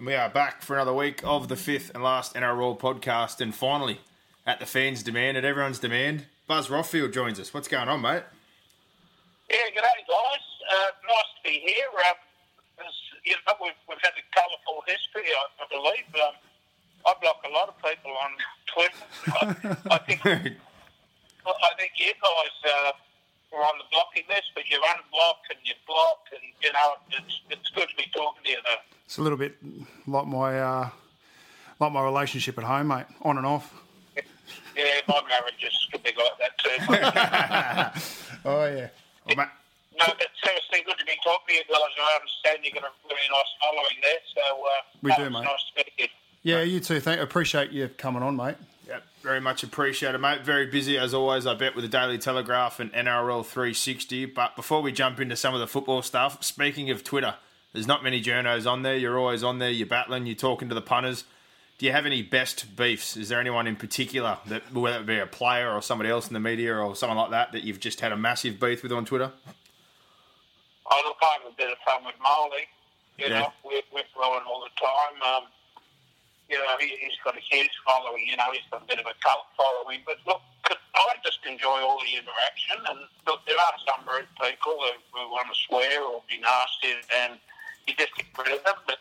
And we are back for another week of the fifth and last NRL podcast, and finally, at the fans' demand, at everyone's demand, Buzz Rothfield joins us. What's going on, mate? Yeah, good day, guys. Uh, nice to be here. Um, as, you know, we've, we've had a colourful history, I, I believe. Um, I block a lot of people on Twitter. I, I think I think you guys uh, were on the blocking list, but you unblock and you block, and you know it's it's good to be talking to you. Though. It's a little bit like my uh, like my relationship at home, mate. On and off. Yeah, my marriage is could be like that too. Oh yeah. Oh, mate. no, but seriously, good to be talking to you guys. I understand you've got a really nice following there, so uh, We do, mate. Nice to meet you. Yeah, you too. Thank. Appreciate you coming on, mate. Very much appreciated, mate. Very busy as always, I bet, with the Daily Telegraph and NRL 360. But before we jump into some of the football stuff, speaking of Twitter, there's not many journos on there. You're always on there. You're battling. You're talking to the punters. Do you have any best beefs? Is there anyone in particular that, whether it be a player or somebody else in the media or someone like that, that you've just had a massive beef with on Twitter? I look, I have a bit of fun with Molly. You Yeah. know, we're, we're flowing all the time. Um, you know, he, he's got a huge following. You know, he's got a bit of a cult following. But look, I just enjoy all the interaction. And look, there are some rude people who, who want to swear or be nasty, and you just get rid of them. But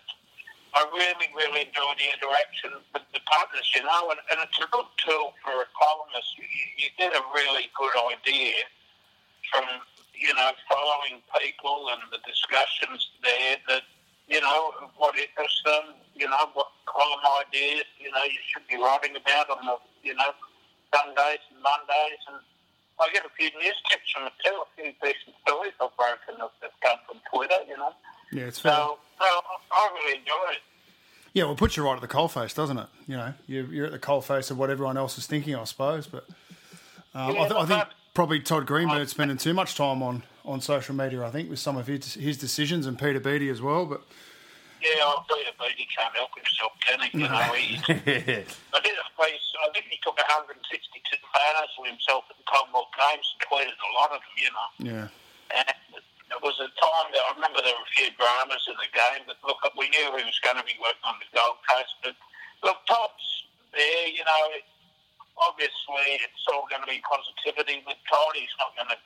I really, really enjoy the interaction with the partners, you know, and, and it's a good tool for a columnist. You, you get a really good idea from, you know, following people and the discussions there that, you know, what interests them, you know, what column ideas, you know, you should be writing about on the, you know, Sundays and Mondays. And I get a few news tips from it too, a few decent stories I've broken that that come from Twitter, you know. Yeah, it's fair. So, so I really enjoy it. Yeah, well, it puts you right at the coalface, doesn't it? You know, you're, you're at the coalface of what everyone else is thinking, I suppose. But um, Yeah, I, th- I think probably Todd Greenberg's spending too much time on, on social media. I think with some of his his decisions and Peter Beattie as well. But Yeah, I Beattie can't help himself, can he? You know, he, I did a piece, I think he took 162 photos of himself at the Commonwealth Games and tweeted a lot of them, you know. yeah, And it was a time that I remember there were a few dramas in the game, but look, we knew he was going to be working on the Gold Coast. But look, Todd's there, you know, obviously it's all going to be positivity with Todd. He's not going to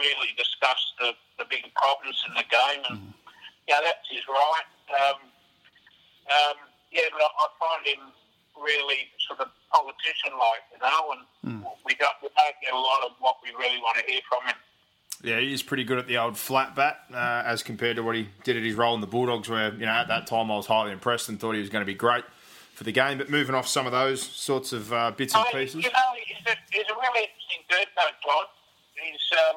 really discuss the, the big problems in the game. And, mm. Yeah, that's his right. Um, um, yeah, but I, I find him really sort of politician-like, you know, and we, don't, we don't get a lot of what we really want to hear from him. Yeah, he is pretty good at the old flat bat uh, as compared to what he did at his role in the Bulldogs, where, you know, at that time I was highly impressed and thought he was going to be great for the game. But moving off some of those sorts of uh, bits and Oh, pieces. You know, he's a, he's a really interesting dude, though, Todd. He's, um,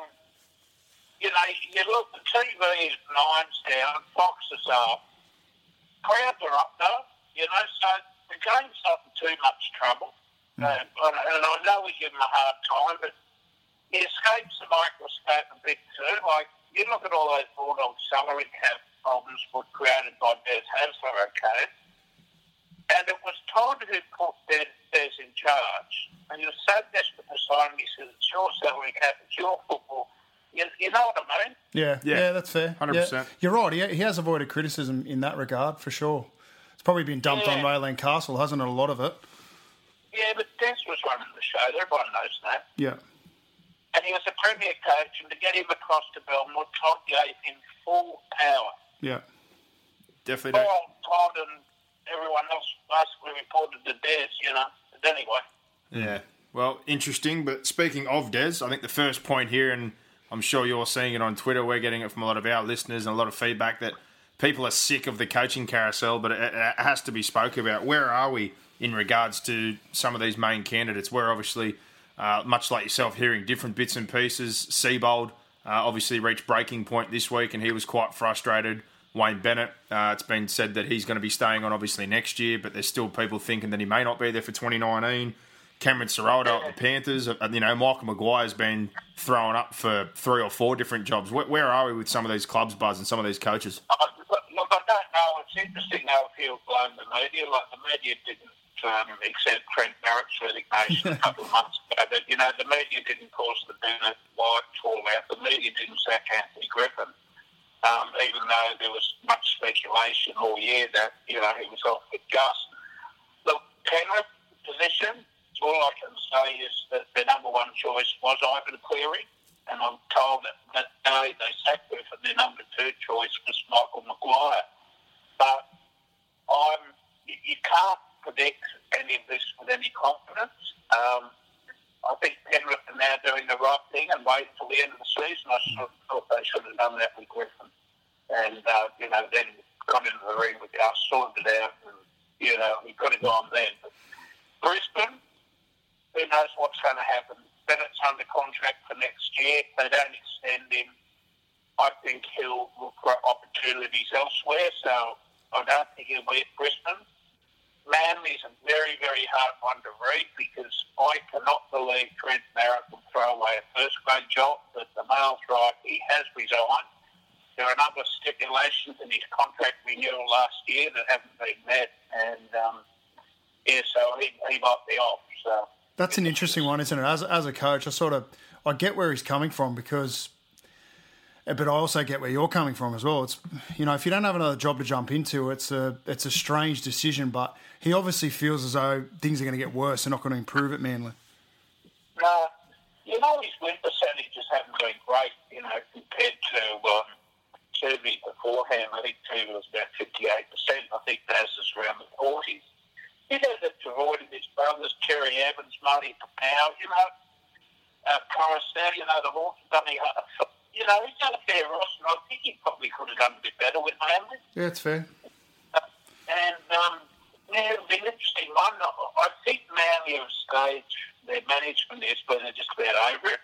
you know, you look, the TV is nine's down, Fox is up. Crowds are up, though, you know, so the game's not in too much trouble. Uh, and, and I know we give a hard time, but he escapes the microscope a bit too. Like, you look at all those Bulldog salary cap problems were created by Des Hasler, okay? And it was Todd who put Des, Des in charge. And he was so desperate to sign him, he said, it's your salary cap, it's your football. You, you know what I mean? yeah, Yeah, yeah, that's fair. 100%. Yeah. You're right. He, he has avoided criticism in that regard for sure. It's probably been dumped on Yeah. Raelene Castle, hasn't it? A lot of it. Yeah, but Des was running the show. Everyone knows that. Yeah, And he was a premier coach, and to get him across to Belmore, Todd gave him full power. yeah, Definitely Poor don't. old Todd and everyone else basically reported the Des, you know. But anyway. Yeah. Well, interesting. But speaking of Des, I think the first point here, and I'm sure you're seeing it on Twitter, we're getting it from a lot of our listeners and a lot of feedback that people are sick of the coaching carousel, but it, it has to be spoke about. Where are we in regards to some of these main candidates? We're obviously, uh, much like yourself, hearing different bits and pieces. Seibold uh, obviously reached breaking point this week, and he was quite frustrated. Wayne Bennett, uh, it's been said that he's going to be staying on obviously next year, but there's still people thinking that he may not be there for 2019. Cameron Ciraldo at the Panthers, uh, you know, Michael Maguire's been thrown up for three or four different jobs. Where, where are we with some of these clubs, Buzz, and some of these coaches? Uh, look, I don't know. It's interesting how people blame the media. Like the media didn't um, accept Trent Barrett's resignation a couple of months ago. But, you know, the media didn't cause the Bennett White fallout. The media didn't sack Anthony Griffin um, even though there was much speculation all year that you know he was off with Gus. The Penrith position, all I can say is that the number one choice was Ivan Cleary, and I'm told that that day they sacked him, and their number two choice was Michael Maguire. But I'm you can't predict any of this with any confidence. Um, I think Penrith are now doing the right thing and wait until the end of the season. I thought they should have done that with Griffin. And, uh, you know, then got into the ring with us, sorted it out, and, you know, we could have gone then. But Brisbane, who knows what's going to happen? Bennett's under contract for next year. They don't extend him, I think he'll look for opportunities elsewhere. So I don't think he'll be at Brisbane. Manly's a very, very hard one to read because I cannot believe Trent Barrett would throw away a first grade job, but the mail's right, he has resigned. There are a number of stipulations in his contract renewal last year that haven't been met, and um, yeah, so he, he might be off. So that's an interesting one, isn't it? As as a coach, I sort of I get where he's coming from because but I also get where you're coming from as well. It's you know if you don't have another job to jump into, it's a it's a strange decision. But he obviously feels as though things are going to get worse. They're not going to improve at Manly. No, you know his win percentages haven't been great. You know compared to um, Toovey beforehand. I think Toovey was about fifty eight percent. I think Daz is around the forties. He does it to avoid his brothers, Cherry-Evans, Marty Taupau, you know, uh, Coruscant, you know, the have done you know, he's done a fair roster. I think he probably could have done a bit better with Manly. Yeah, it's fair. Uh, and um, yeah, it'll be an interesting one. I think Manly have staged their management is, but they're just about over it.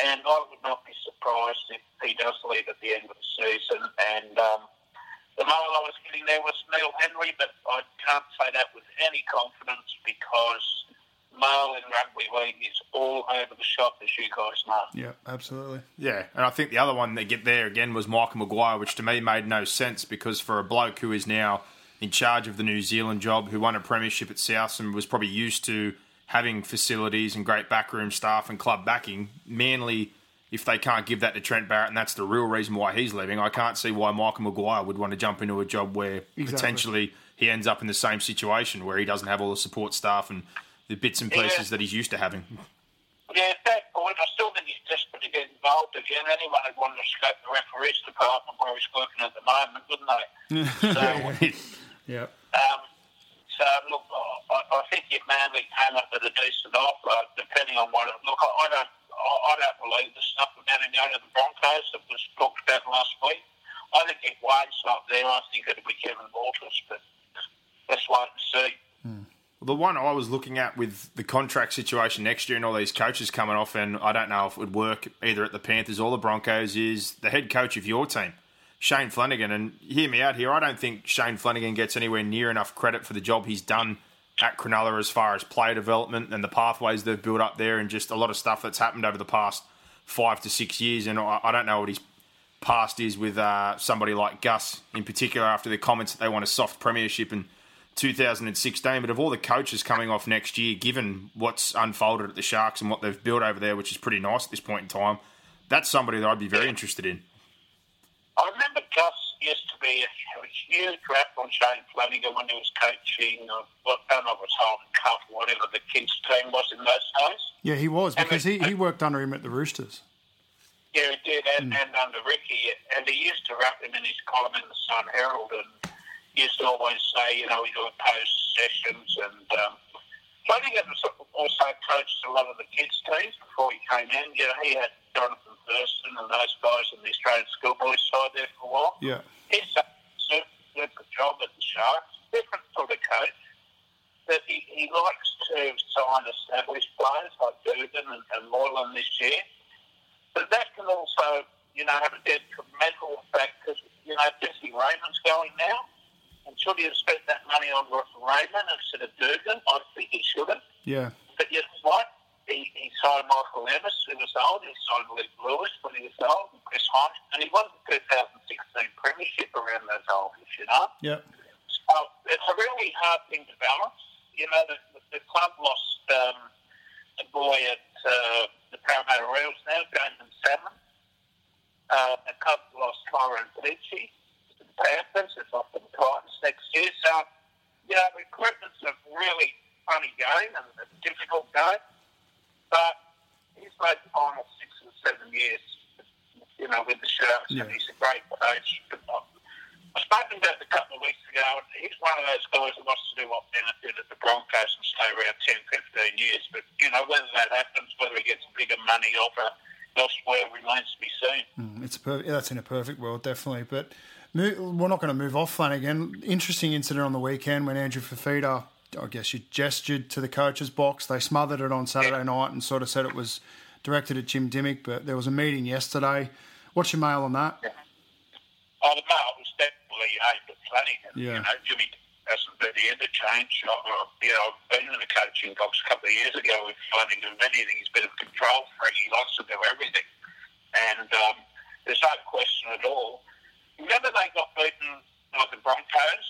And I would not be surprised if he does leave at the end of the season. And um, the mail I was getting there was Neil Henry, but I can't say that with any confidence because mail in rugby league is all over the shop, as you guys know. Yeah, absolutely. Yeah, and I think the other one that get there again was Michael Maguire, which to me made no sense because for a bloke who is now in charge of the New Zealand job, who won a premiership at South and was probably used to having facilities and great backroom staff and club backing, Manly, if they can't give that to Trent Barrett, and that's the real reason why he's leaving, I can't see why Michael Maguire would want to jump into a job where exactly. potentially he ends up in the same situation where he doesn't have all the support staff and the bits and pieces yeah. that he's used to having. Yeah, at that point, I still think he's desperate to get involved again. Anyone would want to scope the referees department where he's working at the moment, wouldn't they? so, yeah. Um, so, look, I, I think if Manly came up with a decent offer, depending on what it, look, I, I don't, I, I don't believe the stuff about him going to the Broncos that was talked about last week. I think if Wade's not there, I think it'll be Kevin Walters, but let's wait and see. Hmm. The one I was looking at with the contract situation next year and all these coaches coming off, and I don't know if it would work either at the Panthers or the Broncos, is the head coach of your team, Shane Flanagan. And hear me out here, I don't think Shane Flanagan gets anywhere near enough credit for the job he's done at Cronulla as far as player development and the pathways they've built up there, and just a lot of stuff that's happened over the past five to six years. And I, don't know what his past is with uh, somebody like Gus in particular after the comments that they want a soft premiership in 2016. But of all the coaches coming off next year, given what's unfolded at the Sharks and what they've built over there, which is pretty nice at this point in time, that's somebody that I'd be very interested in. I remember Gus used to be a, a huge rap on Shane Flanagan when he was coaching, uh, what I don't know if it was Holden Cup or whatever the kids' team was in those days. Yeah, he was because he, he worked under him at the Roosters. Yeah, he did, and, mm. and under Ricky, and he used to rap him in his column in the Sun Herald, and used to always say, you know, we do post sessions and. Um, so think it also coached a lot of the kids' teams before he came in. You know, he had Jonathan Thurston and those guys in the Australian schoolboys side there for a while. Yeah. He's done a super job at the Sharks. Different sort of coach. But he, he likes to sign established players like Dugan and, and Moylan this year. But that can also, you know, have a detrimental effect because, you know, Jesse Ramien's going now. He have spent that money on Ramien instead of Dugan? I think he should have. Yeah. But you know what? He, he signed Michael Ennis, who was old. He signed Luke Lewis when he was old, and Chris Hunt. And he won the 2016 Premiership around those oldies, you know? Yeah. So it's a really hard thing to balance. You know, the, the, club lost um, a boy at uh, the Parramatta Royals now, James Salmon. Uh, the club lost Tyrone Peachey Panthers. It's off to the Titans next year. So, you know, recruitment's a really funny game and a difficult game. But he's made the final six or seven years, you know, with the Sharks, Yeah. and he's a great coach. I spoke to him about a couple of weeks ago, and he's one of those guys who wants to do what benefited the Broncos and stay around 10, 15 years. But, you know, whether that happens, whether he gets a bigger money offer elsewhere remains to be seen. Mm, It's per- yeah, that's in a perfect world, definitely. But mo- we're not going to move off Flanagan. Interesting incident on the weekend when Andrew Fifita, I guess you gestured to the coach's box. They smothered it on Saturday night and sort of said it was directed at Jim Dymock. But there was a meeting yesterday. What's your mail on that? Oh, the mail was definitely aimed at Flanagan. Yeah. You know, Jimmy hasn't been the interchange. I, I- you know, I've been in the coaching box a couple of years ago with Flanagan. If anything, he's been a control freak. He likes to do everything. And um, there's no question at all. Remember they got beaten by the Broncos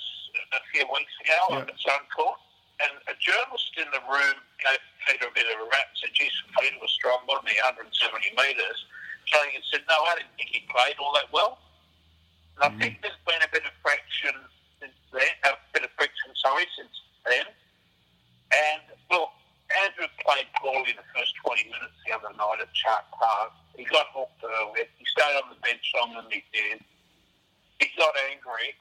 a few weeks ago on Yeah. its own court? And a journalist in the room gave Peter a bit of a rap and said, geez, Peter was strong, wasn't he, 170 metres? Kelly had said, no, I didn't think he played all that well. And I think there's been a bit of friction since then, a bit of friction, sorry, since then. And look, Andrew played poorly the first 20 minutes the other night at Shark Park. He got hooked early. He stayed on the bench longer than he did. He got angry.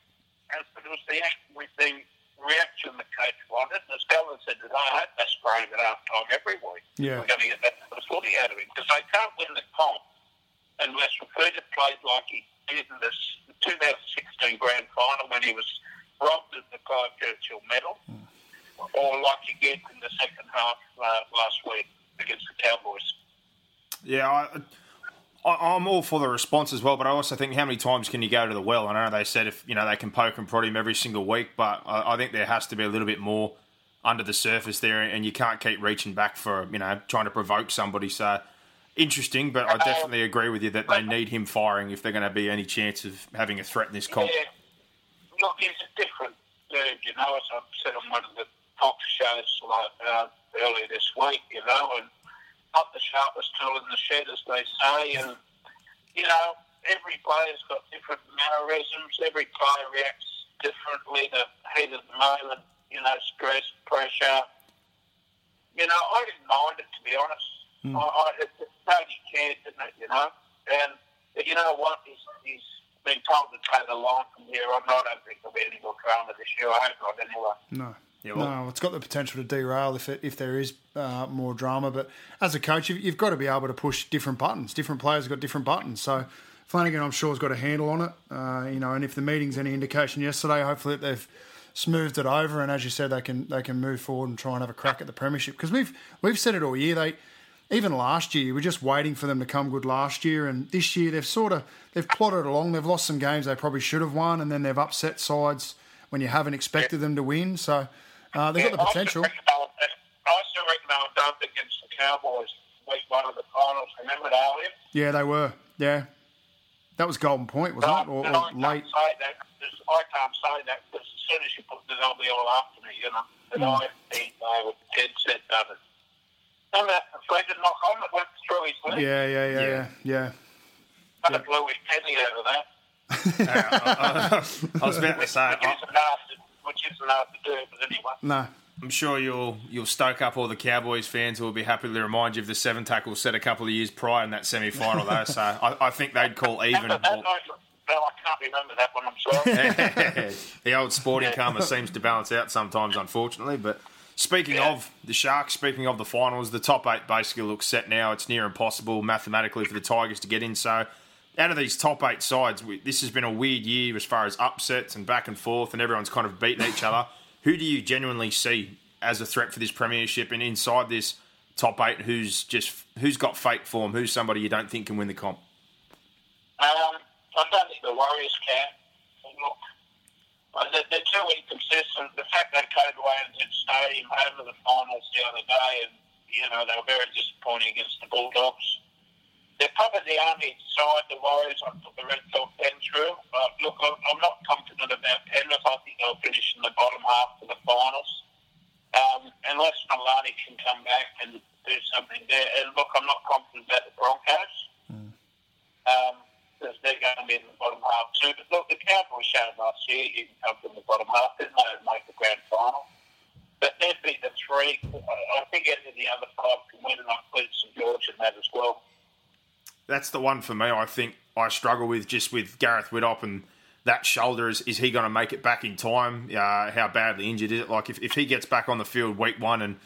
And it was the, act- with the reaction the coach wanted. And as Gallen said today, I hope they spray him at half time every week. Yeah. We're going to get that sort of footy out of him because they can't win the comp unless Fifita played like he did in the 2016 grand final when he was robbed of the Clive Churchill medal, or like he did in the second half uh, last week against the Cowboys. Yeah, I, I'm all for the response as well, but I also think how many times can you go to the well? I know they said if you know they can poke and prod him every single week, but I, I think there has to be a little bit more under the surface there, and you can't keep reaching back for you know trying to provoke somebody. So interesting, but I definitely agree with you that they need him firing if they're going to be any chance of having a threat in this comp. Yeah, look, he's a different dude, you know, as I've said on one of the talk shows like, uh, earlier this week, you know, and not the sharpest tool in the shed, as they say, and, you know, every player's got different mannerisms, every player reacts differently to heat of the moment, you know, stress, pressure. You know, I didn't mind it, to be honest. I, I, it, it totally cared, didn't it, you know? And you know what? He's, he's been told to take the line from here on. I don't think there'll be any more drama this year. I hope not, anyway. No. Yeah, well- no, it's got the potential to derail if it, if there is uh, more drama. But as a coach, you've, you've got to be able to push different buttons. Different players have got different buttons. So Flanagan, I'm sure, has got a handle on it. Uh, you know, and if the meeting's any indication yesterday, hopefully they've smoothed it over. And as you said, they can they can move forward and try and have a crack at the premiership because we've we've said it all year. They even last year, we were just waiting for them to come good last year, and this year they've sort of they've plodded along. They've lost some games they probably should have won, and then they've upset sides when you haven't expected them to win. So uh, they've got the potential. still reckon they were- I still reckon they were dumped against the Cowboys week one of the finals. Remember that? Yeah, they were. Yeah, that was Golden Point, wasn't it, or, or I late? can't say that. I can't say that because as soon as you put the they'll be all after me, you know. But Mm. I think they were dead set done Yeah, yeah, yeah, yeah, Yeah. yeah. I blew his penny out of that. I was about to say, Which isn't hard to, which isn't hard to do, but anyway. No, I'm sure you'll you'll stoke up all the Cowboys fans who will be happy to remind you of the seven tackles set a couple of years prior in that semi final though. So I, I think they'd call even. That, that night, well, I can't remember that one. I'm sorry. the old sporting karma seems to balance out sometimes, unfortunately. But speaking Yeah. of the Sharks, speaking of the finals, the top eight basically looks set now. It's near impossible mathematically for the Tigers to get in. So, out of these top eight sides, we, this has been a weird year as far as upsets and back and forth, and everyone's kind of beating each other. Who do you genuinely see as a threat for this premiership? And inside this top eight, who's just who's got fake form? Who's somebody you don't think can win the comp? Um, I don't think the Warriors can. Uh, they're, they're too inconsistent. The fact they Code Wayne's at Stadium over the finals the other day, and you know they were very disappointing against the Bulldogs. They're probably the only side the Warriors I put the red felt pen through. Uh, look, I'm, I'm not confident about Penrith. I think they'll finish in the bottom half of the finals. Um, unless Maloney can come back and do something there. And look, I'm not confident about the Broncos. Um, because they're going to be in the bottom half too. But look, the Cowboys showed last year you can come from the bottom half. Didn't make the grand final? But they'd be the three. I think any of the other five can win, and I include St George in that as well. that's the one for me. I think I struggle with just with Gareth Widdop and that shoulder. Is, is he going to make it back in time? Uh, how badly injured is it? Like if, if he gets back on the field week one and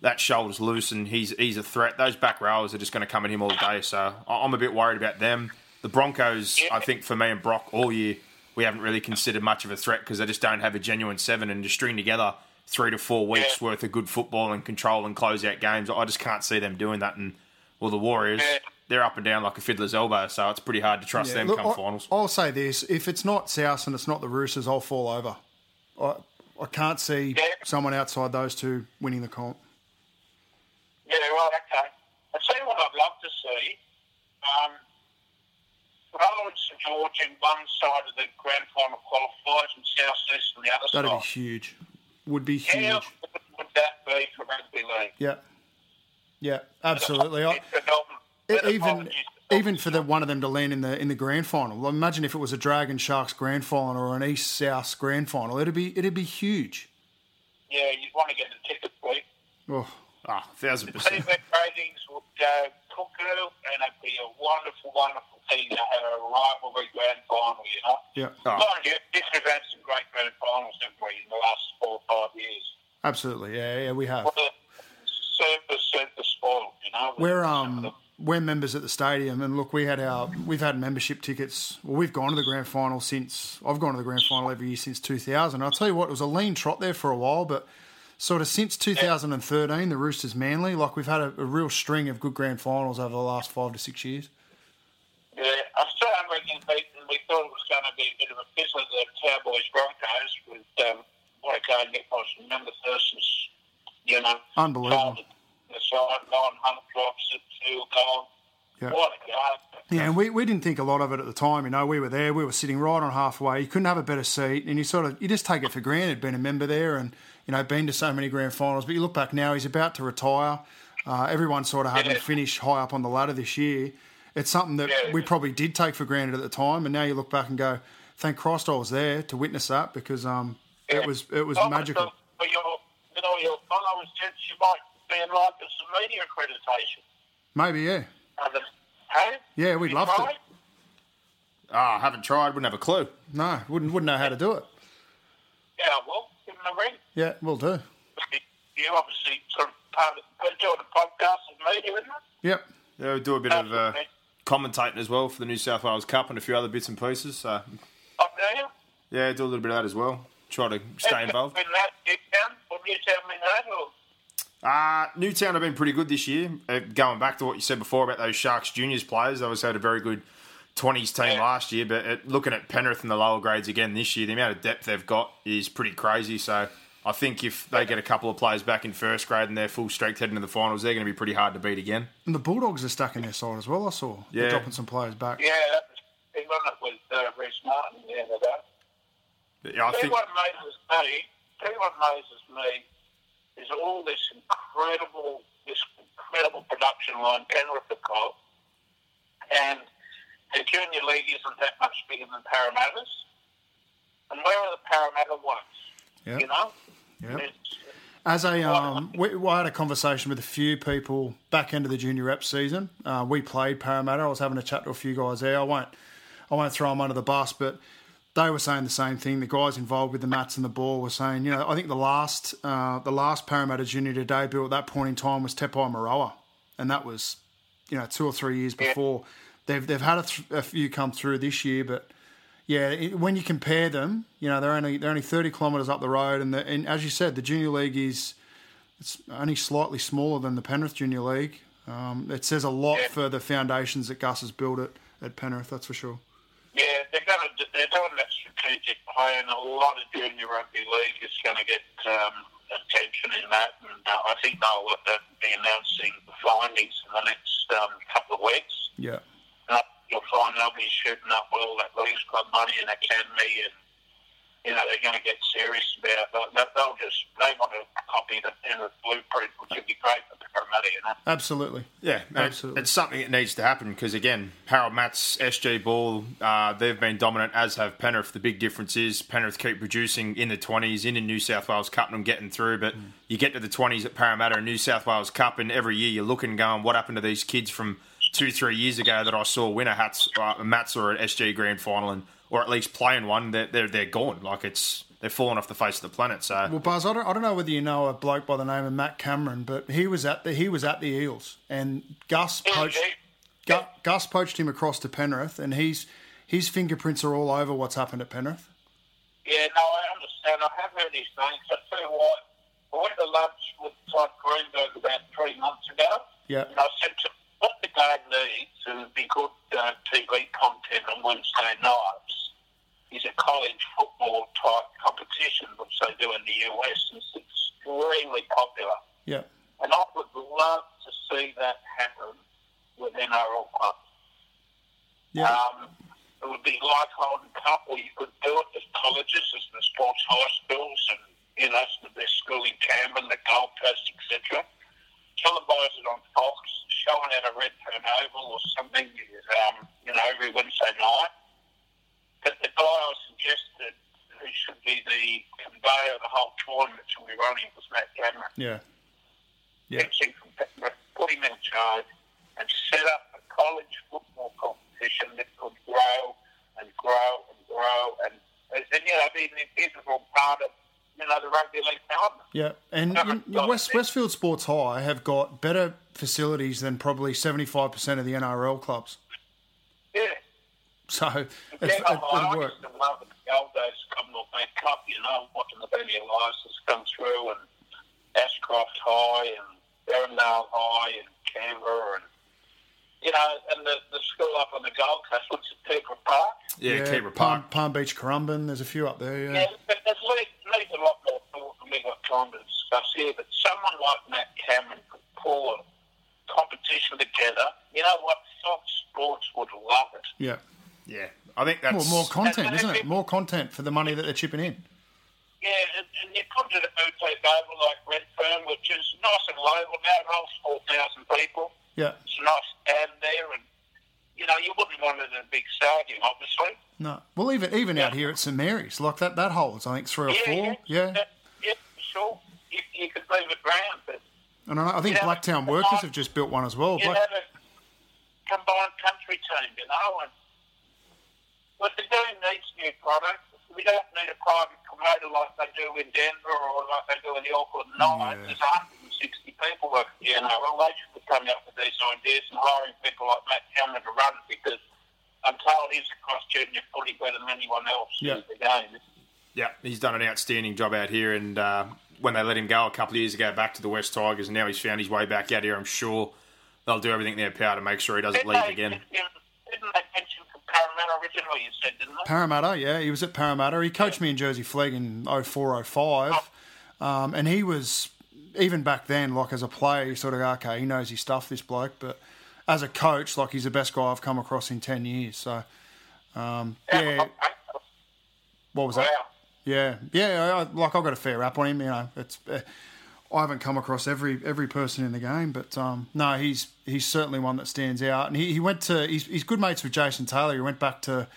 that shoulder's loose and he's he's a threat, those back rowers are just going to come at him all day. So I'm a bit worried about them. The Broncos, I think for me and Brock all year, we haven't really considered much of a threat because they just don't have a genuine seven and to string together three to four weeks Yeah. worth of good football and control and close out games. I just can't see them doing that. And well, the Warriors, Yeah. they're up and down like a fiddler's elbow, so it's pretty hard to trust Yeah, them look, come I- finals. I'll say this: if it's not South and it's not the Roosters, I'll fall over. I I can't see Yeah. someone outside those two winning the comp. Yeah, right, okay. I tell you what I'd love to see. Um, Rowan and George in one side of the grand final qualifiers and South East on the other side. That'd be huge. Would be huge. How good would that be for rugby league? Yeah, yeah, absolutely. I, For Melbourne- for the even even for the one of them to land in the in the grand final. Imagine if it was a Dragon Sharks grand final or an East South grand final. It'd be it'd be huge. Yeah, you'd want to get the ticket, please. Oh, Ah, thousand The percent. TV ratings would go cuckoo, and it'd be a wonderful, wonderful thing to have a rivalry grand final, you know? yeah, Oh. Mind you, this we've had some great grand finals, haven't we, in the last four or five years? absolutely. Yeah, yeah, we have. Well, super, super spoiled, you know? We're um we're members at the stadium, and look, we had our we've had membership tickets. Well, we've gone to the grand final since I've gone to the grand final every year since 2000. I'll tell you what, it was a lean trot there for a while, but sort of since 2013, the Roosters Manly, like we've had a, a real string of good grand finals over the last five to six years. Yeah, I still haven't reckon beaten. We thought it was going to be a bit of a fizzler, the Cowboys Broncos, with um, what I can't get past. Remember Thurston's, you know, Unbelievable. The side, nine hundred drops at field goal. Yeah. What a game. Yeah, and we, we didn't think a lot of it at the time. You know, we were there, we were sitting right on halfway. You couldn't have a better seat, and you sort of you just take it for granted being a member there, and you know, been to so many grand finals. But you look back now, he's about to retire. Uh, everyone sort of had him Yeah. finish high up on the ladder this year. It's something that Yeah. we probably did take for granted at the time, and now you look back and go, "Thank Christ I was there to witness that," because um, it was it was I magical. thought For your, you know, your followers, since you might be in line for some media accreditation. Maybe yeah, Other, hey? Yeah, we'd love to. tried? Ah, haven't tried, wouldn't have a clue. no, wouldn't wouldn't know how to do it. Yeah, well, give them ring. Yeah, we'll do. You obviously sort of part of been doing a podcast with me, isn't it? Yep. Yeah, we'll do a bit of uh, commentating as well for the New South Wales Cup and a few other bits and pieces. So Up there. yeah, do a little bit of that as well. Try to stay involved. In that, you can, or you tell me that, or Uh, Newtown have been pretty good this year. Uh, going back to what you said before about those Sharks juniors players, they always had a very good 20s team Yeah. last year. But at, looking at Penrith in the lower grades again this year, the amount of depth they've got is pretty crazy. So I think if they get a couple of players back in first grade and they're full strength heading to the finals, they're going to be pretty hard to beat again. And the Bulldogs are stuck in their side as well. I saw. They're dropping some players back. yeah, that was, he won it with uh, Reece Martin the other day. But, yeah, I think what amazes me. Tell you what amazes me is all this incredible, this incredible production line Penrith have got, and the junior league isn't that much bigger than Parramatta's. And where are the Parramatta ones? Yeah. You know, Yeah. As a, um, we, I had a conversation with a few people back into the junior rep season. Uh, we played Parramatta. I was having a chat to a few guys there. I won't, I won't throw them under the bus, but they were saying the same thing. The guys involved with the mats and the ball were saying, you know, I think the last uh, the last Parramatta junior to debut at that point in time was Tepai Moeroa, and that was, you know, two or three years before. They've they've had a, th- a few come through this year, but yeah, it, when you compare them, you know, they're only they're only thirty kilometres up the road, and the, and as you said, the junior league is it's only slightly smaller than the Penrith Junior League. Um, it says a lot Yeah. for the foundations that Gus has built at, at Penrith, that's for sure. Yeah, they're going to they're doing that strategic plan. A lot of junior rugby league is going to get um, attention in that, and uh, I think they'll uh, be announcing the findings in the next um, couple of weeks. Yeah. And I- you'll find they'll be shooting up well that Leagues Club money and academy, and you know they're going to get serious about. They'll, they'll- they'll just they want to copy the Penrith blueprint, which would be great for Parramatta. You know. Absolutely. Yeah, Absolutely. It's something that needs to happen because again, Harold Matts, SG Ball, uh, they've been dominant, as have Penrith. The big difference is Penrith keep producing in the twenties, in the New South Wales Cup, and getting through. But you get to the twenties at Parramatta and New South Wales Cup, and every year you're looking, going, what happened to these kids from two, three years ago that I saw win a hats, uh, Mats or an SG Grand Final, and or at least playing one? They're they're, they're gone. Like it's they're falling off the face of the planet. So Well, Buzz, I don't, I don't know whether you know a bloke by the name of Matt Cameron, but he was at the he was at the Eels, and Gus poached Gus, Gus poached him across to Penrith, and he's his fingerprints are all over what's happened at Penrith. Yeah, no, I understand. I have heard his name. So I tell you what, I went to lunch with Todd Greenberg about three months ago. Yeah. And I said to him, what the game needs, and it'd be good uh, TV content on Wednesday nights, is a college football type competition, which they do in the US. It's extremely popular. Yeah. And I would love to see that happen with NRL clubs. Yeah. Um, it would be like Holden Cup, where you could do it as colleges, as the sports high schools, and you know, the best school in Canberra, the Gold Coast, etc. Televise it on Fox, showing at a Redfern Oval or something, um, you know, every Wednesday night. But the guy I suggested who should be the conveyor of the whole tournament should be running was Matt Cameron yeah. Yeah. put him in charge, and set up a college football competition that could grow and grow and grow, and, and you know, be an integral part of you know the rugby league calendar. Yeah, and you know, West, Westfield Sports High have got better facilities than probably seventy-five percent of the NRL clubs. Yeah. So it's, Yeah, it, I, it'll I work. used to love the old days Commonwealth Bank Cup, you know, watching the Benny Elias's come through and Ashcroft High and Berrendale High and Canberra and, you know, and the, the school up on the Gold Coast, which is Peterborough Park. yeah, Keebra Palm, Park. Palm Beach, Currumbin. There's a few up there. Yeah. Yeah, but there's needs, needs a lot more thought than we've got time to discuss here. But someone like Matt Cameron could pull a competition together. You know what? Fox Sports would love it. Yeah. Yeah, I think that's More, more content, isn't it? More content for the money that they're chipping in. Yeah, and, and you come to the boutique oval like Redfern, which is nice and local now. It holds 4,000 people. Yeah. It's a nice stand there, and, you know, you wouldn't want it in a big stadium, obviously. No. Well, even even out here at St Mary's, like that that holds I think three or four. Yeah. Yeah, yeah, sure. You, you could leave it round, but And I, know- I think Blacktown Workers have just built one as well. you Black, have a combined country team, you know, and but the game needs new products. We don't need a private promoter like they do in Denver or like they do in the Auckland Nines. Yeah. There's 160 people work at the NRL. They should be coming up with these ideas and hiring people like Matt Cameron to run it because I'm told he's a across junior footy better than anyone else Yeah. in the game. Yeah, he's done an outstanding job out here, and uh, when they let him go a couple of years ago back to the West Tigers, and now he's found his way back out here, I'm sure they'll do everything in their power to make sure he doesn't Didn't leave they- again. Didn't, didn't they mention from Parramatta originally, you said, didn't they? Parramatta, yeah, he was at Parramatta. He coached me in Jersey Flegg in 04, 05. Um, and he was, even back then, like as a player, you sort of, okay, he knows his stuff, this bloke. But as a coach, like he's the best guy I've come across in 10 years. So, um, yeah, what was that? Yeah, yeah. I, like I've got a fair rap on him. You know, it's uh, I haven't come across every every person in the game, but um, no, he's he's certainly one that stands out. And he, he went to he's, he's good mates with Jason Taylor. He went back to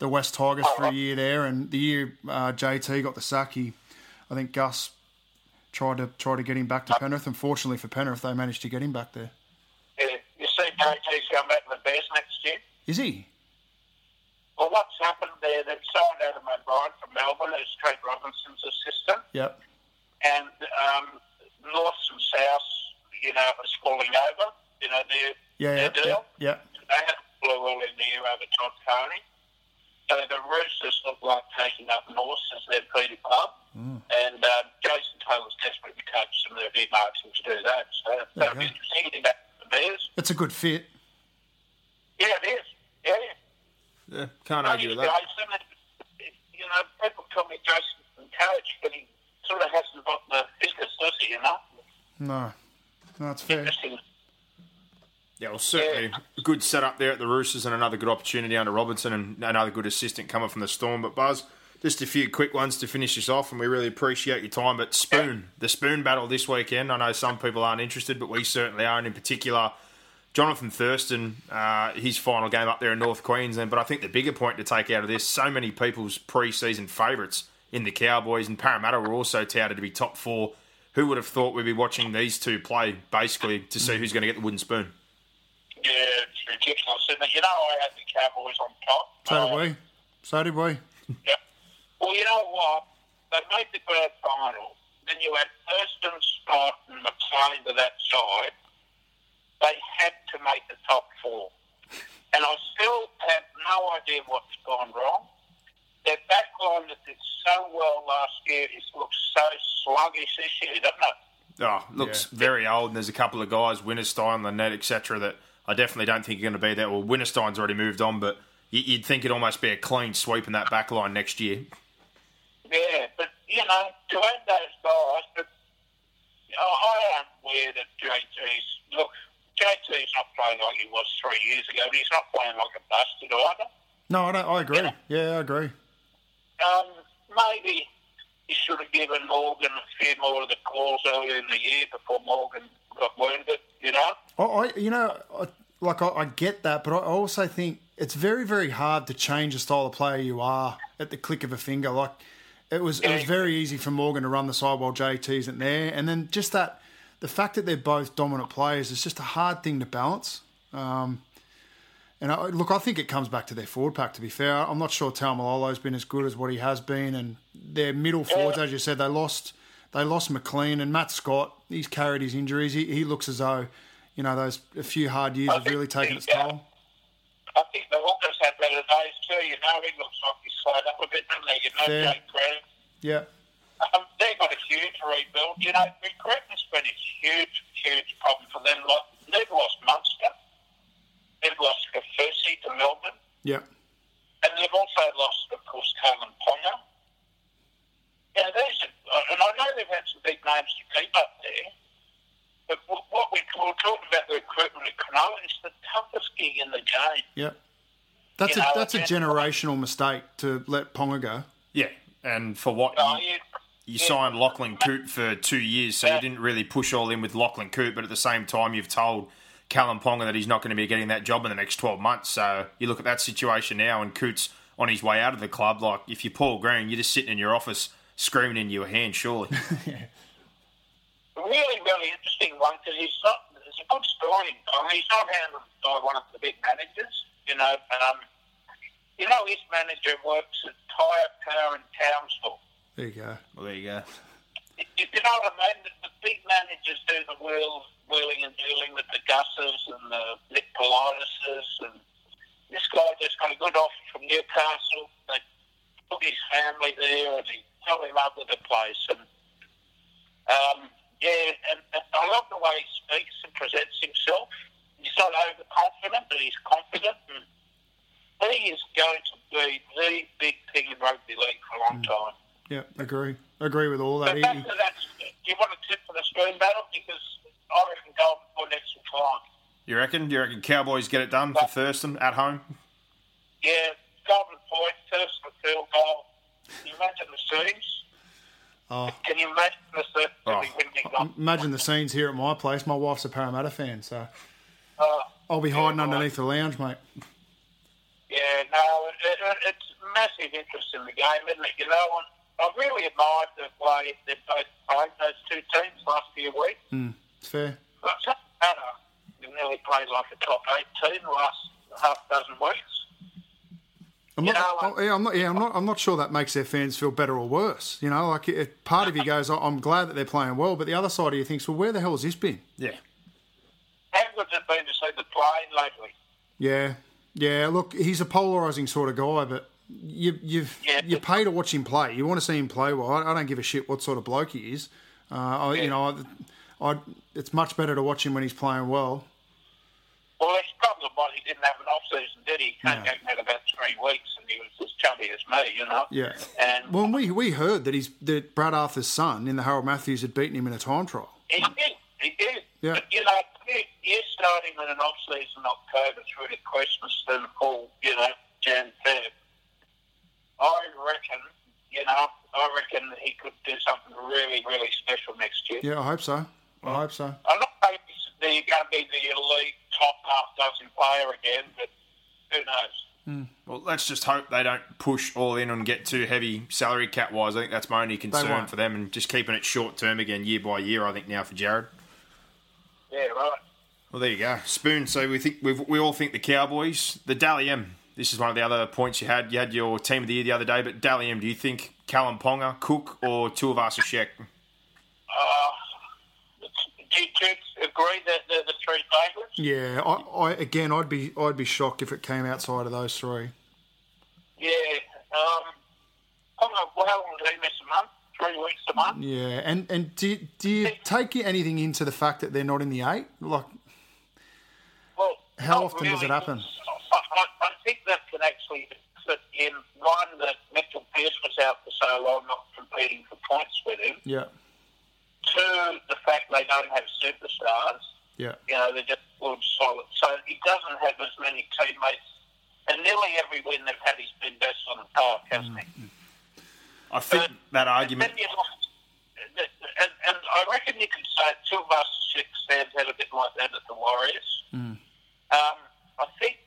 the West Tigers for a year there, and the year uh, JT got the sack, he I think Gus tried to try to get him back to Penrith. Unfortunately for Penrith, they managed to get him back there. Yeah, you see JT's going back to the Bears next year? Is he? Well, what's happened there, they've signed Adam O'Brien from Melbourne as Trent Robinson's assistant, Yep. and um, North and South, you know, is falling over. You know, their, Yeah. their Yeah. deal. Yeah. They had blew all in the air over Todd Coney. So the Roosters look like taking up North as their feeder Club. Mm. And um, Jason Taylor's desperately coached them. They've earmarked him to do that. So There that'll be interesting. Getting back the Bears. It's a good fit. Yeah, it is. Yeah, yeah. Yeah, can't argue with that. Jason, and, you know, people call me Jason from coach, but he sort of hasn't got the fitness, does he, you know? No. No, that's fair. Interesting. Yeah, well, certainly a good setup there at the Roosters and another good opportunity under Robinson and another good assistant coming from the Storm. But Buzz, just a few quick ones to finish this off, and we really appreciate your time. But Spoon, the Spoon battle this weekend. I know some people aren't interested, but we certainly are, and in particular. Jonathan Thurston, uh, his final game up there in North Queensland. But I think the bigger point to take out of this, so many people's pre-season favourites in the Cowboys and Parramatta were also touted to be top four. Who would have thought we'd be watching these two play, basically, to see who's going to get the wooden spoon? Yeah, it's ridiculous, isn't it? You know, I had the Cowboys on top. So Uh, did we. So did we. Yeah. Well, you know what? They made the grand final. Then you had Thurston, Scott, and McLean to that side. They had to make the top four. And I still have no idea what's gone wrong. Their back line that did so well last year is looks so sluggish this year, doesn't it? Oh, looks Yeah. very old, and there's a couple of guys, Winterstein, Linnett, etc., that I definitely don't think you're going to be there. Well, Winterstein's already moved on, but you- you'd think it'd almost be a clean sweep in that back line next year. Yeah, but, you know, to add those guys, but I I am aware that JT's, look, JT's not playing like he was three years ago, but he's not playing like a bastard either. No, I don't. I agree. Yeah. Yeah, I agree. Um, maybe he should have given Morgan a few more of the calls earlier in the year before Morgan got wounded, you know? I, I you know, I, like I, I get that, but I also think it's very, very hard to change the style of player you are at the click of a finger. Like it was, it was very easy for Morgan to run the side while JT isn't there, and then just that the fact that they're both dominant players is just a hard thing to balance. Um, and I, look, I think it comes back to their forward pack. To be fair, I'm not sure Taumalolo's been as good as what he has been, and their middle forwards, as you said, they lost. They lost McLean and Matt Scott. He's carried his injuries. He, he looks as though, you know, those a few hard years I have really taken its toll. I think the Hookers had better days too, you know? He looks like he's slowed up a bit, doesn't he? You know, Fair. Jake Graham. Yeah, Um, they've got a huge rebuild. You know, recruitment's been a huge, huge problem for them. Like, they've lost Munster. They've lost Kaufusi to Melbourne. yeah, And they've also lost, of course, Kalyn Ponga. Yeah, these are, and I know they've had some big names to keep up there. But what what we were talking about the recruitment at Cronulla is the toughest gig in the game. yeah. That's You a know, that's a and- generational mistake to let Ponga go. Yeah, and for what Uh, you, you, you yeah. signed Lachlan Coote for two years, so you didn't really push all in with Lachlan Coote, but at the same time, you've told Kalyn Ponga that he's not going to be getting that job in the next 12 months. So you look at that situation now, and Coote's on his way out of the club. Like, if you're Paul Green, you're just sitting in your office screaming in your hand, surely. really, really interesting one because he's not. It's a good story. I mean, he's not handled by one of the big managers. You know, um, you know, his manager works at Tyre Power in Townsville. There you go. well, there you go. You, you know what I mean? The, the big managers do the wheel, wheeling and dealing with the Gusses and the Nick Politis and this guy just got a good offer from Newcastle. They took his family there and he fell in love with the place. And um, yeah, and, and I love the way he speaks and presents himself. He's not overconfident, but he's confident. And he is going to be the big thing in rugby league for a long mm. time. Yeah, agree. Agree with all that. But He, back to that, do you want to tip for the spoon battle? Because I reckon Golden Point extra time. You reckon? Do you reckon Cowboys get it done for Thurston at home? Yeah, Golden Point, first and field goal. Can you imagine the scenes? Oh, Can you imagine the scenes? Oh. Oh. imagine the scenes here at my place. My wife's a Parramatta fan, so Uh, I'll be hiding Yeah, underneath the lounge, mate. yeah, no, it, it, it's massive interest in the game, isn't it? You know, and I've really admired the way they've both played, those two teams, last few weeks. Mm, it's fair. But it doesn't matter. They've nearly played like a top eight team the last half dozen weeks. I'm You not, know, like- oh, yeah, I'm not. Yeah, I'm not. I'm not sure that makes their fans feel better or worse. You know, like it, part of you goes, "Oh, "I'm glad that they're playing well," but the other side of you thinks, "Well, where the hell has this been?" Yeah. How good's it been to see the playing lately? Yeah, yeah. Look, he's a polarizing sort of guy, but you you've Yeah. you pay to watch him play. You want to see him play well. I, I don't give a shit what sort of bloke he is. Uh, I, Yeah. You know, I, I, it's much better to watch him when he's playing well. Well, problem was he didn't have an off season, did he? He came No. back and had about three weeks, and he was as chubby as me, you know. Yeah. And Well, we we heard that he's that Brad Arthur's son in the Harold Matthews had beaten him in a time trial. he did, he did. Yeah. But you know, you, you starting in an off season October through to Christmas, then full, you know, Jan Feb. I reckon, you know, I reckon he could do something really, really special next year. Yeah, I hope so. I hope so. I'm not saying he's going to be the elite top half dozen player again, but who knows? Well, let's just hope they don't push all in and get too heavy salary cap wise. I think that's my only concern for them, and just keeping it short term again, year by year. I think now for Jared. Yeah, right. Well, there you go, Spoon. So we think we we all think the Cowboys, the Dally M. This is one of the other points you had. You had your team of the year the other day, but Dally M. Do you think Kalyn Ponga, Cook, or Tuivasa-Sheck? Uh, do you do you agree that they're the three favourites? Yeah, I, I again, I'd be I'd be shocked if it came outside of those three. Yeah. Um, I don't know, how long did he miss a month? Three weeks a month? Yeah, and and do you, do you take anything into the fact that they're not in the eight? Like, Well, How often does it happen? I, I, I think that can actually fit in one that Mitchell Pearce was out for so long, not competing for points with him. yeah, Two, the fact they don't have superstars. yeah, You know, they're just good, solid. So he doesn't have as many teammates. And nearly every win they've had, he's been best on the park, hasn't he? I think But- that argument. You look- and, and I reckon you could say two of us six stands out a bit like that at the Warriors. Mm. Um, I think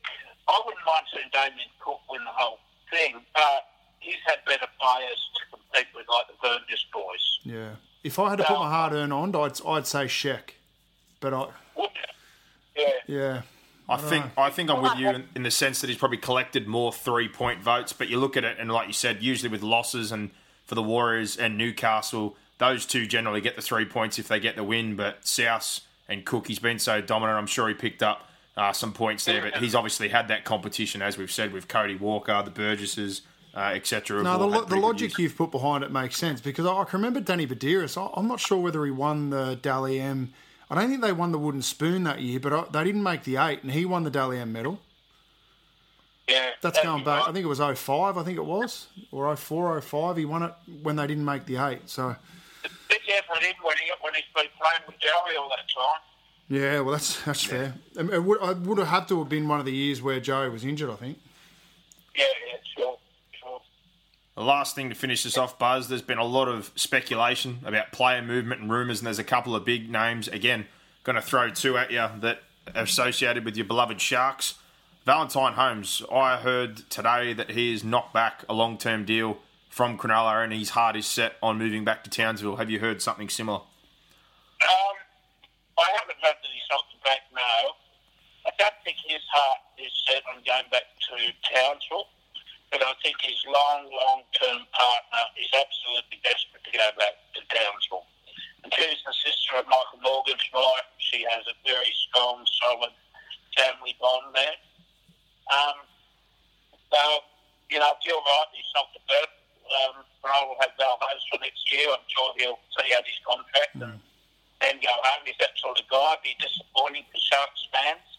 I wouldn't mind seeing Damien Cook win the whole thing, but he's had better players to compete with, like the Burgess boys. yeah. If I had to put my hard earned on, I'd I'd say Sheck, but I Would? Yeah. yeah I think I think I'm with you in, in the sense that he's probably collected more three point votes. But you look at it, and like you said, usually with losses and for the Warriors and Newcastle, those two generally get the three points if they get the win. But South and Cook, he's been so dominant. I'm sure he picked up uh, some points there, but he's obviously had that competition, as we've said, with Cody Walker, the Burgesses, uh, etc. No, the, lo- the logic you've put behind it makes sense because I, I can remember Danny Buderus. I, I'm not sure whether he won the Dally M. I don't think they won the wooden spoon that year, but I, they didn't make the eight, and he won the Dally M medal. Yeah. That's going back. right. I think it was 05, I think it was, or 04, 05. He won it when they didn't make the eight. So, Big effort in when, he, when he's been playing with Joey all that time. yeah, well, that's that's fair. Um, It would, I would have had to have been one of the years where Joey was injured, I think. Yeah, yeah, sure, sure. The last thing to finish this off, Buzz, there's been a lot of speculation about player movement and rumours, and there's a couple of big names. Again, going to throw two at you that are associated with your beloved Sharks. Valentine Holmes, I heard today that he is knocked back a long term deal from Cronulla and his heart is set on moving back to Townsville. Have you heard something similar? Um, I haven't heard that he's knocked back, no. I don't think his heart is set on going back to Townsville, but I think his long, long term partner is absolutely desperate to go back to Townsville. And she's the sister of Michael Morgan's wife. She has a very strong, solid family bond there. Um, so, you know, if you're right, he's knocked it back. Um, Ronald will have Val Hayes for next year. I'm sure he'll see out his contract and then go home. He's that sort of guy. It'd be disappointing for Sharks fans.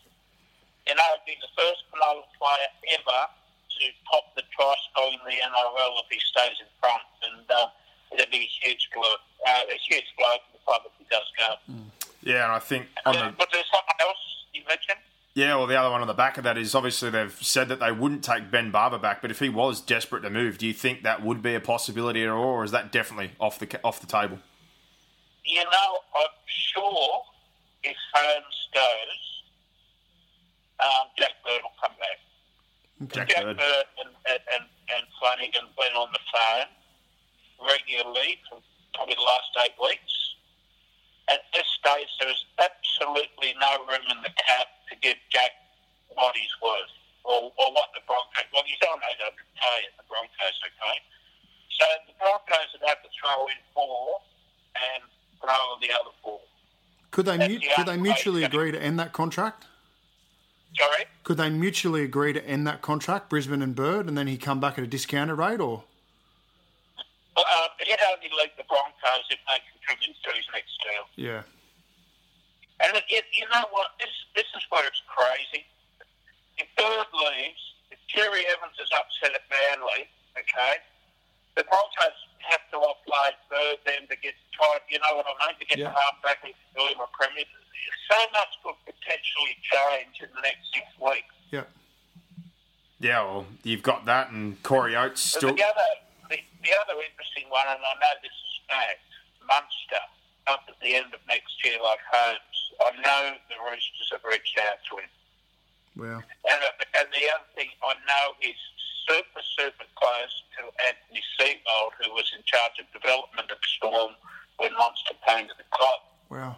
You know, it'd be the first Cronulla player ever to pop the score in the NRL if he stays in front, and uh, it'd be a huge blow. Uh, a huge blow for the club if he does go. Yeah, and I think on the But there's something else you mentioned. Yeah, well, the other one on the back of that is obviously they've said that they wouldn't take Ben Barba back, but if he was desperate to move, do you think that would be a possibility at all, or is that definitely off the off the table? You know, I'm sure if Holmes goes, um, Jack Bird will come back. Jack Jack Bird. Bird and, and, and, and Flanagan went on the phone regularly for probably the last eight weeks. At this stage, there is absolutely no room in the cap to give Jack what he's worth or, or what the Broncos. Well, he's 800k at the Broncos, okay? So the Broncos would have to throw in four and throw the other four. Could they mu- the could they mutually agree to end that contract? Sorry? Could they mutually agree to end that contract, Brisbane and Bird, and then he come back at a discounted rate, or Well, uh, he'd only leave the Broncos if they contribute to his next deal. yeah, And it, it, you know what? This this is where it's crazy. If Bird leaves, if Cherry-Evans is upset at Manly, okay, the Broncos have to offload Bird then to get try. You know what I mean? To get Yeah. the half back and do him a. So much could potentially change in the next six weeks. yeah, Yeah, well, you've got that, and Corey Oates But still. the other, the, the other interesting one, and I know this is fact, Munster up at the end of next year, like Holmes. I know the Roosters have reached out to him. well, And, and the other thing, I know is super, super close to Anthony Seibold, who was in charge of development at Storm when Munster came to the club. wow,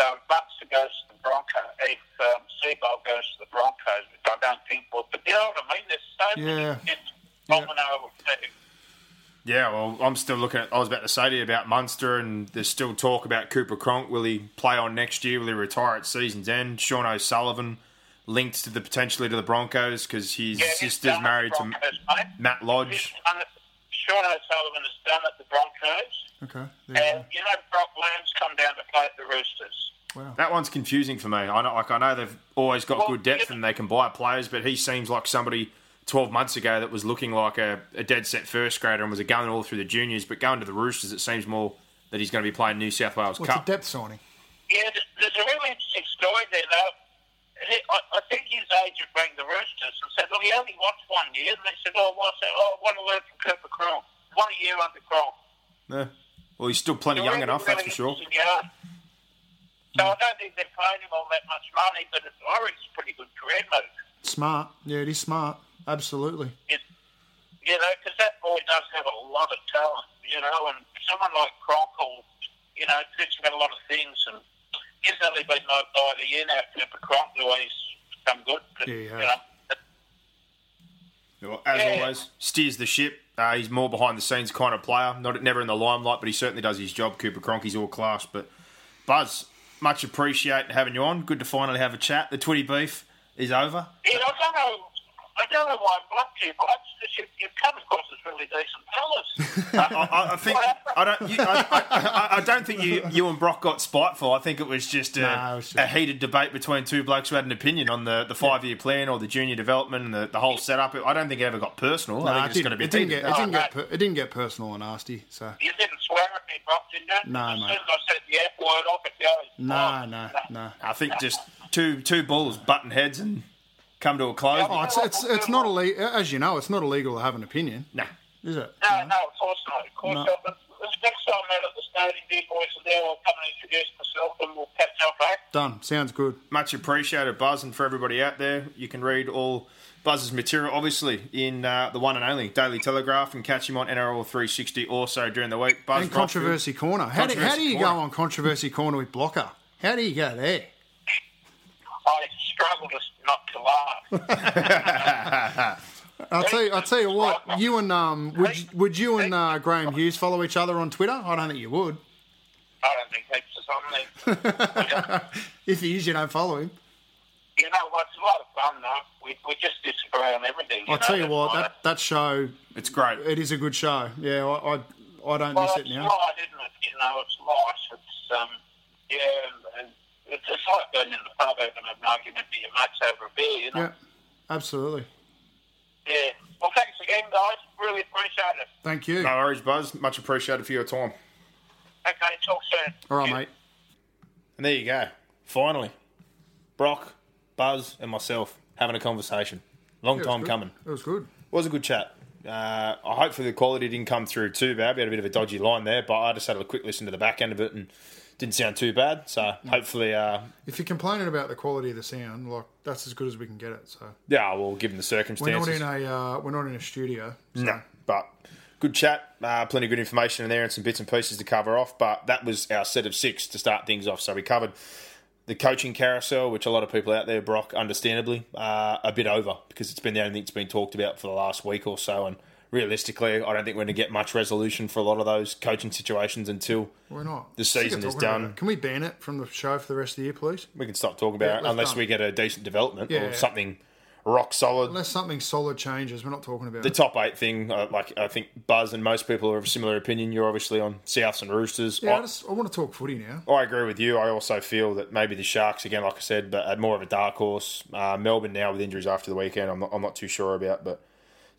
So if Munster goes to the Broncos, if um, Seibold goes to the Broncos, which I don't think will, but you know what I mean? There's so Yeah. many it's domino effect. Yeah, well, I'm still looking at. I was about to say to you about Munster, and there's still talk about Cooper Cronk. Will he play on next year? Will he retire at season's end? Sean O'Sullivan linked to the potentially to the Broncos because his Yeah, sister's married at to mate. Matt Lodge. done. Sean O'Sullivan has done at the Broncos, okay, there and you know Brock Lamb's come down to play at the Roosters. wow, That one's confusing for me. I know, like I know they've always got Well, good depth yeah. and they can buy players, but he seems like somebody 12 months ago that was looking like a, a dead set first grader and was going all through the juniors, but going to the Roosters, it seems more that he's going to be playing New South Wales what's Cup. a depth signing? Yeah, there's a really interesting story there, though. He- I, I think his agent rang the Roosters and said, "Well, he only wants one year." And they said, "Oh, what's that? Oh, I want to learn from Cooper Cronk. One year under Cronk." Yeah. Well, he's still plenty young Really, enough, that's for sure. interesting. So I don't think they're paying him all that much money, but it's, I reckon it's a pretty good career move. Smart, yeah, it is smart, absolutely. It, you know, because that boy does have a lot of talent, you know, and someone like Cronk, you know, fits about a lot of things, and he's only been like by the year now, Cooper Cronk, the way he's come good. But, Yeah, he you know, Well, As Yeah. always, steers the ship. Uh, he's more behind the scenes kind of player, not never in the limelight, but he certainly does his job. Cooper Cronk, he's all class. But Buzz, much appreciate having you on. Good to finally have a chat. The Twitty beef is over. I don't know. I don't know why I blocked you, but you, you come across as really decent fellas. I, I, I think I don't. You, I, I, I don't think you, you and Brock got spiteful. I think it was just a, No, it was just- a heated debate between two blokes who had an opinion on the, the five year plan or the junior development and the, the whole setup. I don't think it ever got personal. I think it it's going to didn't, be it didn't get, it didn't Oh, get, per, it didn't get personal or nasty. So you didn't swear at me, Brock, did you? No, as mate. soon as I said the F word off, it goes. no, oh, no, no. I think just two two bulls button heads and come to a close. Oh, it's it's it's not illegal, as you know, it's not illegal to have an opinion, Nah. is it? No, no, of course not. Of course No. not. But next time out at the stadium, dear boys are there, I'll come and introduce myself and we'll catch up, eh? Done. Sounds good. Much appreciated, Buzz, and for everybody out there, you can read all Buzz's material, obviously, in uh, the one and only Daily Telegraph, and catch him on NRL 360 also during the week. Buzz And Brockfield. controversy corner. How do, how do you corner. go on controversy corner with blocker? How do you go there? I struggle to not to laugh. I'll tell you. I'll tell you what. You and um, would you, would you and uh, Graham Hughes follow each other on Twitter? I don't think you would. I don't think heaps is on there. If he is, you don't follow him. You know what? It's a lot of fun, though. We, we just disagree on everything. I'll know, tell you that's what. why- That that show, It's great. it is a good show. Yeah, I I, I don't well, miss it now. light, isn't it? You know, it's light. It's, um, yeah, and, and it's, it's like going in the pub having an argument with your mates over a beer, you know? Yeah, absolutely. Yeah. Well, thanks again, guys. Really appreciate it. Thank you. No worries, Buzz. Much appreciated for your time. Okay, talk soon. All right, Yeah. mate. And there you go. Finally, Brock, Buzz, and myself having a conversation. Long It was time coming. It was good. It was a good chat. Uh, I hopefully the quality didn't come through too bad. We had a bit of a dodgy line there, but I just had a quick listen to the back end of it and didn't sound too bad. So hopefully, uh, If you're complaining about the quality of the sound, like that's as good as we can get it. So yeah, we'll give them the we're not in a uh, we're not in a studio. So. No, but good chat. Uh, plenty of good information in there and some bits and pieces to cover off. But that was our set of six to start things off. So we covered the coaching carousel, which a lot of people out there, Brock, understandably, uh, a bit over because it's been the only thing that's been talked about for the last week or so. And realistically, I don't think we're going to get much resolution for a lot of those coaching situations until Why not? the season is done. Can we ban it from the show for the rest of the year, please? We can stop talking about Yeah, it let's unless done. we get a decent development Yeah, or yeah. something rock solid. Unless something solid changes, we're not talking about the it. top eight thing, uh, like I think Buzz and most people are of a similar opinion. You're obviously on Souths and Roosters. Yeah, I, I, just, I want to talk footy now. I agree with you. I also feel that maybe the Sharks, again, like I said, but are more of a dark horse. Uh, Melbourne now with injuries after the weekend, I'm not, I'm not too sure about. But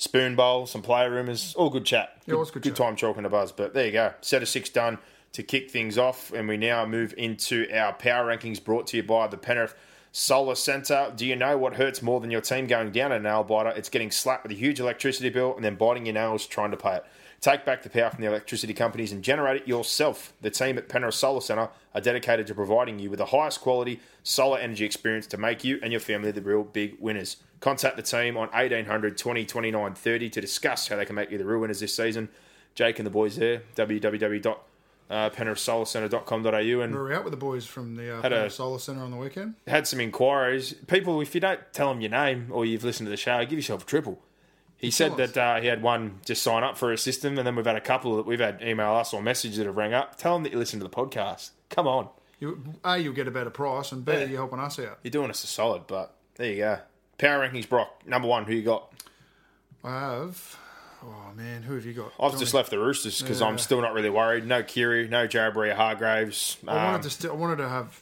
Spoon Bowl, some player rumours, all good chat. Yeah, it was good good chat. time talking to Buzz. But there you go. Set of six done to kick things off. And we now move into our power rankings brought to you by the Penrith Solar Centre. Do you know what hurts more than your team going down a nail biter? It's getting slapped with a huge electricity bill and then biting your nails trying to pay it. Take back the power from the electricity companies and generate it yourself. The team at Penrith Solar Centre are dedicated to providing you with the highest quality solar energy experience to make you and your family the real big winners. Contact the team on 1800 20 29 30 to discuss how they can make you the real winners this season. Jake and the boys there, www.penrithsolarcentre.com.au And We were out with the boys from the uh, a- Solar Centre on the weekend. had some inquiries. People, if you don't tell them your name or you've listened to the show, give yourself a triple. He said us. that uh, he had one just sign up for a system, and then we've had a couple that we've had email us or message that have rang up. Tell them that you listen to the podcast. Come on, You, a, you'll get a better price, and B, Yeah. you're helping us out. you're doing us a solid. But there you go. Power rankings, Brock. Number one, who you got? I have. Oh man, who have you got? I've Tell just left the Roosters because Yeah. I'm still not really worried. No Keary, no Jared Waerea-Hargreaves. I Um, wanted to. St- I wanted to have.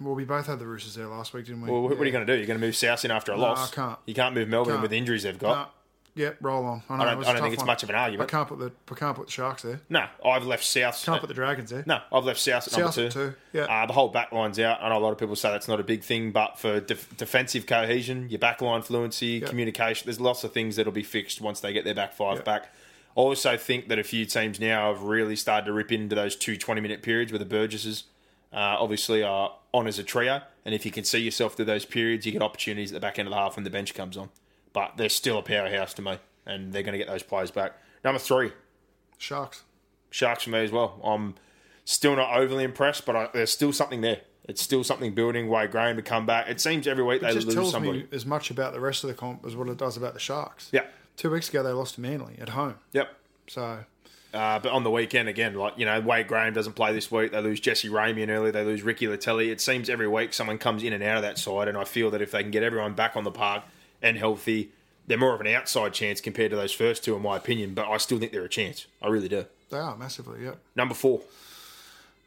Well, we both had the Roosters there last week, didn't we? well, what are you going to do? You're going to move South in after a No, loss. I can't. You can't move Melbourne Can't. with the injuries they've got. Yep, roll on. I, know, I don't, was don't think it's one. much of an argument. I can't put the. I can't put the Sharks there. No, I've left South. Can't put the Dragons there. No, I've left South at number two. two, yeah. Uh, the whole back line's out. I know a lot of people say that's not a big thing, but for def- defensive cohesion, your back line fluency, communication, there's lots of things that'll be fixed once they get their back five Yeah. back. I also think that a few teams now have really started to rip into those two 20 minute periods where the Burgesses uh, obviously are on as a trio. And if you can see yourself through those periods, you get opportunities at the back end of the half when the bench comes on. But they're still a powerhouse to me, and they're going to get those players back. Number three, Sharks. Sharks for me as well. I'm still not overly impressed, but I, there's still something there. It's still something building. Wade Graham to come back. It seems every week It they just lose tells somebody. me as much about the rest of the comp as what it does about the Sharks. Yeah. Two weeks ago, they lost to Manly at home. Yep. So Uh, but on the weekend again, like you know, Wade Graham doesn't play this week. They lose Jesse Ramien early. They lose Ricky Leutele. It seems every week someone comes in and out of that side, and I feel that if they can get everyone back on the park and healthy, they're more of an outside chance compared to those first two, in my opinion. But I still think they're a chance. I really do. they are massively. Yep. Number four.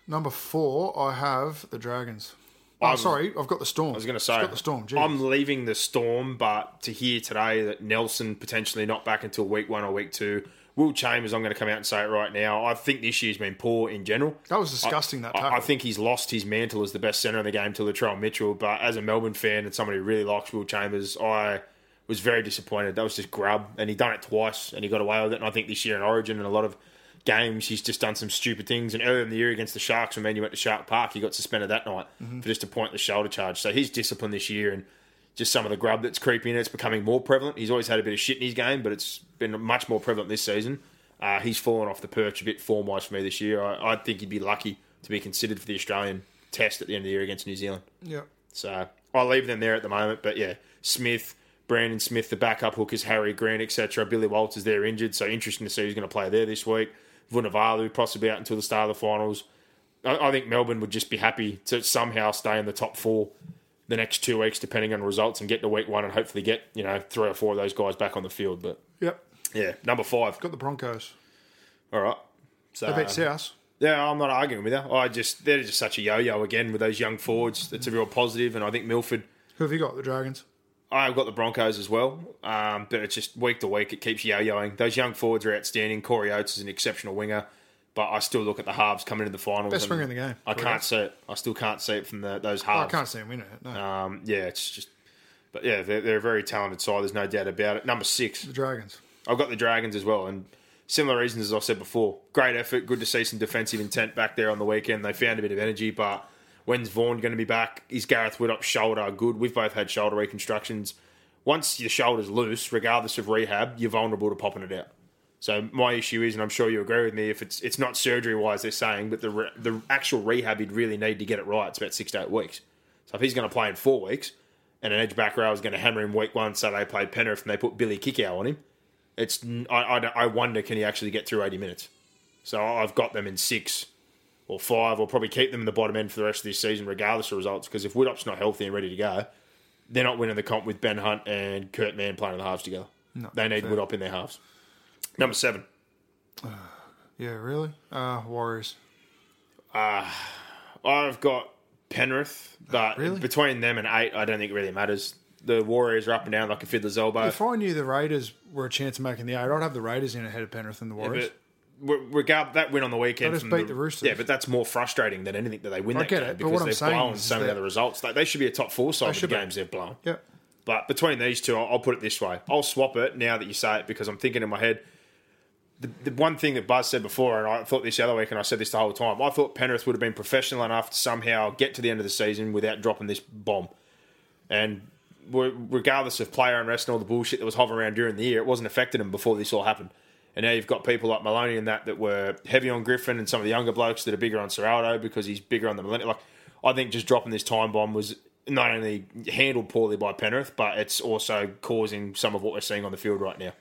Number four, I have the Dragons. Oh, I'm- sorry, I've got the Storm. I was going to say, got the Storm. I'm leaving the Storm, but to hear today that Nelson potentially not back until week one or week two, Will Chambers, I'm going to come out and say it right now. I think this year's been poor in general. that was disgusting. that I, tackle. I think he's lost his mantle as the best centre in the game to Latrell Mitchell. But as a Melbourne fan and somebody who really likes Will Chambers, I was very disappointed. That was just grub, and he done it twice, and he got away with it. And I think this year in Origin and a lot of games, he's just done some stupid things. And earlier in the year against the Sharks, when Man U went to Shark Park, he got suspended that night Mm-hmm. for just a pointless shoulder charge. So he's disciplined this year, and just some of the grub that's creeping in. It's becoming more prevalent. He's always had a bit of shit in his game, but it's been much more prevalent this season. Uh, he's fallen off the perch a bit form wise for me this year. I, I think he'd be lucky to be considered for the Australian test at the end of the year against New Zealand. Yep. So I'll leave them there at the moment. But yeah, Smith, Brandon Smith, the backup hookers, Harry Green, etc. Billy Walters, they're injured, so interesting to see who's going to play there this week. Vunivalu possibly out until the start of the finals. I, I think Melbourne would just be happy to somehow stay in the top four the next two weeks, depending on results, and get to week one and hopefully get you know three or four of those guys back on the field. But Yep. yeah, number five. Got the Broncos. All right. So They beat South. yeah, I'm not arguing with you. I just they're just such a yo-yo again with those young forwards. It's a real positive, and I think Milford. Who have you got? The Dragons. I've got the Broncos as well, um, but it's just week to week it keeps yo-yoing. Those young forwards are outstanding. Corey Oates is an exceptional winger, but I still look at the halves coming into the finals. Best winger in the game, I can't see it. I still can't see it from the, those Oh, I can't see him winning it. No. Um, yeah, it's just. But yeah, they're, they're a very talented side. There's no doubt about it. Number six, the Dragons. I've got the Dragons as well, and similar reasons as I said before. Great effort, good to see some defensive intent back there on the weekend. They found a bit of energy, but when's Vaughan going to be back? Is Gareth Widdop's shoulder good? We've both had shoulder reconstructions. Once your shoulder's loose, regardless of rehab, you're vulnerable to popping it out. So my issue is, and I'm sure you agree with me, if it's it's not surgery wise, they're saying, but the re, the actual rehab you'd really need to get it right, it's about six to eight weeks. So if he's going to play in four weeks, and an edge back row is going to hammer him week one, so they played Penrith and they put Billy Kikau on him, it's I, I, I wonder can he actually get through 80 minutes? So I've got them in six or five, or probably keep them in the bottom end for the rest of this season, regardless of results. Because if Widdop's not healthy and ready to go, they're not winning the comp with Ben Hunt and Kurt Mann playing in the halves together. No, they need fair. Woodup in their halves. Number seven. Yeah, really? Uh, Warriors. I've got Penrith, but Really? between them and eight, I don't think it really matters. The Warriors are up and down like a fiddler's elbow. If I knew the Raiders were a chance of making the eight, I'd have the Raiders in ahead of Penrith and the Warriors. but regard that win on the weekend, They just beat the Roosters. Yeah, but that's more frustrating than anything that they win I that get game it, because they've blown so many other results. Like they should be a top four side of the should be. games they've blown. yeah. But between these two, I'll put it this way: I'll swap it now that you say it because I'm thinking in my head. The, the one thing that Buzz said before, and I thought this the other week, and I said this the whole time, I thought Penrith would have been professional enough to somehow get to the end of the season without dropping this bomb. And regardless of player unrest and all the bullshit that was hovering around during the year, it wasn't affecting them before this all happened. And now you've got people like Maloney and that that were heavy on Griffin and some of the younger blokes that are bigger on Serraldo because he's bigger on the millennial. Like, I think just dropping this time bomb was not only handled poorly by Penrith, but it's also causing some of what we're seeing on the field right now.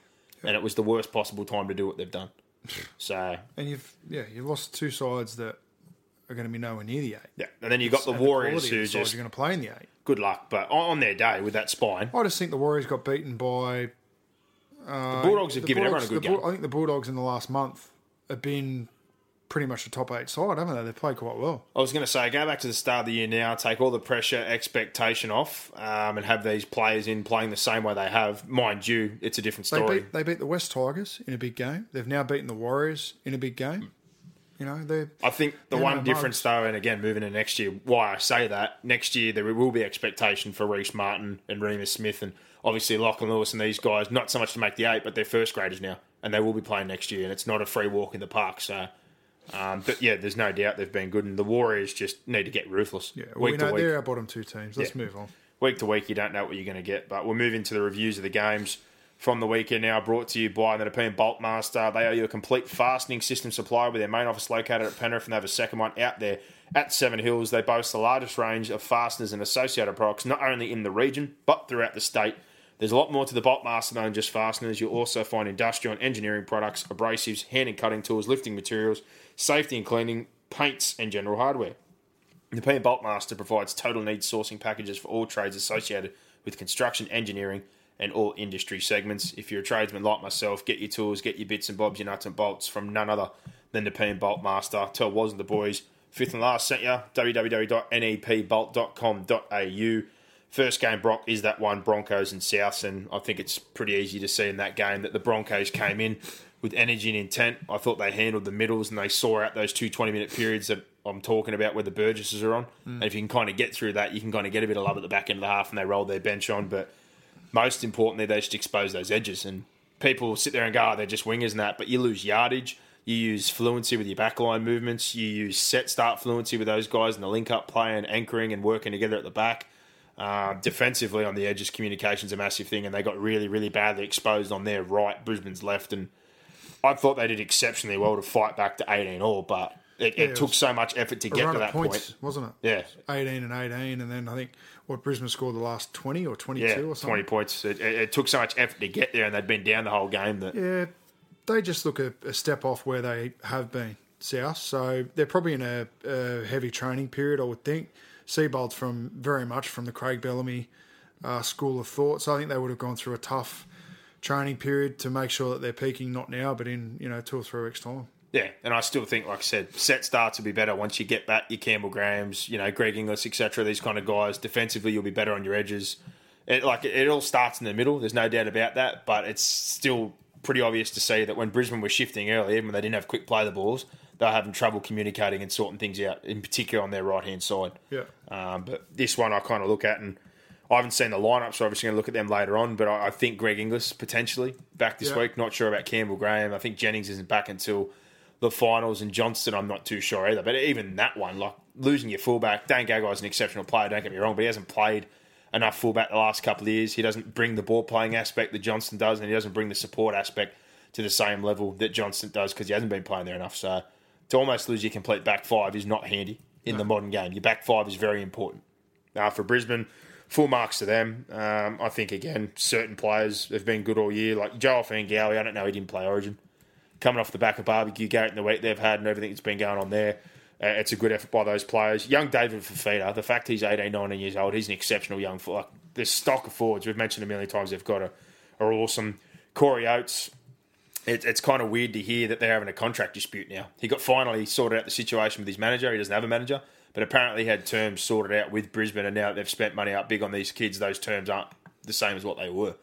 And it was the worst possible time to do what they've done. So, And you've yeah, you've lost two sides that are going to be nowhere near the eight. yeah. And then you've got the And Warriors quality of who the sides just, you're going to play in the eight. good luck, but on on their day with that spine, I just think the Warriors got beaten by the uh, Bulldogs have the given Bulldogs- everyone a good the game. I think the Bulldogs in the last month have been pretty much a top eight side, haven't they? They've played quite well. I was going to say, go back to the start of the year now, take all the pressure, expectation off, um, and have these players in playing the same way they have. Mind you, it's a different They story. beat they beat the West Tigers in a big game. They've now beaten the Warriors in a big game. You know, they I think the one difference, though, and again, moving to next year, why I say that, next year there will be expectation for Rhyse Martin and Reimis Smith and obviously Lachlan Lewis and these guys, not so much to make the eight, but they're first graders now, and they will be playing next year, and it's not a free walk in the park. So, um, but yeah, there's no doubt they've been good, and the Warriors just need to get ruthless. yeah, well, week we to know week. they're our bottom two teams. Let's Yeah. move on. week to week, you don't know what you're going to get. But we'll move into the reviews of the games from the weekend now, brought to you by the Nepean Boltmaster. They are your complete fastening system supplier with their main office located at Penrith, and they have a second one out there at Seven Hills. They boast the largest range of fasteners and associated products, not only in the region, but throughout the state. There's a lot more to the Boltmaster than just fasteners. You'll also find industrial and engineering products, abrasives, hand and cutting tools, lifting materials, safety and cleaning, paints, and general hardware. The P Boltmaster provides total needs sourcing packages for all trades associated with construction, engineering, and all industry segments. If you're a tradesman like myself, get your tools, get your bits and bobs, your nuts and bolts from none other than the P Boltmaster. Tell wasn't the boys. Fifth and last sent you www.nepbolt.com.au. First game, Brock, is that one Broncos and Souths, and I think it's pretty easy to see in that game that the Broncos came in with energy and intent. I thought they handled the middles and they saw out those two 20 minute periods that I'm talking about where the Burgesses are on. And if you can kind of get through that, you can kind of get a bit of love at the back end of the half and they roll their bench on. But most importantly, they just expose those edges. And people sit there and go, oh, they're just wingers and that, but you lose yardage. You use fluency with your backline movements. You use set start fluency with those guys and the link up play and anchoring and working together at the back. Uh, defensively on the edges, communication's a massive thing, and they got really, really badly exposed on their right, Brisbane's left. And I thought they did exceptionally well to fight back to 18 all, but it, Yeah, it it took so much effort to get to of that points, point. wasn't it? Yeah, 18 and 18, and then I think what Brisbane scored the last 20 or 22 yeah, or something. 20 points. It, it, it took so much effort to get there, and they'd been down the whole game that Yeah, they just look a, a step off where they have been, South. So they're probably in a, a heavy training period, I would think. Seibold's from very much from the Craig Bellamy uh, school of thought. So I think they would have gone through a tough training period to make sure that they're peaking not now, but in you know two or three weeks' time. Yeah, and I still think, like I said, set starts will be better once you get back your Campbell Grahams, you know, Greg Inglis, etc. These kind of guys. Defensively, you'll be better on your edges. It, like it, all starts in the middle. There's no doubt about that. But it's still pretty obvious to see that when Brisbane were shifting early, even when they didn't have quick play the balls, they were having trouble communicating and sorting things out, in particular on their right hand side. Yeah. Um, but this one I kind of look at, and I haven't seen the lineup, so I'm obviously going to look at them later on. But I, I think Greg Inglis potentially back this Yeah. week. Not sure about Campbell Graham. I think Jennings isn't back until the finals, and Johnston I'm not too sure either. But even that one, like losing your fullback, Dane Gagai's an exceptional player. Don't get me wrong, but he hasn't played enough fullback the last couple of years. He doesn't bring the ball playing aspect that Johnston does, and he doesn't bring the support aspect to the same level that Johnston does because he hasn't been playing there enough. So to almost lose your complete back five is not handy in the modern game. Your back five is very important. Uh, for Brisbane, full marks to them. Um, I think, again, certain players have been good all year. Like Joe Ofahengaue, I don't know, he didn't play Origin. Coming off the back of barbecue gate and the week they've had and everything that's been going on there, uh, it's a good effort by those players. Young David Fifita, the fact he's 18, 19 years old, he's an exceptional young Like, the stock of forwards, we've mentioned a million times, they've got a, are awesome. Corey Oates, it, it's kind of weird to hear that they're having a contract dispute now. He got finally sorted out the situation with his manager. He doesn't have a manager, but apparently had terms sorted out with Brisbane, and now that they've spent money out big on these kids, those terms aren't the same as what they were.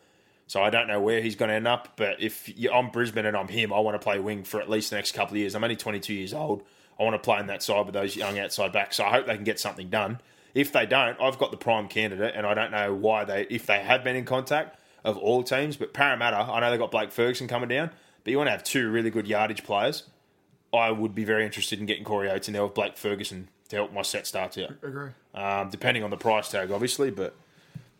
So I don't know where he's going to end up, but if I'm Brisbane and I'm him, I want to play wing for at least the next couple of years. I'm only 22 years old. I want to play on that side with those young outside backs. So I hope they can get something done. If they don't, I've got the prime candidate, and I don't know why they, if they have been in contact of all teams, but Parramatta, I know they've got Blake Ferguson coming down, but you want to have two really good yardage players. I would be very interested in getting Corey Oates in there with Blake Ferguson to help my set starts out. Agree. Um, depending on the price tag, obviously, but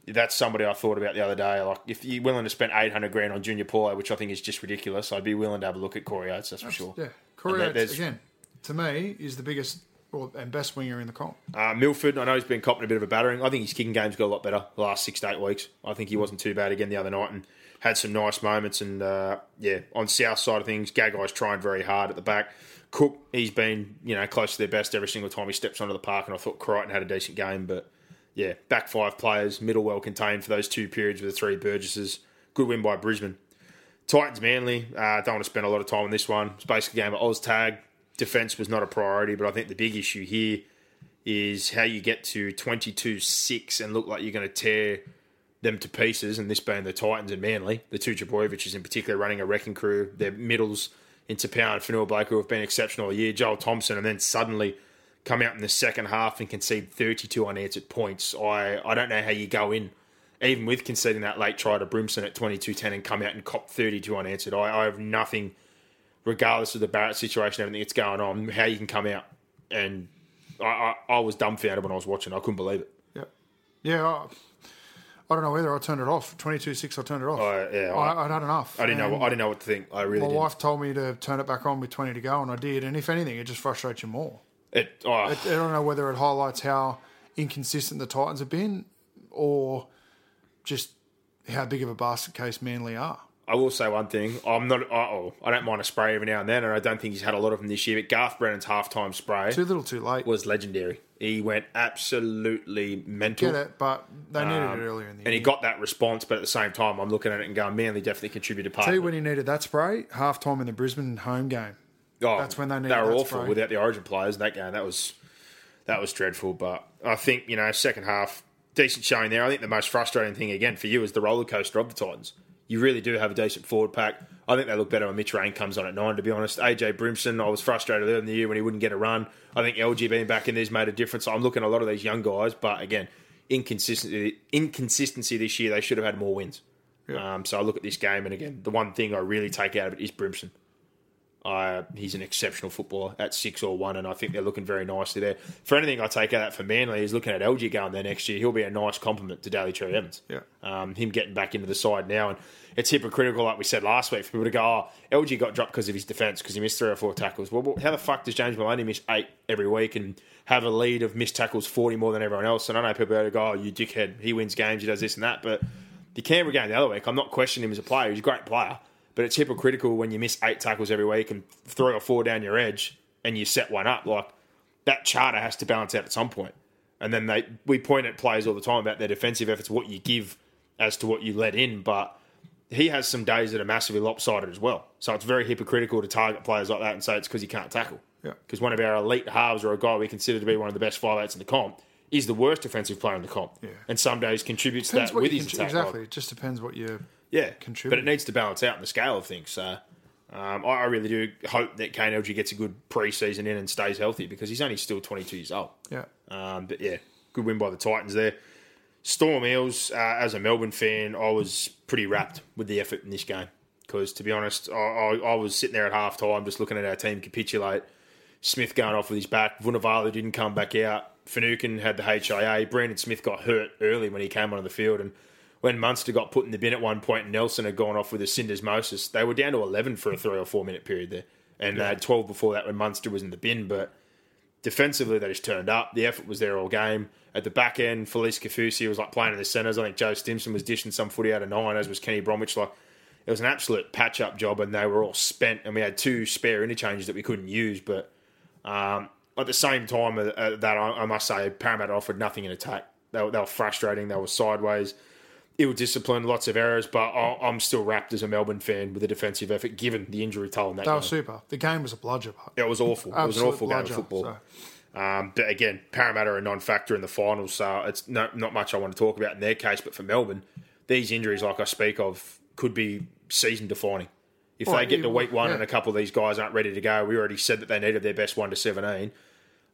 that's somebody I thought about the other day. Like, if you're willing to spend 800 grand on Junior Paulo, which I think is just ridiculous, I'd be willing to have a look at Corey Oates, that's for sure. Yeah, Corey Oates, again, to me, is the biggest or, and best winger in the comp. Uh, Milford, I know he's been copping a bit of a battering. I think his kicking game's got a lot better the last six to eight weeks. I think he wasn't too bad again the other night and had some nice moments. And uh, yeah, on south side of things, Gagai's trying very hard at the back. Cook, he's been you know close to their best every single time he steps onto the park, and I thought Crichton had a decent game, but yeah, back five players, middle well contained for those two periods with the three Burgesses. Good win by Brisbane. Titans Manly, uh, don't want to spend a lot of time on this one. It's basically a game of Oz tag. Defence was not a priority, but I think the big issue here is how you get to 22 6 and look like you're going to tear them to pieces, and this being the Titans and Manly, the two Jaboyevic's in particular running a wrecking crew, their middles into Power and Fonua-Blake, who have been exceptional year, Joel Thompson, and then suddenly come out in the second half and concede 32 unanswered points. I, I don't know how you go in, even with conceding that late try to Brimson at 22 10 and come out and cop 32 unanswered. I, I have nothing, regardless of the Barrett situation, everything that's going on, how you can come out. And I, I, I was dumbfounded when I was watching. I couldn't believe it. Yeah, yeah. I, don't know whether I turned it off. Twenty-two six. I turned it off. I- yeah, I, I- I'd had enough. I didn't know. What, I didn't know what to think. I really My didn't. wife told me to turn it back on with twenty to go, and I did. And if anything, it just frustrates you more. It, oh, I don't know whether it highlights how inconsistent the Titans have been, or just how big of a basket case Manly are. I will say one thing. I'm not. Oh, I don't mind a spray every now and then, and I don't think he's had a lot of them this year. But Garth Brennan's halftime spray Too little, too late. was legendary. He went absolutely mental. Get it, but they needed Um, it earlier in the and he got that response, but at the same time, I'm looking at it and going, Manly definitely contributed part. Tell you when he needed that spray, half time in the Brisbane home game. Oh, That's when they needed They were that awful spray. without the Origin players. In that game, that was that was dreadful. But I think you know, second half decent showing there. I think the most frustrating thing again for you is the roller coaster of the Titans. You really do have a decent forward pack. I think they look better when Mitch Rein comes on at nine. To be honest, AJ Brimson, I was frustrated earlier in the year when he wouldn't get a run. I think Elgey being back in there's made a difference. I'm looking at a lot of these young guys, but again, inconsistency inconsistency this year. They should have had more wins. Um, so I look at this game, and again, the one thing I really take out of it is Brimson. Uh, he's an exceptional footballer at six or one, and I think they're looking very nicely there. For anything I take out that for Manly he's looking at Elgey going there next year. He'll be a nice compliment to Daly Cherry Evans. Yeah. Um, him getting back into the side now, and it's hypocritical, like we said last week, for people to go, "Oh, Elgey got dropped because of his defence because he missed three or four tackles." Well, how the fuck does James Maloney miss eight every week and have a lead of missed tackles forty more than everyone else? And I know people are go, "Oh, you dickhead! He wins games, he does this and that," but the Canberra game the other week, I'm not questioning him as a player. He's a great player. But it's hypocritical when you miss eight tackles every week and three or four down your edge and you set one up. Like that charter has to balance out at some point. And then they we point at players all the time about their defensive efforts, what you give as to what you let in. But he has some days that are massively lopsided as well. So it's very hypocritical to target players like that and say it's because he can't tackle. Yeah. Because one of our elite halves or a guy we consider to be one of the best five eights in the comp is the worst defensive player in the comp. Yeah. And some days contributes Depends that with his attack. exactly. It just depends what you. Yeah, contribute. but it needs to balance out in the scale of things. So um, I, I really do hope that Kane Elgey gets a good pre-season in and stays healthy because he's only still 22 years old. Yeah. Um, but yeah, good win by the Titans there. Storm Eels, uh, as a Melbourne fan, I was pretty wrapped with the effort in this game because, to be honest, I, I, I was sitting there at half time just looking at our team capitulate. Smith going off with his back. Vunivalu didn't come back out. Finucane had the HIA. Brandon Smith got hurt early when he came onto the field. And when Munster got put in the bin at one point, Nelson had gone off with a syndesmosis. They were down to 11 for a three or four minute period there. And they had 12 before that when Munster was in the bin. But Defensively, they just turned up. The effort was there all game. At the back end, Felise Kaufusi was like playing in the centres. I think Joe Stimson was dishing some footy out of nine, as was Kenny Bromwich. Like it was an absolute patch up job, and they were all spent. And we had two spare interchanges that we couldn't use. But um, at the same time, uh, uh, that I, I, must say, Parramatta offered nothing in attack. They they were frustrating. They were sideways, ill disciplined, lots of errors. But I, am still wrapped as a Melbourne fan with the defensive effort, given the injury toll in that. They game. were super. The game was a bludger. It was awful. it was an awful bludger, game of football. so. Um, but again, Parramatta are a non-factor in the finals, so it's no, not much I want to talk about in their case. But for Melbourne, these injuries, like I speak of, could be season defining. If Well, they get to week one yeah. and a couple of these guys aren't ready to go, we already said that they needed their best one to seventeen.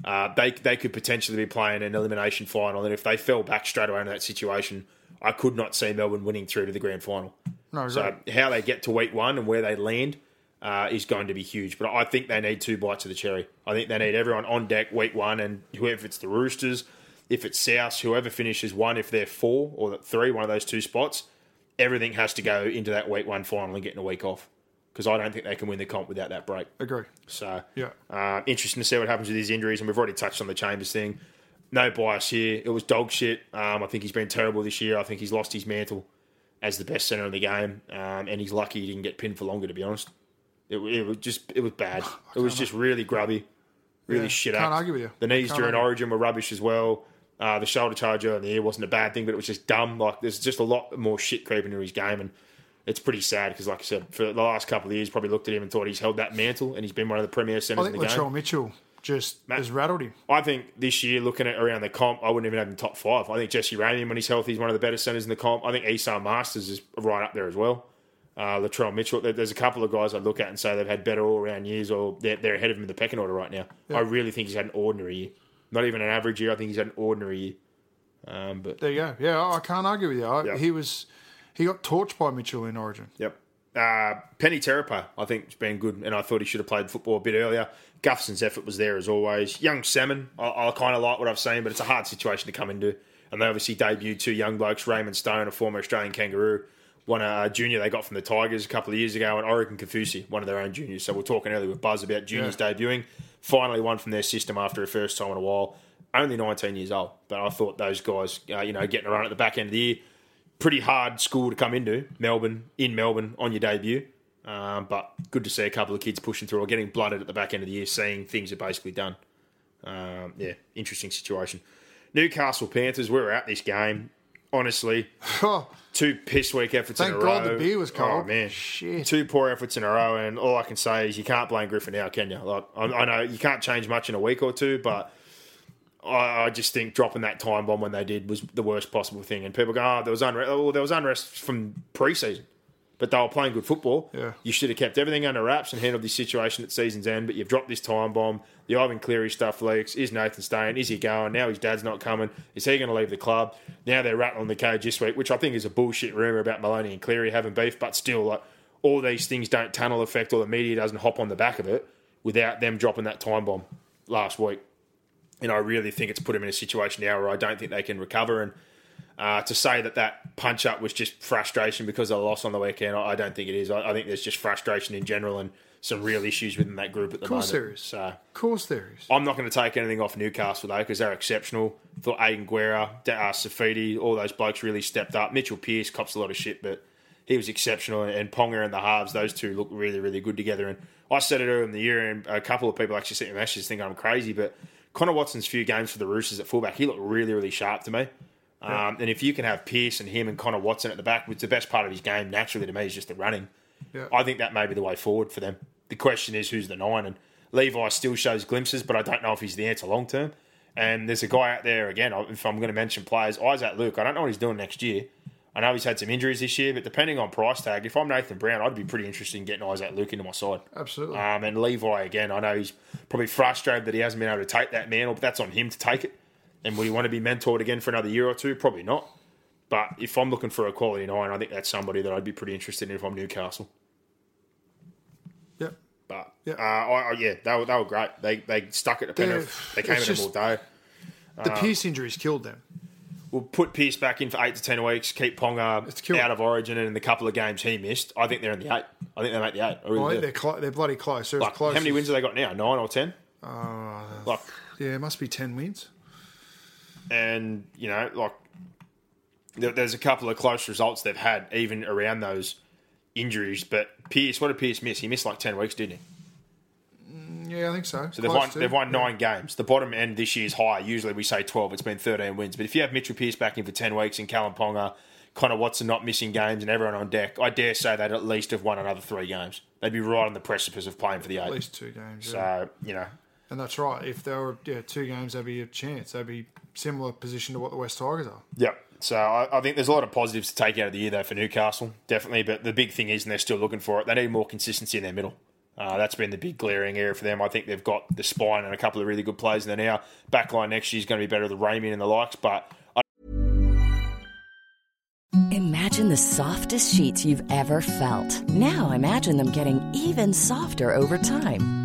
Uh, they they could potentially be playing an elimination final, and if they fell back straight away in that situation, I could not see Melbourne winning through to the grand final. No, So right. how they get to week one and where they land uh, is going to be huge. But I think they need two bites of the cherry. I think they need everyone on deck week one, and whoever it's the Roosters, if it's South, whoever finishes one, if they're four or three, one of those two spots, everything has to go into that week one final and getting a week off. Because I don't think they can win the comp without that break. Agree. So Yeah. uh, interesting to see what happens with these injuries, and we've already touched on the Chambers thing. No bias here. It was dog shit. Um, I think he's been terrible this year. I think he's lost his mantle as the best centre in the game, um, and he's lucky he didn't get pinned for longer. To be honest, it, it was just it was bad. It was just really grubby, really Yeah, shit can't up. argue with you. The knees Can't during argue. Origin were rubbish as well. Uh, the shoulder charge earlier in the year wasn't a bad thing, but it was just dumb. Like there's just a lot more shit creeping into his game, and it's pretty sad because, like I said, for the last couple of years, probably looked at him and thought he's held that mantle, and he's been one of the premier I centres in think the game. Mitchell just has rattled him. I think this year, looking at around the comp, I wouldn't even have him top five. I think Jesse Ramien, when he's healthy, is one of the better centres in the comp. I think Esau Masters is right up there as well. Uh, Latrell Mitchell, there's a couple of guys I'd look at and say they've had better all round years, or they're, they're ahead of him in the pecking order right now. I really think he's had an ordinary year. Not even an average year. I think he's had an ordinary year. Um, but There you go. Yeah, I can't argue with you. I, Yeah. He was he got torched by Mitchell in Origin. Yep. Uh, Penny Terapa, I think, has been good, and I thought he should have played football a bit earlier. Gutherson's effort was there as always. Young Salmon, I, I kind of like what I've seen, but it's a hard situation to come into. And they obviously debuted two young blokes, Raymond Stone, a former Australian kangaroo, one a junior they got from the Tigers a couple of years ago, and Oregon Kafusi, one of their own juniors. So we're talking earlier with Buzz about juniors debuting. Finally, one from their system after a first time in a while. Only 19 years old, but I thought those guys, uh, you know, getting a run at the back end of the year, pretty hard school to come into Melbourne in Melbourne on your debut. Um, but good to see a couple of kids pushing through or getting blooded at the back end of the year, seeing things are basically done. Um, yeah, interesting situation. Newcastle Panthers, we were at this game. Honestly, two piss week efforts Thank in a God row. Thank God the beer was cold. Oh man, Shit. two poor efforts in a row, and all I can say is you can't blame Griffin now, can you? Like I, I know you can't change much in a week or two, but I, I just think dropping that time bomb when they did was the worst possible thing. And people go, "Oh, there was unrest. Oh, there was unrest from preseason." But they were playing good football. Yeah. You should have kept everything under wraps and handled this situation at season's end. But you've dropped this time bomb. The Ivan Cleary stuff leaks. Is Nathan staying? Is he going? Now his dad's not coming. Is he going to leave the club? Now they're rattling the cage this week, which I think is a bullshit rumor about Maloney and Cleary having beef. But still, like all these things don't tunnel effect, or the media doesn't hop on the back of it without them dropping that time bomb last week. And I really think it's put them in a situation now where I don't think they can recover. And uh, to say that that punch up was just frustration because of the loss on the weekend, I I don't think it is. I, I think there's just frustration in general and some real issues within that group at the course moment. there is. So Of course there is. I'm not going to take anything off Newcastle though because they're exceptional. Thought Aidan Guerra, uh, Saifiti, all those blokes really stepped up. Mitchell Pearce cops a lot of shit, but he was exceptional. And Ponga and the halves, those two look really, really good together. And I said it earlier in the year, and a couple of people actually sent me messages thinking I'm crazy, but Connor Watson's few games for the Roosters at fullback, he looked really, really sharp to me. Um, and if you can have Pearce and him and Connor Watson at the back, which the best part of his game naturally to me is just the running. Yeah. I think that may be the way forward for them. The question is who's the nine, and Levi still shows glimpses, but I don't know if he's the answer long term. And there's a guy out there again. If I'm going to mention players, Isaac Luke. I don't know what he's doing next year. I know he's had some injuries this year, but depending on price tag, if I'm Nathan Brown, I'd be pretty interested in getting Isaac Luke into my side. Absolutely. Um, and Levi again, I know he's probably frustrated that he hasn't been able to take that mantle, but that's on him to take it. And would he want to be mentored again for another year or two? Probably not. But if I'm looking for a quality nine, I think that's somebody that I'd be pretty interested in if I'm Newcastle. yeah. But Yeah. uh, I, I, yeah, they were, they were great. They they stuck at the Penrith. They came at them all day. The Uh, Pearce injuries killed them. We'll put Pearce back in for eight to ten weeks. Keep Ponga out of Origin, and in the couple of games he missed, I think they're in the eight. I think they make the eight. I really I do. think they're, clo- they're bloody close. They're as Like, close how many as- wins have they got now? Nine or ten? Uh, Like Yeah, it must be 10 wins. and you know, like there, there's a couple of close results they've had even around those injuries. But Pearce, what did Pearce miss? He missed like ten weeks, didn't he? Yeah, I think so. So they've won, they've won nine games. The bottom end this year is high. Usually we say twelve. It's been thirteen wins. But if you have Mitchell Pearce back in for ten weeks and Kalyn Ponga, Connor Watson not missing games, and everyone on deck, I dare say they'd at least have won another three games. They'd be right on the precipice of playing for the eight. At least two games. Yeah. So you know, And that's right. If there were yeah, two games, there'd be a chance. They'd be similar position to what the West Tigers are. Yep. So I, I think there's a lot of positives to take out of the year though for Newcastle, definitely. But the big thing is, and they're still looking for it. They need more consistency in their middle. Uh, that's been the big glaring area for them. I think they've got the spine and a couple of really good players in there now. Backline next year is going to be better with Raymond and the likes, but I Imagine the softest sheets you've ever felt. Now imagine them getting even softer over time.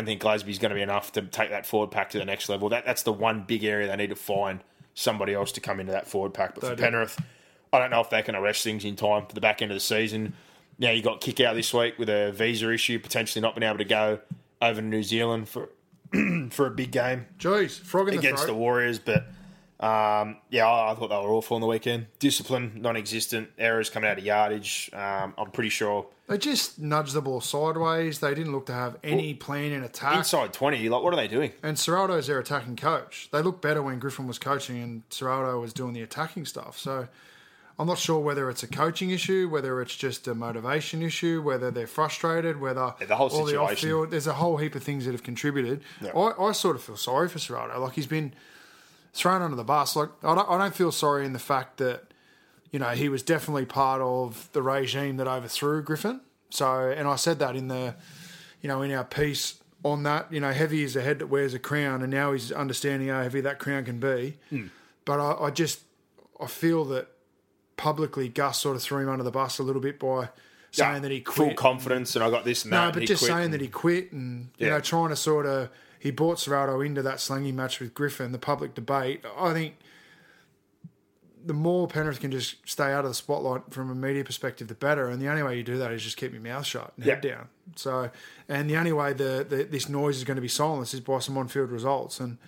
I don't think Glasby's going to be enough to take that forward pack to the next level. That that's the one big area they need to find somebody else to come into that forward pack. But for do. Penrith, I don't know if they can arrest things in time for the back end of the season. Now you got Kikau this week with a visa issue, potentially not being able to go over to New Zealand for for a big game Jeez, frog in the against the throat. Warriors, but um, yeah, I, I thought they were awful on the weekend. Discipline non-existent, errors coming out of yardage. Um, I'm pretty sure They just nudged the ball sideways. They didn't look to have any plan in attack. inside 20. Like, what are they doing? And Ciraldo's their attacking coach. They looked better when Griffin was coaching and Ciraldo was doing the attacking stuff. So I'm not sure whether it's a coaching issue, whether it's just a motivation issue, whether they're frustrated, whether Yeah, the whole the situation. off-field. There's a whole heap of things that have contributed. I, I sort of feel sorry for Ciraldo. Like he's been thrown under the bus. Like I don't, I don't feel sorry in the fact that you know he was definitely part of the regime that overthrew Griffin. So, and I said that in the you know in our piece on that. You know, heavy is a head that wears a crown, and now he's understanding how heavy that crown can be. Hmm. But I, I just I feel that publicly Gus sort of threw him under the bus a little bit by saying Yeah, that he quit. full confidence and I got this and that. No, and but just saying and- that he quit and you Yeah. know trying to sort of he brought Ciraldo into that slangy match with Griffin, the public debate. I think the more Penrith can just stay out of the spotlight from a media perspective, the better. And the only way you do that is just keep your mouth shut and head down. So, and the only way the, the this noise is going to be silenced is by some on-field results. And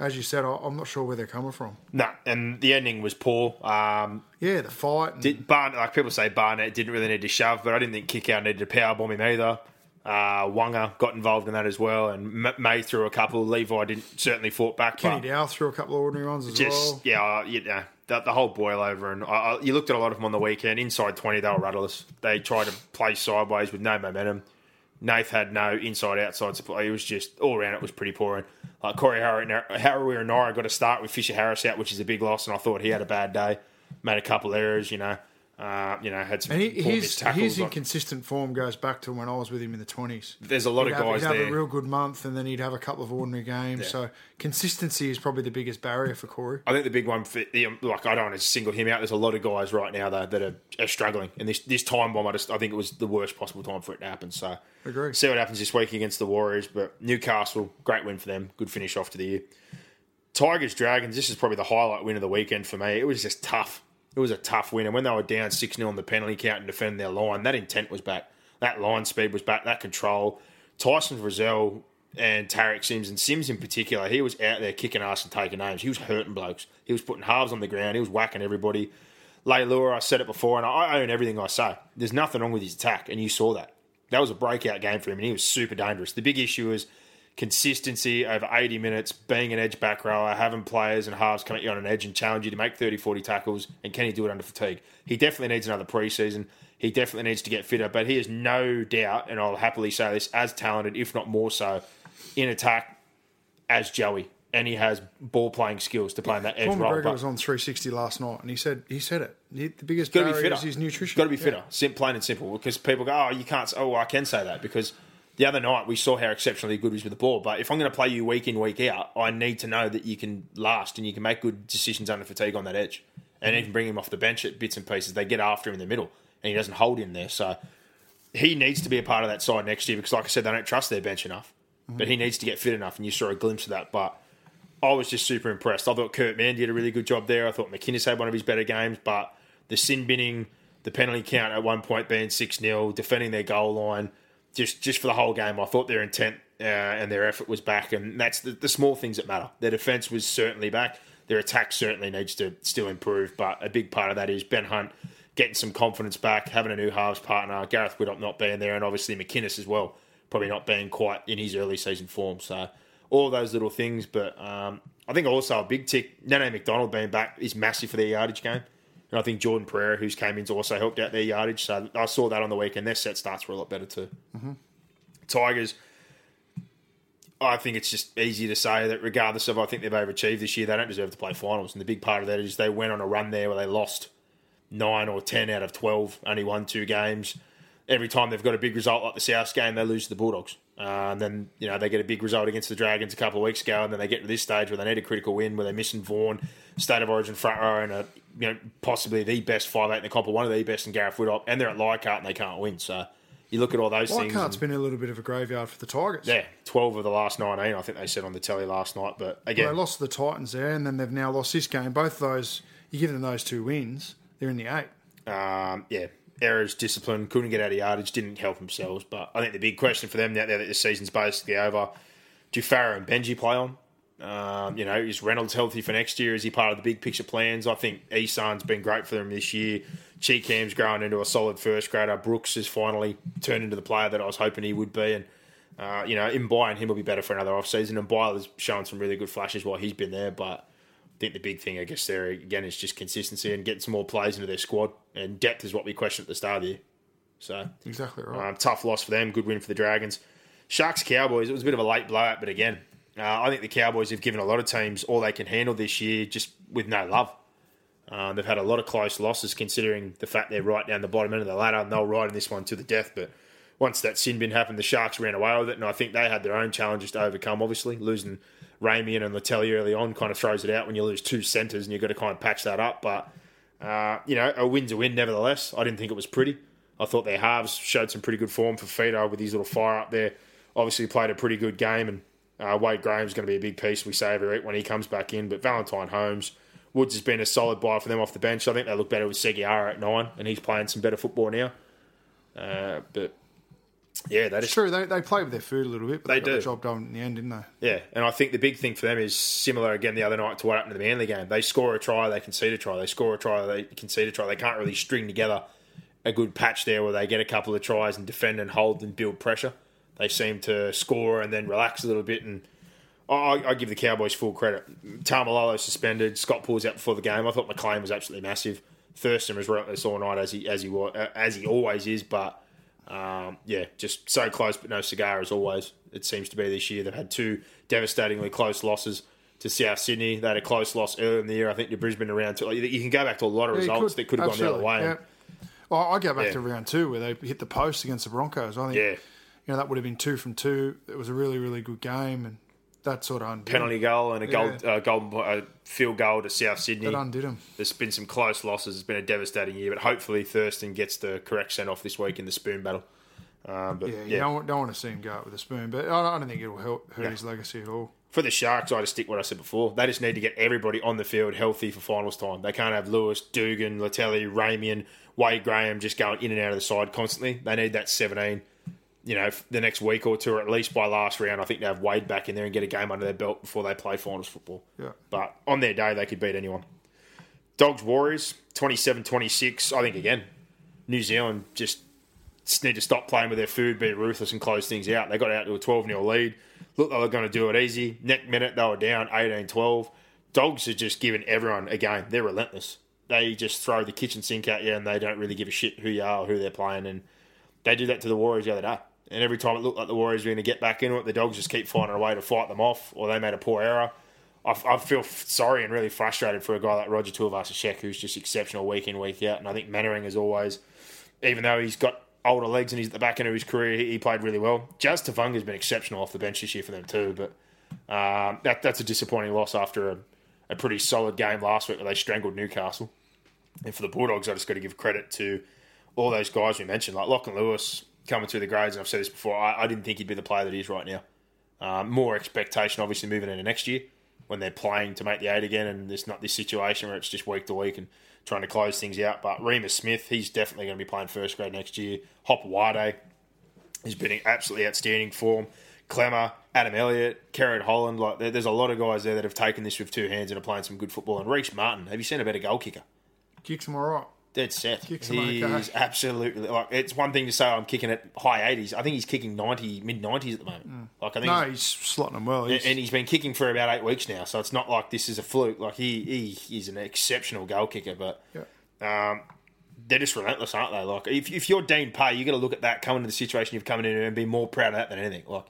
as you said, I, I'm not sure where they're coming from. No, and the ending was poor. Um, Yeah, the fight. And, did Barnett, like people say, Barnett didn't really need to shove, but I didn't think Kikau needed to power bomb him either. Uh, Wonga got involved in that as well, and M- May threw a couple. Levi didn't certainly fought back. Kenny Dow threw a couple of ordinary ones as just well. yeah, uh, you know, the, the whole boil over, and I, I, you looked at a lot of them on the weekend. Inside twenty, they were rudderless. They tried to play sideways with no momentum. Nath had no inside outside supply. It was just all around. It was pretty poor. And like Corey Harawira-Naera got to start with Fisher Harris out, which is a big loss. And I thought he had a bad day. Made a couple errors. You know, uh, you know, had some And he, poor his, missed tackles. his Like, inconsistent form goes back to when I was with him in the 20s. there's a lot he'd of have, guys he'd have a real good month and then he'd have a couple of ordinary games. So consistency is probably the biggest barrier for Corey. I think the big one for the, like I don't want to single him out. There's a lot of guys right now though that are, are struggling, and this this time bomb, I just I think it was the worst possible time for it to happen. So Agree. see what happens this week against the Warriors. But Newcastle, great win for them. Good finish off to the year. Tigers Dragons. This is probably the highlight win of the weekend for me. It was just tough. It was a tough win, and when they were down six 0 on the penalty count and defending their line, that intent was back. That line speed was back. That control. Tyson Frizell and Tariq Sims and Sims in particular, he was out there kicking ass and taking names. He was hurting blokes. He was putting halves on the ground. He was whacking everybody. Leilua, I said it before, and I own everything I say. There's nothing wrong with his attack, and you saw that. That was a breakout game for him, and he was super dangerous. The big issue is consistency over 80 minutes, being an edge back rower, having players and halves come at you on an edge and challenge you to make 30, 40 tackles, and can he do it under fatigue? He definitely needs another preseason. He definitely needs to get fitter, but he is no doubt, and I'll happily say this, as talented, if not more so, in attack as Joey. And he has ball playing skills to play in that edge Paul role. McGregor was on 360 last night and he said he said it. He- the biggest be barrier fitter. is his nutrition. Got to be Yeah. fitter. Sim- plain and simple. Because people go, oh, you can't. Oh, I can say that because the other night we saw how exceptionally good he was with the ball. But if I'm going to play you week in, week out, I need to know that you can last and you can make good decisions under fatigue on that edge. And even bring him off the bench at bits and pieces. They get after him in the middle and he doesn't hold him there. So he needs to be a part of that side next year because, like I said, they don't trust their bench enough. Mm-hmm. But he needs to get fit enough, and you saw a glimpse of that. But I was just super impressed. I thought Kurt Mann did a really good job there. I thought McInnes had one of his better games, but the sin binning, the penalty count at one point being 6 0, defending their goal line, just just for the whole game, I thought their intent uh, and their effort was back. And that's the, the small things that matter. Their defence was certainly back. Their attack certainly needs to still improve, but a big part of that is Ben Hunt getting some confidence back, having a new halves partner, Gareth Widdop not being there, and obviously McInnes as well, probably not being quite in his early season form. So all those little things, but um, I think also a big tick, Nene McDonald being back is massive for their yardage game. And I think Jordan Pereira, who's came in's also helped out their yardage. So I saw that on the weekend. Their set starts were a lot better too. Tigers, I think it's just easy to say that regardless of I think they've overachieved this year, they don't deserve to play finals. And the big part of that is they went on a run there where they lost nine or ten out of twelve, only won two games. Every time they've got a big result like the South game, they lose to the Bulldogs. Uh, and then you know they get a big result against the Dragons a couple of weeks ago, and then they get to this stage where they need a critical win, where they're missing Vaughan, state of origin front row, and a, you know possibly the best five eight in the comp, or one of the best in Gareth Widdop, and they're at Leichhardt and they can't win. So you look at all those things. Leichhardt's been a little bit of a graveyard for the Tigers. yeah, twelve of the last nineteen. I think they said on the telly last night. But Well, again, they lost to the Titans there, and then they've now lost this game. Both of those, you give them those two wins, they're in the eight. um, yeah, errors, discipline, couldn't get out of yardage, didn't help themselves. But I think the big question for them now that the season's basically over, do Farah and Benji play on? Um, you know, is Reynolds healthy for next year? Is he part of the big picture plans? I think Isan's been great for them this year. Chee-Kam's growing into a solid first grader. Brooks has finally turned into the player that I was hoping he would be. And, uh, you know, Mbye and him will be better for another off season. And has shown some really good flashes while he's been there. But I think the big thing, I guess, there again is just consistency and getting some more plays into their squad. And depth is what we questioned at the start of the year. So, Exactly right. um, tough loss for them. Good win for the Dragons. Sharks Cowboys. It was a bit of a late blowout, but again, uh, I think the Cowboys have given a lot of teams all they can handle this year, just with no love. Uh, they've had a lot of close losses, considering the fact they're right down the bottom end of the ladder, and they'll ride in this one to the death. But once that sin bin happened, the Sharks ran away with it, and I think they had their own challenges to overcome. Obviously, losing Ramien and Leutele early on kind of throws it out when you lose two centres, and you've got to kind of patch that up. But uh, you know, a win's a win, nevertheless. I didn't think it was pretty. I thought their halves showed some pretty good form for Fido with his little fire up there. Obviously, played a pretty good game, and uh, Wade Graham's going to be a big piece. We say every week when he comes back in. But Valentine Holmes, Woods has been a solid buy for them off the bench. I think they look better with Seguiara at nine, and he's playing some better football now. Uh, but yeah, that is true. They, they play with their food a little bit, but They they, got do. the job done in the end, didn't they? Yeah, and I think the big thing for them is similar again the other night to what happened to the Manly game. They score a try, they concede a try. They score a try, they concede a try. They can't really string together a good patch there where they get a couple of tries and defend and hold and build pressure. They seem to score and then relax a little bit. And I, I give the Cowboys full credit. Taumalolo suspended. Scott pulls out before the game. I thought McLean was absolutely massive. Thurston was relentless all night as he as he was, as he always is. But um, yeah, just so close, but no cigar as always. It seems to be this year. They've had two devastatingly close losses to South Sydney. They had a close loss earlier in the year, I think, to Brisbane around two. Like, you can go back to a lot of Yeah, results that could have gone the other way. Yeah. Well, I go back Yeah. to round two where they hit the post against the Broncos. I think Yeah. You know that would have been two from two. It was a really really good game, and that sort of undid Penalty him. goal and a Yeah. goal, uh, golden uh, field goal to South Sydney. That undid him. There's been some close losses. It's been a devastating year, but hopefully Thurston gets the correct send off this week in the spoon battle. Um, but Yeah, yeah, you don't, want- don't want to see him go out with a spoon, but I I don't think it'll help hurt Yeah. his legacy at all. for the Sharks, I just stick what I said before. They just need to get everybody on the field healthy for finals time. They can't have Lewis, Dugan, Leutele, Ramien, Wade Graham just going in and out of the side constantly. They need that 17, you know, the next week or two, or at least by last round. I think they have Wade back in there and get a game under their belt before they play finals football. Yeah. But on their day, they could beat anyone. Dogs Warriors, 27 26. I think, again, New Zealand just need to stop playing with their food, be ruthless, and close things out. They got out to a 12 0 lead. Looked like they were going to do it easy. Next minute, they were down 18 12. Dogs are just giving everyone a game. They're relentless. They just throw the kitchen sink at you and they don't really give a shit who you are or who they're playing. And they did that to the Warriors the other day. And every time it looked like the Warriors were going to get back into it, the Dogs just keep finding a way to fight them off or they made a poor error. I, I feel sorry and really frustrated for a guy like Roger Tuivasa-Sheck who's just exceptional week in, week out. And I think Mannering is always even though he's got older legs and he's at the back end of his career. He, he played really well. Jazz Tevaga's been exceptional off the bench this year for them too, but um, that that's a disappointing loss after a, a pretty solid game last week where they strangled Newcastle. And for the Bulldogs, I just got to give credit to all those guys we mentioned, like Lachlan Lewis coming through the grades. And I've said this before, I, I didn't think he'd be the player that he is right now. Um, more expectation, obviously, moving into next year when they're playing to make the eight again, and there's not this situation where it's just week to week and trying to close things out. But Reimis Smith, he's definitely going to be playing first grade next year. Hopoate, he's been in absolutely outstanding form. Klemmer, Adam Elliott, Kerrod Holland, like there's a lot of guys there that have taken this with two hands and are playing some good football. And Rhyse Martin, have you seen a better goal kicker? Kicks him all right. Kicks him He's absolutely like it's one thing to say I'm kicking at high 80s. I think he's kicking 90, mid 90s at the moment. Like I think No, he's- he's slotting them well. He's, and he's been kicking for about eight weeks now, so it's not like this is a fluke. Like he, he he's an exceptional goal kicker, but yeah. um, they're just relentless, aren't they? Like if, if you're Dean Pay, you got to look at that coming to the situation you've come into and be more proud of that than anything. Like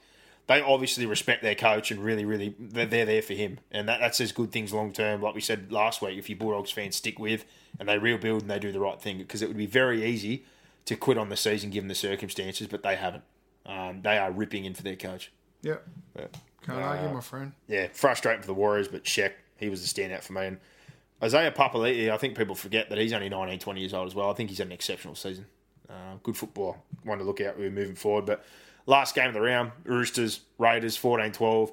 they obviously respect their coach and really, really they're, they're there for him, and that, that says good things long term. Like we said last week, if you Bulldogs fans stick with and they rebuild and they do the right thing, because it would be very easy to quit on the season given the circumstances, but they haven't. Um, they are ripping in for their coach. yeah. But, Can't argue, my friend. yeah, frustrating for the Warriors, but Sheck, he was the standout for me. And Isaiah Papali'i, I think people forget that he's only 19, 20 years old as well. I think he's had an exceptional season. Uh, good football. One to look out with moving forward. But last game of the round, Roosters, Raiders, 14 12.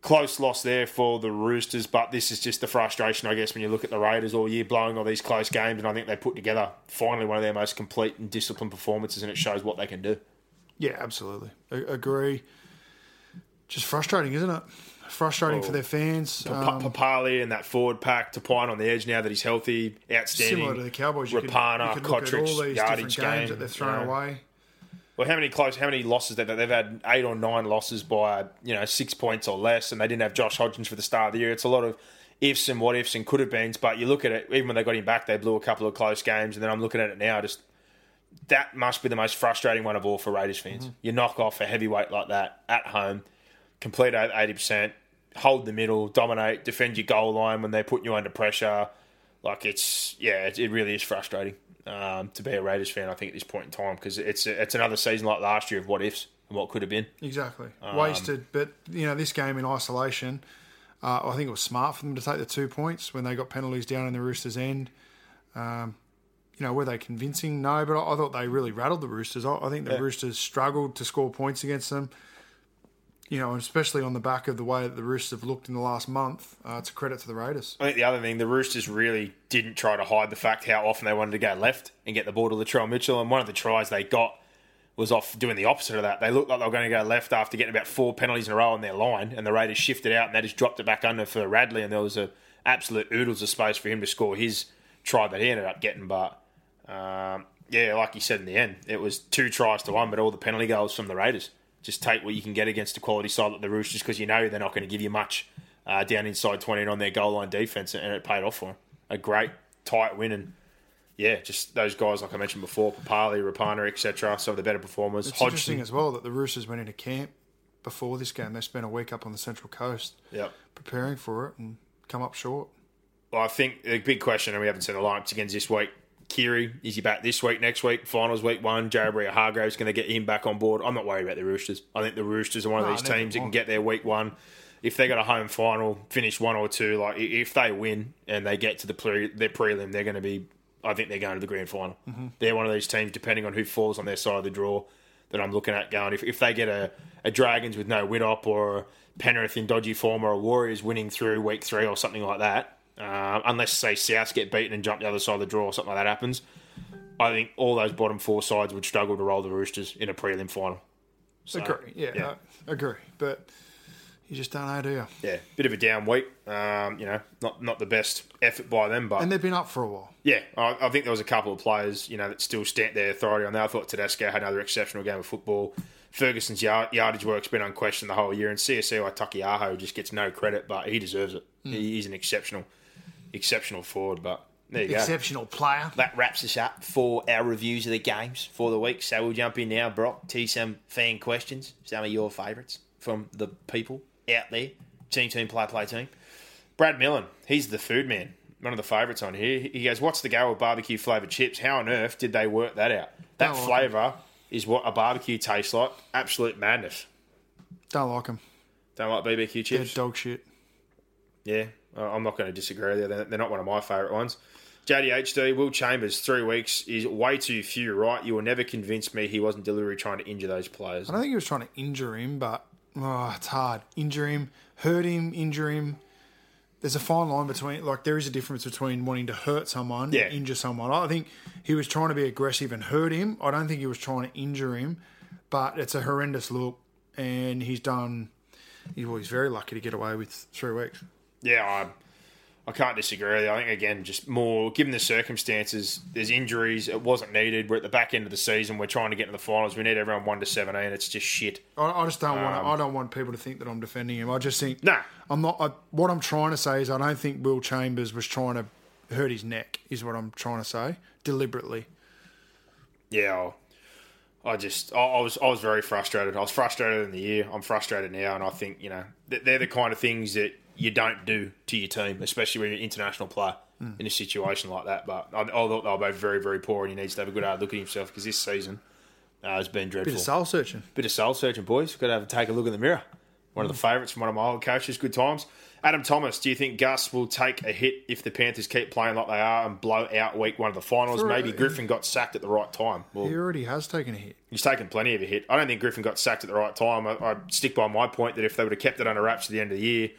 Close loss there for the Roosters, but this is just the frustration, I guess, when you look at the Raiders all year blowing all these close games. And I think they put together finally one of their most complete and disciplined performances, and it shows what they can do. Yeah, absolutely. A- agree. Just frustrating, isn't it? Frustrating for their fans. Um, Papali and that forward pack to Pine on the edge now that he's healthy, outstanding. similar to the Cowboys, you could, Rapana, you could look at all these different games game, that they've thrown you know. away. Well, how many close? How many losses they've they've had? Eight or nine losses by you know six points or less, and they didn't have Josh Hodgson for the start of the year. It's a lot of ifs and what ifs and could have beens. But you look at it, even when they got him back, they blew a couple of close games, and then I'm looking at it now. Just that must be the most frustrating one of all for Raiders fans. Mm-hmm. You knock off a heavyweight like that at home, complete eighty percent, hold the middle, dominate, defend your goal line when they're putting you under pressure. Like it's yeah, it, it really is frustrating um, to be a Raiders fan. I think at this point in time because it's it's another season like last year of what ifs and what could have been. Exactly. Um, Wasted. But, you know, this game in isolation, uh, I think it was smart for them to take the two points when they got penalties down in the Roosters' end. Um, you know, were they convincing? No, but I, I thought they really rattled the Roosters. I, I think the Roosters struggled to score points against them. You know, especially on the back of the way that the Roosters have looked in the last month. Uh, it's a credit to the Raiders. I think the other thing, the Roosters really didn't try to hide the fact how often they wanted to go left and get the ball to Latrell Mitchell. And one of the tries they got was off doing the opposite of that. They looked like they were going to go left after getting about four penalties in a row on their line, and the Raiders shifted out and they just dropped it back under for Radley, and there was a absolute oodles of space for him to score his try that he ended up getting. But um, yeah, like you said in the end, it was two tries to one, but all the penalty goals from the Raiders. Just take what you can get against a quality side like the Roosters because you know they're not going to give you much uh, down inside 20 and on their goal line defence, and it paid off for them. A great, tight win, and yeah, just those guys, like I mentioned before, Papali, Rapana, etc., some of the better performers. It's interesting as well that the Roosters went into camp before this game. They spent a week up on the Central Coast Yep. preparing for it and come up short. Well, I think the big question, and we haven't seen the lineups again this week. Keary, is he back this week, next week? Finals week one. Jared Hargreaves going to get him back on board. I'm not worried about the Roosters. I think the Roosters are one of No, these teams that can get their week one. If they got a home final, finish one or two, like if they win and they get to the pre, their prelim, they're going to be. I think they're going to the grand final. Mm-hmm. They're one of these teams, depending on who falls on their side of the draw, that I'm looking at going. If, if they get a, a Dragons with no Widdop or a Penrith in dodgy form or a Warriors winning through week three or something like that, uh, unless say Souths get beaten and jump the other side of the draw or something like that happens, I think all those bottom four sides would struggle to roll the Roosters in a prelim final. So, agree. Yeah, yeah. I agree. But you just don't know, do you? Yeah, bit of a down week. Um, you know, not not the best effort by them, but And they've been up for a while. yeah, I, I think there was a couple of players, you know, that still stamp their authority on that. I thought Tedesco had another exceptional game of football. Ferguson's yard, yardage work's been unquestioned the whole year, and CSC like Taukeiaho just gets no credit, but he deserves it. He, he's an exceptional, exceptional forward. But there you go. Exceptional player. that wraps us up for our reviews of the games for the week. So we'll jump in now, Brock, to some fan questions, some of your favourites from the people out there. Team, team, play, play, team. Brad Millen, he's the food man, one of the favourites on here. He goes, What's the go with barbecue flavoured chips? How on earth did they work that out? That like flavour is what a barbecue tastes like. Absolute madness. Don't like them. Don't like BBQ They're chips? dog shit. Yeah, Uh, I'm not going to disagree with you. They're they're not one of my favourite ones. JDHD, Will Chambers, three weeks is way too few, right? You will never convince me he wasn't deliberately trying to injure those players. I don't think he was trying to injure him, but oh, it's hard. Injure him, hurt him, injure him. There's a fine line between, like, there is a difference between wanting to hurt someone Yeah. and injure someone. I think he was trying to be aggressive and hurt him. I don't think he was trying to injure him, but it's a horrendous look, and he's done. He, well, he's very lucky to get away with three weeks. Yeah, I, I can't disagree. I think, again, just more, given the circumstances, there's injuries, it wasn't needed. We're at the back end of the season, we're trying to get to the finals. We need everyone 1 to 17. It's just shit. I, I just don't want. I um, don't want people to think that I'm defending him. I just think Nah. I'm not. I, what I'm trying to say is I don't think Will Chambers was trying to hurt his neck. Is what I'm trying to say deliberately. Yeah, I just I, I was I was very frustrated. I was frustrated in the year. I'm frustrated now, and I think you know they're the kind of things that you don't do to your team, especially when you're an international player in a situation like that. But I, I thought they were both very very poor, and he needs to have a good hard look at himself because this season uh, has been dreadful. Bit of soul searching. Bit of soul searching, boys. Got to have a take a look in the mirror. One of the favourites from one of my old coaches. Good times. Adam Thomas, do you think Gus will take a hit if the Panthers keep playing like they are and blow out week one of the finals? For- Maybe Griffin got sacked at the right time. Well, He already has taken a hit. he's taken plenty of a hit. I don't think Griffin got sacked at the right time. I, I stick by my point that if they would have kept it under wraps to the end of the year,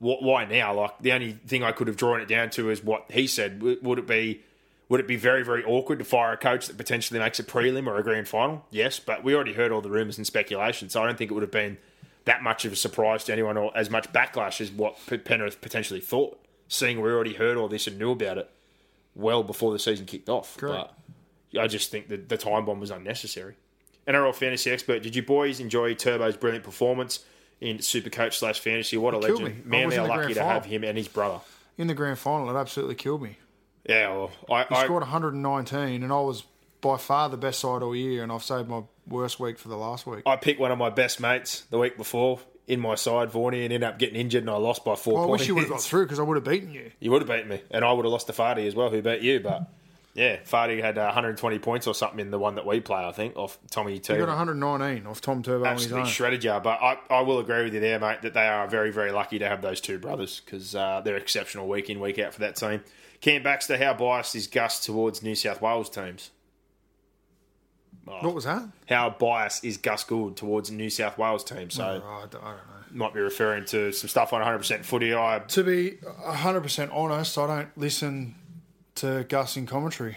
why now? Like the only thing I could have drawn it down to is what he said. Would it be would it be very very awkward to fire a coach that potentially makes a prelim or a grand final? Yes, but we already heard all the rumours and speculation, so I don't think it would have been that much of a surprise to anyone or as much backlash as what Penrith potentially thought. Seeing we already heard all this and knew about it well before the season kicked off. Correct. But I just think that the time bomb was unnecessary. NRL fantasy expert, did you boys enjoy Turbo's brilliant performance in Supercoach slash fantasy? What a legend! me. Manly are lucky to final. have him and his brother. In the grand final, it absolutely killed me. Yeah, well, I, He I scored 119, and I was by far the best side all year, and I've saved my worst week for the last week. I picked one of my best mates the week before in my side, Vorney, and ended up getting injured, and I lost by four Well, I points. wish you would have got through because I would have beaten you. You would have beaten me, and I would have lost to Fardy as well, who beat you. But yeah, Fardy had uh, 120 points or something in the one that we play, I think, off Tommy He Turner. got 119 off Tom Turbo on his absolutely own. shredded you. But I, I will agree with you there, mate, that they are very, very lucky to have those two brothers because uh, they're exceptional week in, week out for that team. Cam Baxter, how biased is Gus towards New South Wales teams? What was that? How biased is Gus Gould towards New South Wales teams? So Oh, I don't I don't know. might be referring to some stuff on 100% footy. I To be 100% honest, I don't listen to Gus in commentary.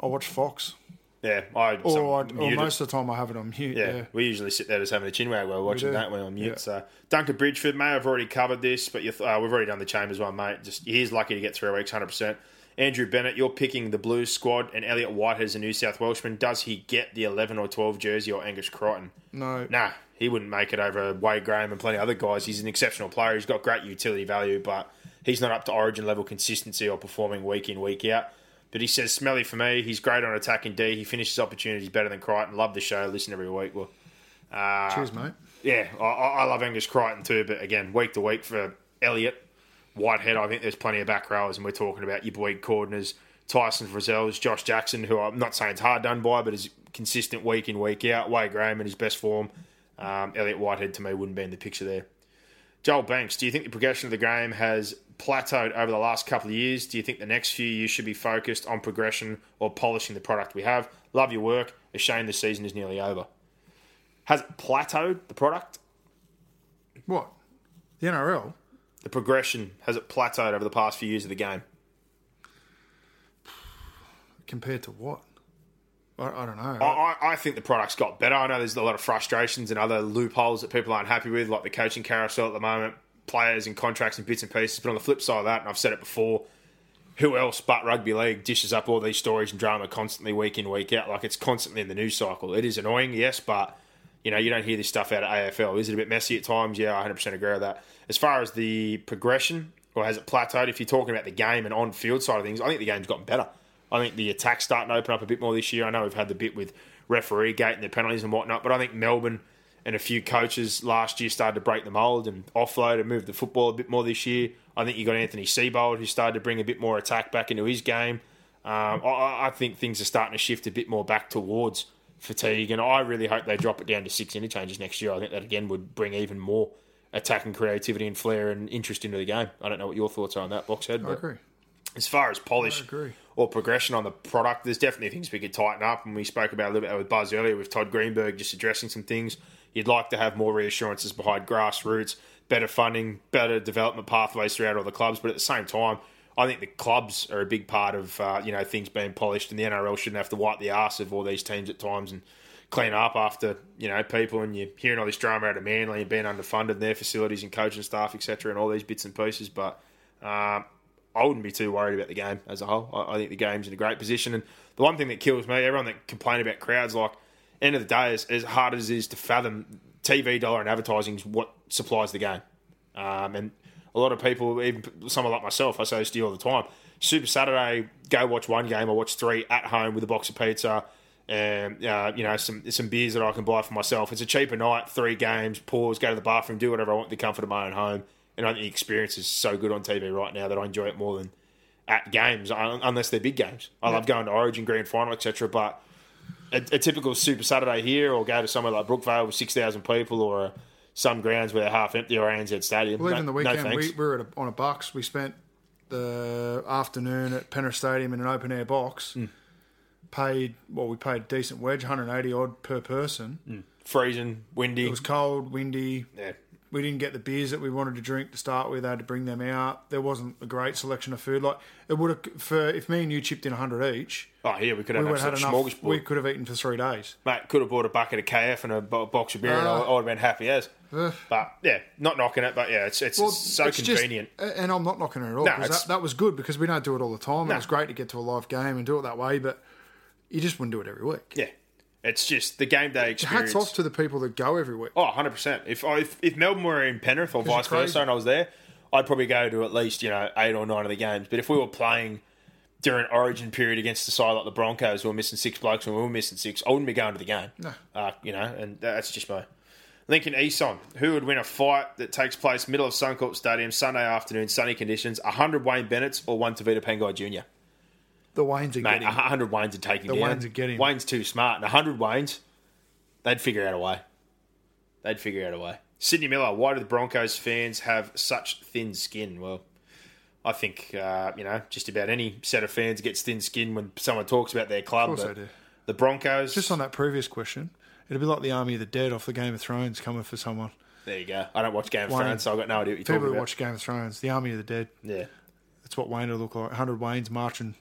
I watch Fox. yeah, I Or, I, or most of the time I have it on mute. Yeah, Yeah. we usually sit there just having a chin wag while watching, do. don't we, on mute? Yeah. So, Duncan Bridgeford may have already covered this, but you th- uh, we've already done the Chambers one, mate. Just he's lucky to get three weeks, hundred percent. Andrew Bennett, you're picking the Blues squad, and Elliot Whitehead is a New South Welshman. Does he get the eleven or twelve jersey or Angus Crichton? No. Nah, he wouldn't make it over Wade Graham and plenty of other guys. He's an exceptional player. He's got great utility value, but he's not up to origin level consistency or performing week in, week out. But he says, smelly for me. He's great on attacking D. He finishes opportunities better than Crichton. Love the show. Listen every week. Well, uh, Cheers, mate. yeah, I, I love Angus Crichton too, but again, week to week for Elliot Whitehead, I think there's plenty of back rowers, and we're talking about your Boyd Cordners, Tyson Frizell's, Josh Jackson, who I'm not saying it's hard done by, but is consistent week in, week out. Wade Graham in his best form. Um, Elliot Whitehead to me wouldn't be in the picture there. Joel Banks, do you think the progression of the game has plateaued over the last couple of years? Do you think the next few years should be focused on progression or polishing the product we have? Love your work. A shame the season is nearly over. Has it plateaued the product? What? The NRL? The progression has it plateaued over the past few years of the game? Compared to what? I, I don't know. I, I I think the product's got better. I know there's a lot of frustrations and other loopholes that people aren't happy with, like the coaching carousel at the moment, players and contracts and bits and pieces. But on the flip side of that, and I've said it before, who else but rugby league dishes up all these stories and drama constantly week in week out? Like it's constantly in the news cycle. It is annoying, yes, but you know you don't hear this stuff out of AFL. Is it a bit messy at times? Yeah, I 100% agree with that. As far as the progression, or has it plateaued? If you're talking about the game and on field side of things, I think the game's gotten better. I think the attack's starting to open up a bit more this year. I know we've had the bit with referee gate and the penalties and whatnot, but I think Melbourne and a few coaches last year started to break the mould and offload and move the football a bit more this year. I think you got Anthony Seibold who started to bring a bit more attack back into his game. Um, I, I think things are starting to shift a bit more back towards fatigue. And I really hope they drop it down to six interchanges next year. I think that again would bring even more attack and creativity and flair and interest into the game. I don't know what your thoughts are on that, Boxhead. I agree. as far as polish or progression on the product, there's definitely things we could tighten up. And we spoke about a little bit with Buzz earlier with Todd Greenberg just addressing some things. You'd like to have more reassurances behind grassroots, better funding, better development pathways throughout all the clubs. But at the same time, I think the clubs are a big part of uh, you know things being polished, and the NRL shouldn't have to wipe the arse of all these teams at times and clean up after you know people. And you're hearing all this drama out of Manly and being underfunded in their facilities and coaching staff, etc., and all these bits and pieces. But um, I wouldn't be too worried about the game as a whole. I, I think the game's in a great position. And the one thing that kills me, everyone that complain about crowds, like end of the day, as, as hard as it is to fathom, TV dollar and advertising is what supplies the game. Um, and a lot of people, even someone like myself, I say this to you all the time. Super Saturday, go watch one game. I watch three at home with a box of pizza and uh, you know some some beers that I can buy for myself. It's a cheaper night, three games, pause, go to the bathroom, do whatever I want in the comfort of my own home. And I think the experience is so good on TV right now that I enjoy it more than at games, unless they're big games. I love going to Origin, Grand Final, etc. But a, a typical Super Saturday here, or go to somewhere like Brookvale with six thousand people, or uh, some grounds where they're half empty, or ANZ Stadium. Well, no, even the weekend, thanks. we, we were at a, on a box. We spent the afternoon at Penrith Stadium in an open air box. Hmm. Paid well, we paid a decent wedge, 180 odd per person. freezing, windy. It was cold, windy. yeah. We didn't get the beers that we wanted to drink to start with. I had to bring them out. There wasn't a great selection of food. Like it would have for if me and you chipped in 100 each, Oh, yeah, we could have we an would have had enough. We could have eaten for three days. Mate, could have bought a bucket of KF and a box of beer, and I, Ah. I would have been happy as. Ugh. But yeah, not knocking it, but yeah, it's it's so it's just- convenient. and I'm not knocking it at all. No, that, that was good because we don't do it all the time. No. It was great to get to a live game and do it that way, but you just wouldn't do it every week. yeah, it's just the game day experience. Hats off to the people that go every week. Oh, 100 percent. If, if if Melbourne were in Penrith or vice versa, and I was there, I'd probably go to at least you know eight or nine of the games. But if we were playing during Origin period against a side like the Broncos, who were missing six blokes and we were missing six, I wouldn't be going to the game. No. uh, you know, and that's just my. Lincoln Eson, who would win a fight that takes place middle of Suncorp Stadium Sunday afternoon, sunny conditions? hundred Wayne Bennett's or one Tevita Pangai Jr. The Waynes are Mate, getting. hundred Wayne's are taking The down. Waynes are getting- Wayne's too smart, and hundred Wayne's, they'd figure out a way. They'd figure out a way. Sydney Miller, why do the Broncos fans have such thin skin? Well, I think uh, you know just about any set of fans gets thin skin when someone talks about their club. course but they do. The Broncos, Just on that previous question, it'd be like the Army of the Dead off the Game of Thrones coming for someone. there you go. I don't watch Game of Wayne. Thrones, so I've got no idea what you're People talking about. watch Game of Thrones, the Army of the Dead. Yeah, That's what Wayne would look like. 100 Waynes marching.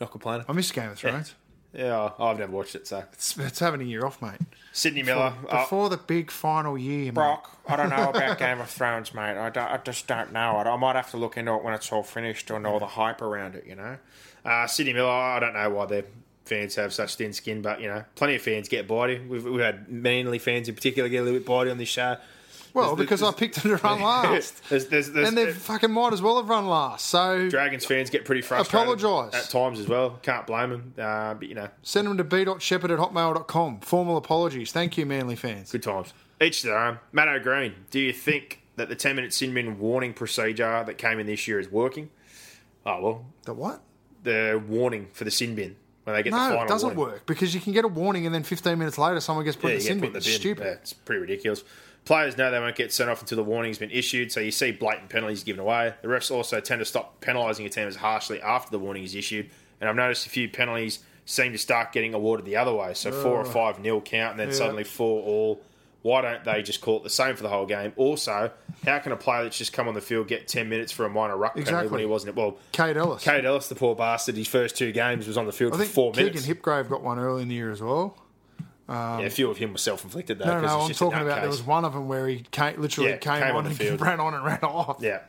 Not complaining. I miss Game of Thrones. Yeah, I've never watched it. So It's, it's having a year off, mate. Sydney Miller, uh, Before the big final year, mate. Brock, I don't know about Game of Thrones, mate. I, don't- I just don't know. I, I might have to look into it when it's all finished and all the hype around it, you know? Uh, Sydney Miller, I don't know why their fans have such thin skin, but you know, plenty of fans get bitey. We've, we've had Manly fans in particular get a little bit bitey on this show. Well, There's- because I picked them to run last. There's, there's, there's, and they fucking might as well have run last. So Dragons fans get pretty frustrated Apologise. at times as well. Can't blame them, uh, but you know, send them to b.shepherd at hotmail.com. Formal apologies. Thank you, Manly fans. good times. Each to their own. Matt O'Green, do you think that the 10 minute sin bin warning procedure that came in this year is working? Oh well, The what? the warning for the sin bin when they get the No, final it doesn't warning. work because you can get a warning and then 15 minutes later someone gets put Yeah, in the sin bin. It's the stupid. Yeah, it's pretty ridiculous. Players know they won't get sent off until the warning's been issued, so you see blatant penalties given away. The refs also tend to stop penalising a team as harshly after the warning is issued, and I've noticed a few penalties seem to start getting awarded the other way. So four or five nil count, and then Yeah. suddenly four all. Why don't they just call it the same for the whole game? Also, how can a player that's just come on the field get ten minutes for a minor ruck penalty Exactly. when he wasn't? Well, Kate Ellis. Kate Ellis, the poor bastard, his first two games was on the field I for think four Keegan minutes. Hipgrave got one early in the year as well. Yeah, um, a few of him were self-inflicted though. No, no, I'm talking about nutcase. there was one of them where he came, literally Yeah, came, came on, on and ran on and ran off. Yeah.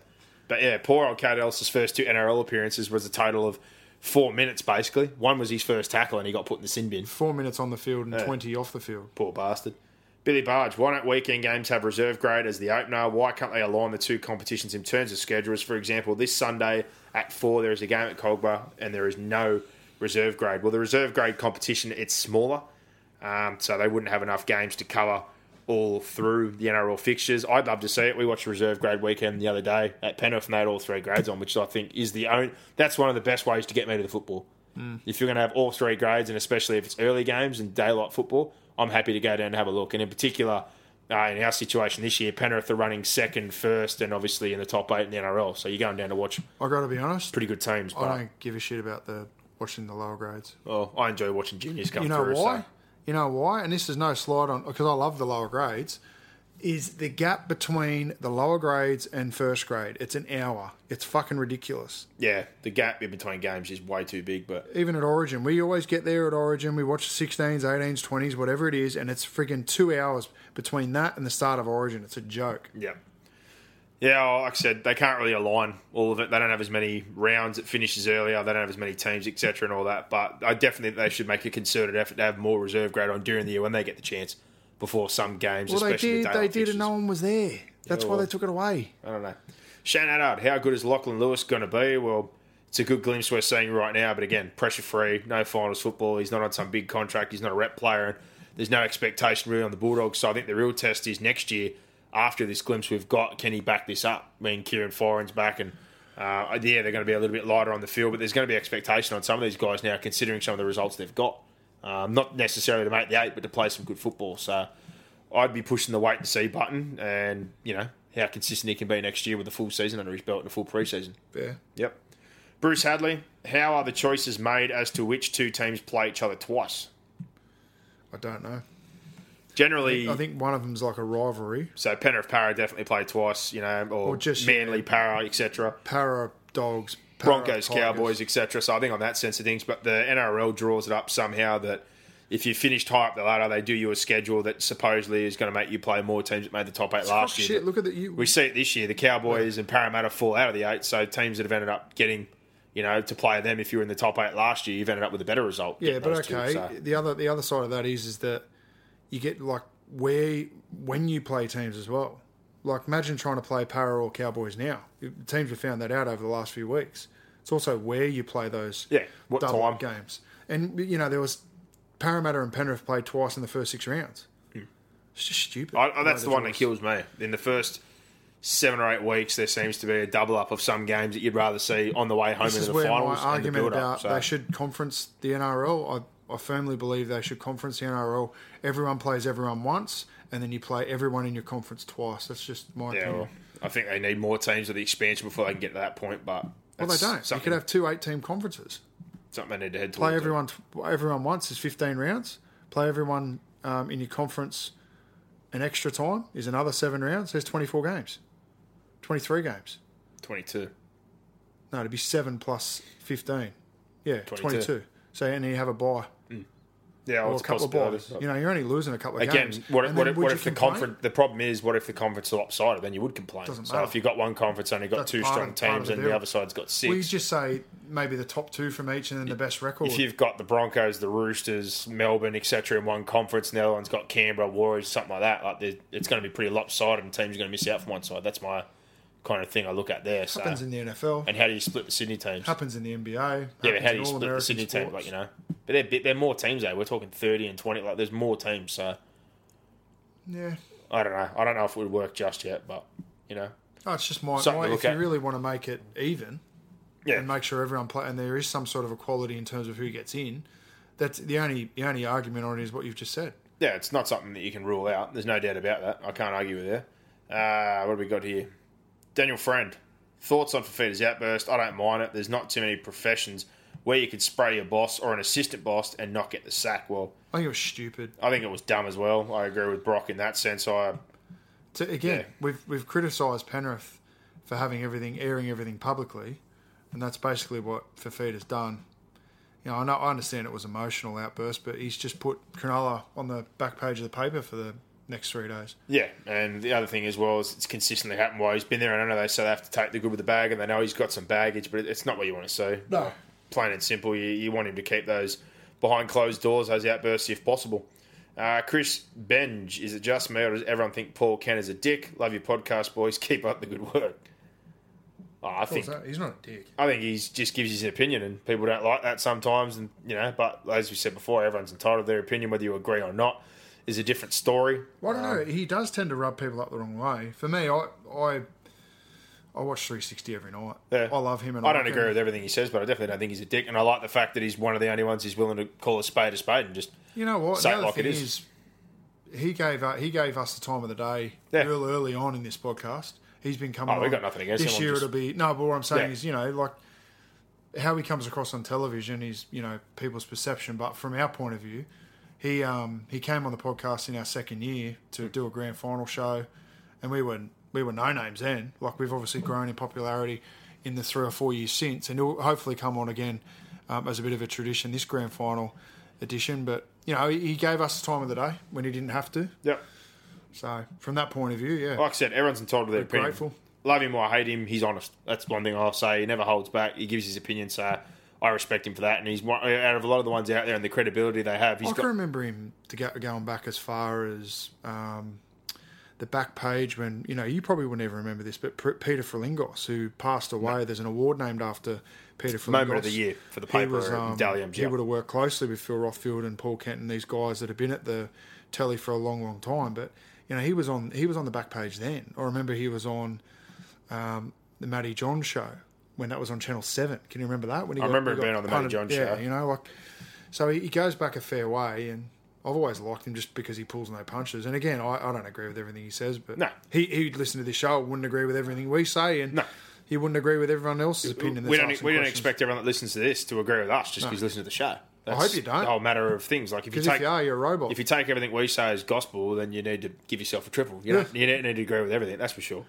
But yeah, poor old Kate Ellis' first two NRL appearances was a total of four minutes, basically. One was his first tackle and he got put in the sin bin. Four minutes on the field and 20 off the field. Poor bastard. Billy Barge, why don't weekend games have reserve grade as the opener? Why can't they align the two competitions in terms of schedules? For example, this Sunday at 4, there is a game at Kogarah and there is no reserve grade. Well, the reserve grade competition, it's smaller, um, so they wouldn't have enough games to cover all through the NRL fixtures. I'd love to see it. We watched reserve grade weekend the other day at Penrith and they had all three grades on, which I think is the only. That's one of the best ways to get me to the football. If you're going to have all three grades, and especially if it's early games and daylight football, I'm happy to go down and have a look. And in particular, uh, in our situation this year, Penrith are running second, first, and obviously in the top eight in the NRL. So you're going down to watch I got to be honest. pretty good teams. I But, don't give a shit about the watching the lower grades. well, I enjoy watching juniors come You know through. why? So. You know why? And this is no slide on because I love the lower grades. Is the gap between the lower grades and first grade? It's an hour. It's fucking ridiculous. Yeah, the gap in between games is way too big. But Even at Origin, we always get there at Origin. We watch the 16s, 18s, 20s, whatever it is, and it's freaking two hours between that and the start of Origin. It's a joke. Yeah. Yeah, well, like I said, they can't really align all of it. They don't have as many rounds. It finishes earlier. They don't have as many teams, etc., and all that. But I definitely think they should make a concerted effort to have more reserve grade on during the year when they get the chance before some games. Well, they did. the They did, and no one was there. That's Yeah, why they took it away. I don't know. Shane Adard, how good is Lachlan Lewis going to be? Well, it's a good glimpse we're seeing right now, but again, pressure free, no finals football. He's not on some big contract. He's not a rep player, and there's no expectation really on the Bulldogs. So I think the real test is next year. After this glimpse we've got, can he back this up? I mean, Kieran Foran's back, and uh, yeah, they're going to be a little bit lighter on the field, but there's going to be expectation on some of these guys now, considering some of the results they've got. Um, not necessarily to make the eight, but to play some good football. So I'd be pushing the wait and see button, and you know how consistent he can be next year with a full season under his belt and a full preseason. Yeah. Yep. Bruce Hadley, how are the choices made as to which two teams play each other twice? I don't know. Generally, I think one of them's like a rivalry. so. Penrith Para definitely play twice, you know, or, Or just- Manly Para, etc. Para dogs, para Broncos, Tigers. Cowboys, etc. So I think on that sense of things, but the NRL draws it up somehow that if you finished high up the ladder, they do you a schedule that supposedly is going to make you play more teams that made the top eight last year. shit, look at the you. we see it this year. The Cowboys and Parramatta fall out of the eight, so teams that have ended up getting, you know, to play them if you were in the top eight last year, you've ended up with a better result. Yeah, but those two, okay. so. The other the other side of that is is that you get like where when you play teams as well. Like imagine trying to play Para or Cowboys now. Teams have found that out over the last few weeks. It's also where you play those Yeah, what double time? up games. And you know there was Parramatta and Penrith played twice in the first six rounds. It's just stupid. Hmm. I, I- that's Way the one that kills me. In the first seven or eight weeks, there seems to be a double up of some games that you'd rather see on the way home This is the where my finals and the argument about up. So. they should conference the NRL. I, I firmly believe they should conference the NRL. Everyone plays everyone once, and then you play everyone in your conference twice. That's just my yeah, opinion. well, I think they need more teams with the expansion before they can get to that point. But Well, they don't. You could have two eight-team conferences. something they need to head to. Play towards. everyone. Everyone once is fifteen rounds. Play everyone um, in your conference. An extra time is another seven rounds. There's twenty-four games. Twenty-three games. Twenty-two. No, it'd be seven plus fifteen. Yeah, 22. twenty-two. So and you have a bye Yeah, well, or a couple of possibilities. buys. You know, you're only losing a couple of Again, games. what, And what, if, what if the conference? The problem is, what if the conference is lopsided? Then you would complain. Doesn't so matter. if you've got one conference only got That's two strong of- teams the and the other side's got six, We just say maybe the top two from each and then the best record. if you've got the Broncos, the Roosters, Melbourne, etc., in one conference, and the other one's got Canberra, Warriors, something like that, like it's going to be pretty lopsided, and teams are going to miss out from one side. That's my kind of thing I look at there. So. happens in the NFL, and how do you split the Sydney teams? happens in the NBA. yeah, but how do you all split the American Sydney team? Like you know, but they're bit- they're more teams though. We're talking thirty and twenty. Like there's more teams, so Yeah, I don't know. I don't know if it would work just yet, but you know, oh, it's just my. My if look you at. really want to make it even yeah, and make sure everyone play, and there is some sort of equality in terms of who gets in. That's the only the only argument on it is what you've just said. yeah. It's not something that you can rule out. There's no doubt about that. I can't argue with you. Uh, what have we got here? Daniel Friend. Thoughts on Fifita's outburst? I don't mind it. There's not too many professions where you could spray your boss or an assistant boss and not get the sack. Well, I think it was stupid. I think it was dumb as well. I agree with Brock in that sense. I To, again, Yeah. we've we've criticised Penrith for having everything airing everything publicly, and that's basically what Fifita's done. You know, I know I understand it was emotional outburst, but he's just put Cronulla on the back page of the paper for the next three days. Yeah, and the other thing as well is it's consistently happened while he's been there. And I know they say they have to take the good with the bad, and they know he's got some baggage, but it's not what you want to see. No. Plain and simple. You, you want him to keep those behind closed doors, those outbursts, if possible. Uh, Chris Benj, is it just me, or does everyone think Paul Kent is a dick? Love your podcast, boys. Keep up the good work. Oh, I think He's not a dick. I think he just gives his opinion, and people don't like that sometimes. And you know, but as we said before, everyone's entitled to their opinion, whether you agree or not. Is a different story. Well, I don't know. He does tend to rub people up the wrong way. For me, I, I, I watch 360 every night. Yeah. I love him, and I don't like agree him. with everything he says, but I definitely don't think he's a dick. And I like the fact that he's one of the only ones who's willing to call a spade a spade and just You know what? Say the it other like it thing is. is, he gave uh, he gave us the time of the day Yeah. early, early on in this podcast. He's been coming. Oh, we on. got nothing against this him, I'm year. just- It'll be no, but what I'm saying Yeah. is, you know, like how he comes across on television is, you know, people's perception. But from our point of view, he um, he came on the podcast in our second year to do a grand final show, and we were we were no names then. Like we've obviously grown in popularity in the three or four years since, and he'll hopefully come on again um, as a bit of a tradition this grand final edition. But you know, he he gave us the time of the day when he didn't have to. yeah. So from that point of view, yeah, Like I said, everyone's entitled to their We're opinion. grateful. Love him or hate him, he's honest. That's one thing I'll say. He never holds back. He gives his opinion, so I respect him for that. And he's one, out of a lot of the ones out there and the credibility they have, he's I got can remember him to go, going back as far as um, the back page when you know you probably wouldn't even remember this, but P- Peter Frilingos, who passed away. There's an award named after Peter Frilingos. Moment of the year for the He paper was, um, Daliums, He yeah. would have worked closely with Phil Rothfield and Paul Kent and these guys that have been at the telly for a long, long time. But you know he was on he was on the back page then. I remember he was on um, the Matty Johns show when that was on Channel Seven. Can you remember that? When he I remember he being on the Matty Johns yeah, show. You know, like so he, he goes back a fair way, and I've always liked him just because he pulls no punches. And again, I, I don't agree with everything he says, but No. he he'd listen to this show, wouldn't agree with everything we say, and No. he wouldn't agree with everyone else's opinion. we don't we don't expect everyone that listens to this to agree with us just because you listen to the show. That's hope you don't. The whole matter of things. Like if you take if you are, you're a robot. if you take everything we say as gospel, then you need to give yourself a triple. You, know? you don't need to agree with everything, that's for sure.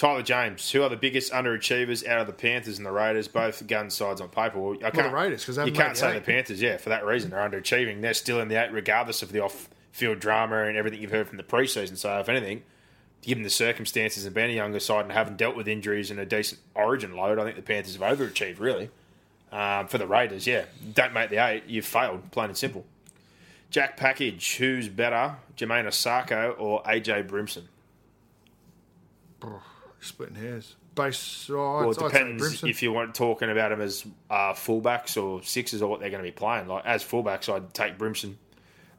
Tyler James, who are the biggest underachievers out of the Panthers and the Raiders, both gun sides on paper? Well, I can't, Raiders, 'cause they you haven't can't the say eight. the Panthers, yeah, for that reason. They're underachieving. They're still in the eight, regardless of the off-field drama and everything you've heard from the preseason. So, if anything, given the circumstances and being a younger side and having dealt with injuries and a decent origin load, I think the Panthers have overachieved, really. Um, for the Raiders, yeah. Don't make the eight, you've failed, plain and simple. Jack Package, who's better, Jamayne Isaako or AJ Brimson? Splitting hairs. Base. Oh, Well, it depends if you want talking about them as uh, fullbacks or sixes or what they're going to be playing. Like as fullbacks, I'd take Brimson.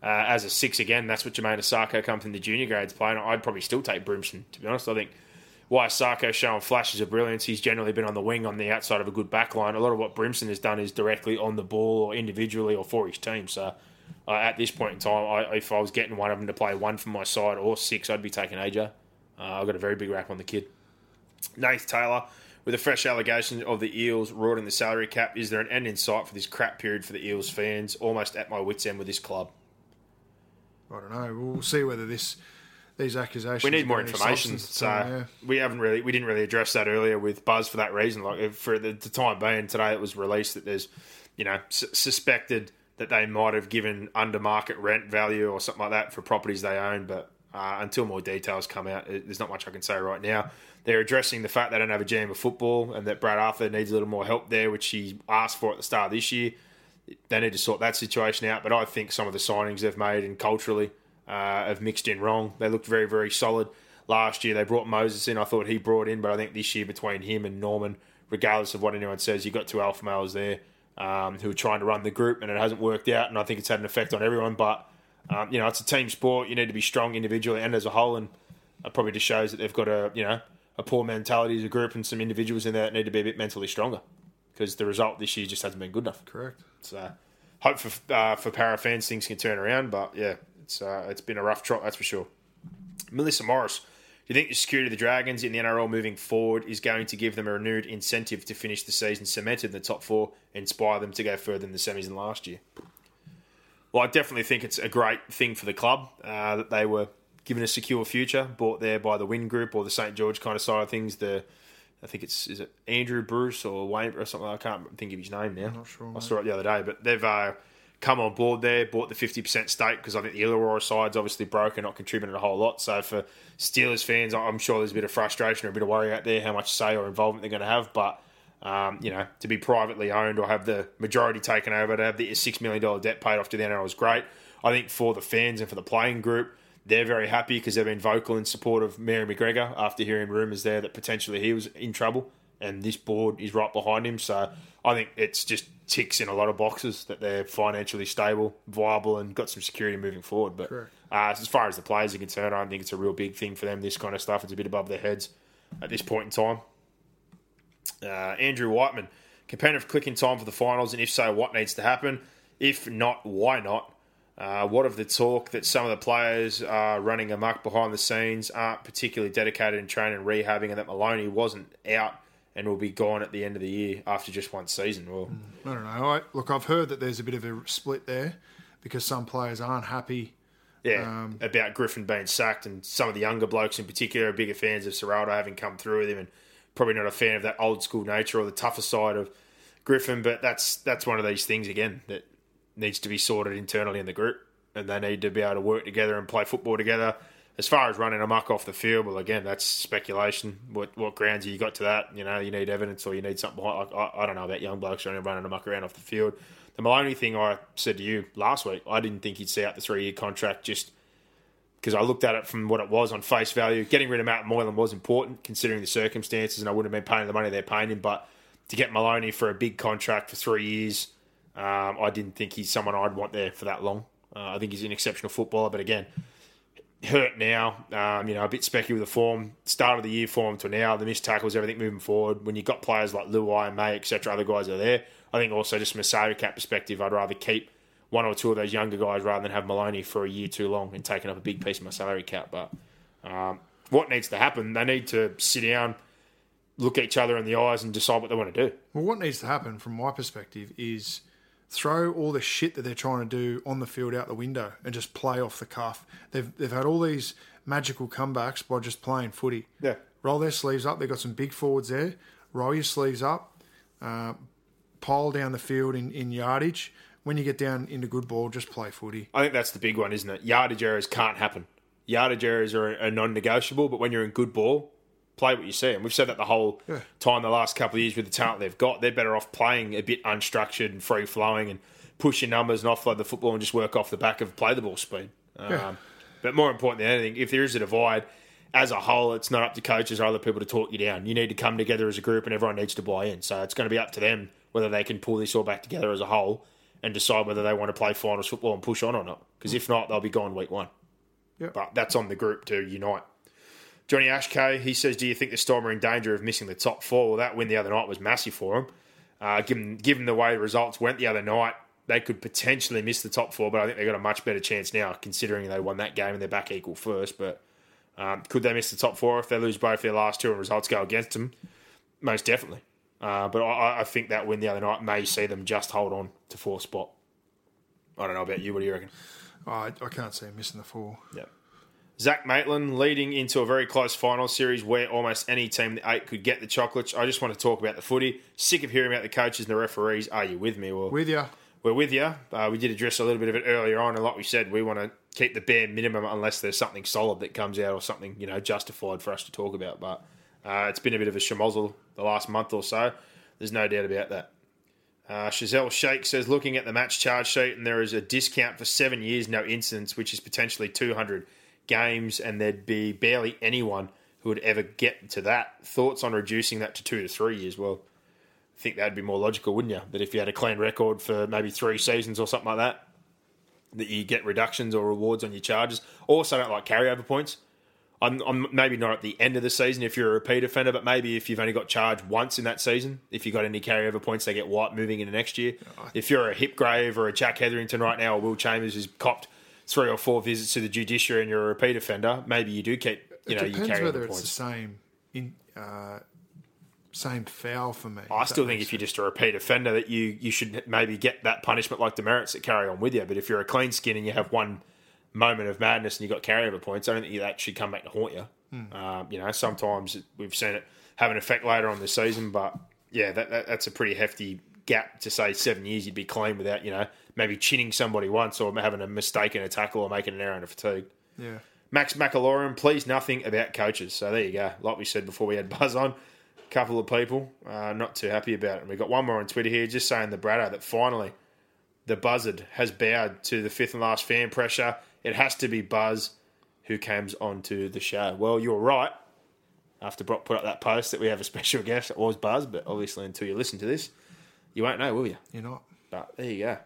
Uh, as a six again, that's what Jamayne Isaako come from the junior grades playing. I'd probably still take Brimson. To be honest, I think Isaako's showing flashes of brilliance. He's generally been on the wing on the outside of a good back line. A lot of what Brimson has done is directly on the ball or individually or for his team. So uh, at this point in time, I, if I was getting one of them to play one for my side or six, I'd be taking AJ. Uh, I've got a very big rap on the kid. Nath Taylor, with a fresh allegation of the Eels rorting the salary cap, is there an end in sight for this crap period for the Eels fans? Almost at my wits' end with this club. I don't know. We'll see whether this these accusations. We need more information, so yeah. we haven't really we didn't really address that earlier with Buzz for that reason. Like for the, the time being, today it was released that there's you know s- suspected that they might have given under market rent value or something like that for properties they own, but uh, until more details come out, it- there's not much I can say right now. They're addressing the fact they don't have a GM of football and that Brad Arthur needs a little more help there, which he asked for at the start of this year. They need to sort that situation out, but I think some of the signings they've made and culturally uh, have mixed in wrong. They looked very, very solid last year. They brought Moses in. I thought he brought in, but I think this year between him and Norman, regardless of what anyone says, you've got two alpha males there um, who are trying to run the group, and it hasn't worked out. And I think it's had an effect on everyone. But um, you know, it's a team sport. You need to be strong individually and as a whole, and it probably just shows that they've got a you know a poor mentality as a group and some individuals in there that need to be a bit mentally stronger because the result this year just hasn't been good enough. Correct. So, hope for uh, for Parra fans things can turn around, but yeah, it's uh, it's been a rough trot, that's for sure. Melissa Morris, do you think the security of the Dragons in the NRL moving forward is going to give them a renewed incentive to finish the season cemented in the top four, inspire them to go further in the semis than last year? Well, I definitely think it's a great thing for the club uh, that they were given a secure future, bought there by the Win Group or the St George kind of side of things. The I think it's is it Andrew Bruce or Wayne or something. I can't think of his name now. not sure, I saw it the other day, but they've uh, come on board there, bought the fifty percent stake because I think the Illawarra side's obviously broken, not contributing a whole lot. So for Steelers fans, I'm sure there's a bit of frustration or a bit of worry out there how much say or involvement they're going to have, but. Um, you know, to be privately owned or have the majority taken over, to have the six million dollar debt paid off to the NRL is great. I think for the fans and for the playing group, they're very happy because they've been vocal in support of Mary McGregor after hearing rumours there that potentially he was in trouble, and this board is right behind him. So I think it's just ticks in a lot of boxes that they're financially stable, viable, and got some security moving forward. But uh, as far as the players are concerned, I don't think it's a real big thing for them. This kind of stuff, it's a bit above their heads at this point in time. Uh, Andrew Whiteman, competitive clicking time for the finals, and if so, what needs to happen? If not, why not? Uh, what of the talk that some of the players are running amok behind the scenes, aren't particularly dedicated in training and rehabbing, and that Maloney wasn't out and will be gone at the end of the year after just one season? Well, I don't know. I, look, I've heard that there's a bit of a split there because some players aren't happy. yeah, Um, about Griffin being sacked, and some of the younger blokes in particular are bigger fans of Ciraldo having come through with him, and probably not a fan of that old school nature or the tougher side of Griffin. But that's that's one of these things again that needs to be sorted internally in the group, and they need to be able to work together and play football together. As far as running amok off the field, well, again, that's speculation. What what grounds have you got to that? You know, you need evidence or you need something. Like, I, I don't know about young blokes running running amok around off the field. The Maloney thing I said to you last week, I didn't think he'd see out the three year contract just because I looked at it from what it was on face value. Getting rid of Matt Moylan was important considering the circumstances, and I wouldn't have been paying the money they're paying him. But to get Maloney for a big contract for three years, um, I didn't think he's someone I'd want there for that long. Uh, I think he's an exceptional footballer, but again, hurt now. Um, you know, a bit specky with the form, start of the year form to now, the missed tackles, everything moving forward. When you've got players like Luai and May, etc., other guys are there. I think also just from a salary cap perspective, I'd rather keep one or two of those younger guys rather than have Maloney for a year too long and taking up a big piece of my salary cap. But um, what needs to happen? They need to sit down, look each other in the eyes, and decide what they want to do. Well, what needs to happen from my perspective is throw all the shit that they're trying to do on the field out the window and just play off the cuff. They've they've had all these magical comebacks by just playing footy. Yeah. Roll their sleeves up. They've got some big forwards there. Roll your sleeves up. Uh, pile down the field in, in yardage. When you get down into good ball, just play footy. I think that's the big one, isn't it? Yardage errors can't happen. Yardage errors are, are non-negotiable, but when you're in good ball, play what you see. And we've said that the whole Yeah. time the last couple of years with the talent they've got. They're better off playing a bit unstructured and free-flowing and push your numbers and offload the football and just work off the back of play the ball speed. Um, Yeah. But more important than anything, if there is a divide, as a whole, it's not up to coaches or other people to talk you down. You need to come together as a group and everyone needs to buy in. So it's going to be up to them whether they can pull this all back together as a whole and decide whether they want to play finals football and push on or not. Because if not, they'll be gone week one. Yep. But that's on the group to unite. Johnny Ashkay, he says, Do you think the Storm are in danger of missing the top four? Well, that win the other night was massive for them. Uh, given, given the way the results went the other night, they could potentially miss the top four, but I think they've got a much better chance now, considering they won that game and they're back equal first. But um, could they miss the top four if they lose both their last two and results go against them? Most definitely. Uh, but I, I think that win the other night may see them just hold on to fourth spot. I don't know about you. What do you reckon? I, I can't see him missing the four. Yep. Zach Maitland leading into a very close final series where almost any team, the eight, could get the chocolates. I just want to talk about the footy. Sick of hearing about the coaches and the referees. Are you with me? Well, With you. we're with you. Uh, we did address a little bit of it earlier on, and like we said, we want to keep the bare minimum unless there's something solid that comes out or something you know justified for us to talk about. But uh, it's been a bit of a schmozzle the last month or so. There's no doubt about that. Uh, Chazelle Sheikh says, looking at the match charge sheet, and there is a discount for seven years, no incidents, which is potentially 200 games, and there'd be barely anyone who would ever get to that. Thoughts on reducing that to two to three years? Well, I think that'd be more logical, wouldn't you? That if you had a clean record for maybe three seasons or something like that, that you get reductions or rewards on your charges. Also, I don't like carryover points. I'm, I'm maybe not at the end of the season if you're a repeat offender, but maybe if you've only got charged once in that season, if you got any carryover points, they get wiped moving into next year. Oh, if you're a Hipgrave or a Jack Hetherington right now, or Will Chambers who's copped three or four visits to the judiciary and you're a repeat offender, maybe you do keep you know it your depends carryover whether points. it's the same in uh, same foul for me. I still think makes if you're just a repeat offender, that you you should maybe get that punishment like demerits that carry on with you. But if you're a clean skin and you have one moment of madness and you got carryover points, I don't think that should come back to haunt you. Um, you know, sometimes we've seen it have an effect later on the season, but yeah, that, that that's a pretty hefty gap to say seven years you'd be clean without you know maybe chinning somebody once or having a mistake in a tackle or making an error in a fatigue. Yeah. Max McAlorum, please nothing about coaches. So there you go. Like we said before we had Buzz on, a couple of people uh, not too happy about it. And we got one more on Twitter here just saying the Braddo that finally the buzzard has bowed to the fifth and last fan pressure. It has to be Buzz who comes onto the show. Well, you're right. After Brock put up that post that we have a special guest, it was Buzz, but obviously until you listen to this, you won't know, will you? You're not. But there you go.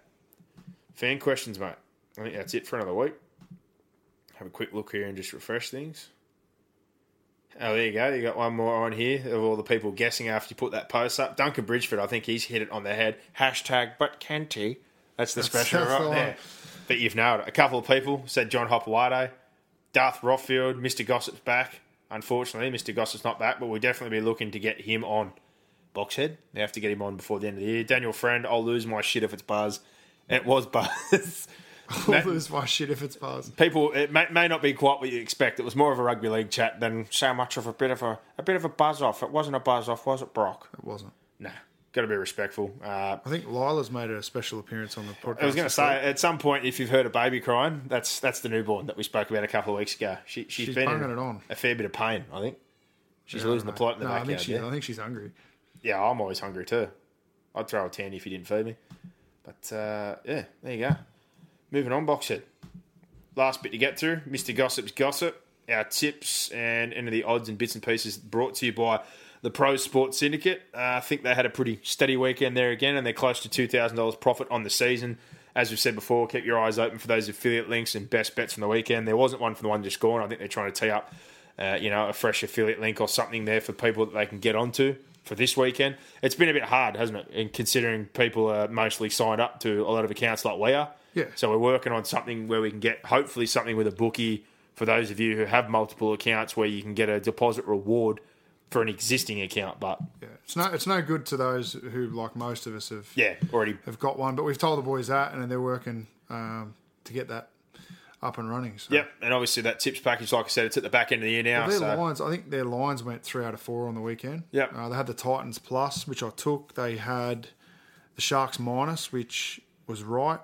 Fan questions, mate. I think that's it for another week. Have a quick look here and just refresh things. Oh, there you go. You got one more on here of all the people guessing after you put that post up. Duncan Bridgeford, I think he's hit it on the head. Hashtag, but Kenty. That's the special that's right the there. But you've nailed it. A couple of people said John Hopoate, Darth Rothfield, Mr. Gossip's back. Unfortunately, Mr. Gossip's not back, but we'll definitely be looking to get him on. Boxhead, they have to get him on before the end of the year. Daniel Friend, I'll lose my shit if it's Buzz. It was Buzz. I'll lose my shit if it's buzz. People, it may, may not be quite what you expect. It was more of a rugby league chat than So much of a bit of a a bit of a buzz off. It wasn't a buzz off, was it, Brock? It wasn't. nah. Got to be respectful. Uh, I think Lila's made a special appearance on the podcast. I was going to say, at some point, if you've heard a baby crying, that's that's the newborn that we spoke about a couple of weeks ago. She, she's She's been in it on. a fair bit of pain, I think. She's don't losing the plot in the no, I think she. yeah. I think she's hungry. yeah, I'm always hungry too. I'd throw a tandy if you didn't feed me. But uh, yeah, there you go. Moving on, Boxhead. Last bit to get through, Mr. Gossip's Gossip. Our tips and into the odds and bits and pieces brought to you by the Pro Sports Syndicate. Uh, I think they had a pretty steady weekend there again, and they're close to $2,000 profit on the season. As we've said before, keep your eyes open for those affiliate links and best bets from the weekend. There wasn't one for the one just gone. I think they're trying to tee up, uh, you know, a fresh affiliate link or something there for people that they can get onto for this weekend. It's been a bit hard, hasn't it? And considering people are mostly signed up to a lot of accounts like we are. Yeah. So we're working on something where we can get hopefully something with a bookie for those of you who have multiple accounts where you can get a deposit reward for an existing account. But Yeah, it's no. It's no good to those who, like most of us, have yeah, already have got one. But we've told the boys that, and they're working um, to get that up and running. So. Yep, and obviously that tips package, like I said, it's at the back end of the year now. Their so lines, I think their lines went three out of four on the weekend. Yep. Uh, they had the Titans plus, which I took. They had the Sharks minus, which was right.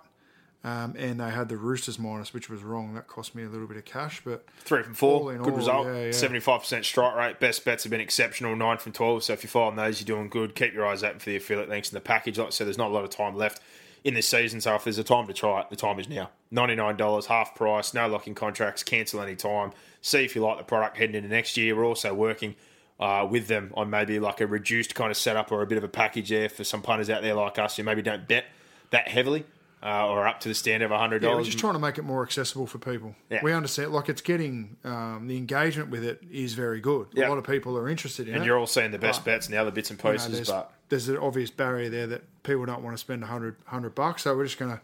Um, and they had the Roosters minus, which was wrong. That cost me a little bit of cash, but three from four, good all, result. yeah, yeah. Seventy-five percent strike rate. Best bets have been exceptional. Nine from twelve. So if you're following those, you're doing good. Keep your eyes open for the affiliate links in the package. Like I said, there's not a lot of time left in this season. So if there's a time to try it, the time is now. Ninety-nine dollars, half price. No locking contracts. Cancel any time. See if you like the product heading into next year. We're also working. Uh, with them on maybe like a reduced kind of setup or a bit of a package there for some punters out there like us who maybe don't bet that heavily uh, or up to the standard of hundred yeah, we're just trying to make it more accessible for people. Yeah. We understand, like it's getting um, the engagement with it is very good. Yeah. A lot of people are interested in and it. And you're all seeing the best But, bets and the other bits and you know, pieces, there's, but there's an obvious barrier there that people don't want to spend 100, 100 bucks. So we're just going to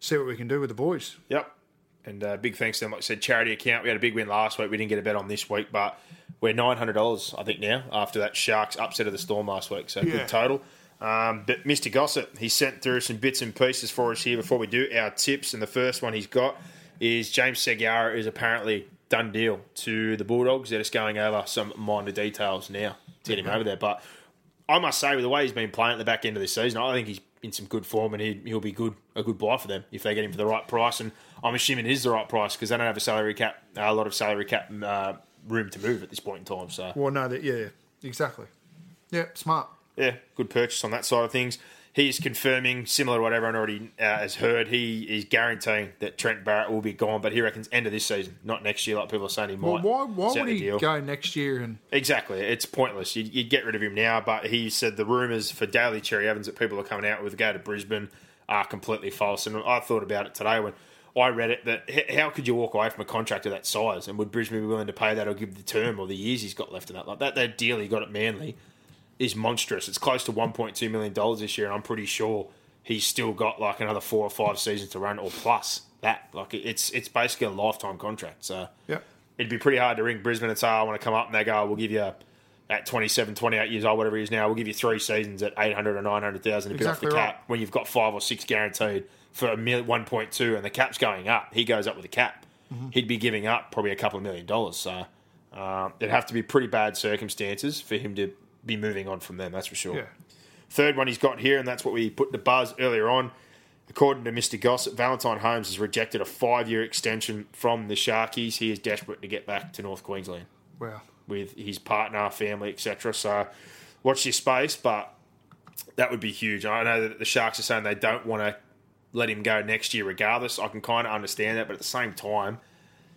see what we can do with the boys. Yep. And uh, big thanks to them. Like I said, charity account. We had a big win last week. We didn't get a bet on this week, but we're nine hundred dollars, I think, now after that Sharks upset of the Storm last week. So Yeah. good total. Um, but Mr. Gossip, he sent through some bits and pieces for us here before we do our tips. And the first one he's got is James Segeyaro is apparently done deal to the Bulldogs. They're just going over some minor details now to get him over there. But I must say, with the way he's been playing at the back end of this season, I think he's in some good form, and he, he'll be good a good buy for them if they get him for the right price. And I'm assuming it is the right price because they don't have a salary cap, a lot of salary cap uh, room to move at this point in time. So Well, no, that, yeah, exactly. Yeah, smart. Yeah, good purchase on that side of things. He's confirming, similar to what everyone already uh, has heard, he is guaranteeing that Trent Barrett will be gone, but he reckons end of this season, not next year, like people are saying he might. Well, why, why would he deal. go next year and Exactly. It's pointless. You'd, you'd get rid of him now, but he said the rumours for Daly Cherry Evans that people are coming out with to go to Brisbane are completely false. And I thought about it today when I read it that how could you walk away from a contract of that size? And would Brisbane be willing to pay that or give the term or the years he's got left in that? Like that, that deal he got at Manly is monstrous. It's close to $1.2 million this year, and I'm pretty sure he's still got like another four or five seasons to run or plus that. Like it's it's basically a lifetime contract. So yeah, it'd be pretty hard to ring Brisbane and say, I want to come up, and they go, we'll give you, at 27, 28 years old, whatever he is now, we'll give you three seasons at 800 or 900,000 a bit off the Exactly cap right. when you've got five or six guaranteed for a mil- 1.2 and the cap's going up. He goes up with the cap. Mm-hmm. He'd be giving up probably a couple of million dollars. So um, it'd have to be pretty bad circumstances for him to be moving on from them, that's for sure. yeah. Third one he's got here, and that's what we put the buzz earlier on. According to Mr. Gossip, Valentine Holmes has rejected a five year extension from the Sharkies. He is desperate to get back to North Queensland Wow. with his partner, family, etc. So watch your space, but that would be huge. I know that the Sharks are saying they don't want to let him go next year regardless. I can kind of understand that, but at the same time,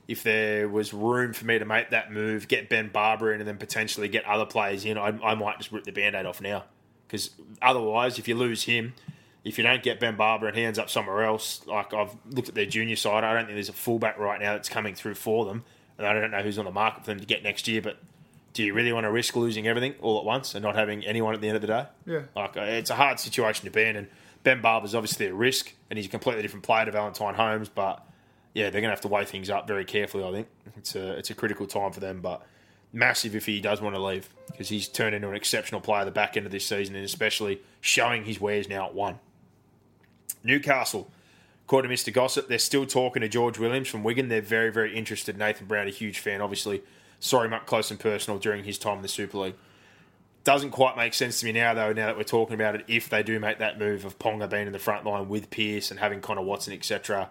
if there was room for me to make that move, get Ben Barba in, and then potentially get other players in, I, I might just rip the band aid off now. Because otherwise, if you lose him, if you don't get Ben Barba and he ends up somewhere else, like I've looked at their junior side, I don't think there's a fullback right now that's coming through for them. And I don't know who's on the market for them to get next year, but do you really want to risk losing everything all at once and not having anyone at the end of the day? Yeah. Like, uh, it's a hard situation to be in. And Ben Barba's obviously a risk, and he's a completely different player to Valentine Holmes. But yeah, they're going to have to weigh things up very carefully. I think it's a it's a critical time for them, but massive if he does want to leave because he's turned into an exceptional player at the back end of this season, and especially showing his wares now at one. Newcastle, according to Mr. Gossip, they're still talking to George Williams from Wigan. They're very very interested. Nathan Brown, a huge fan, obviously. Saw him up close and personal during his time in the Super League. Doesn't quite make sense to me now, though, now that we're talking about it, if they do make that move of Ponga being in the front line with Pearce and having Connor Watson, etc.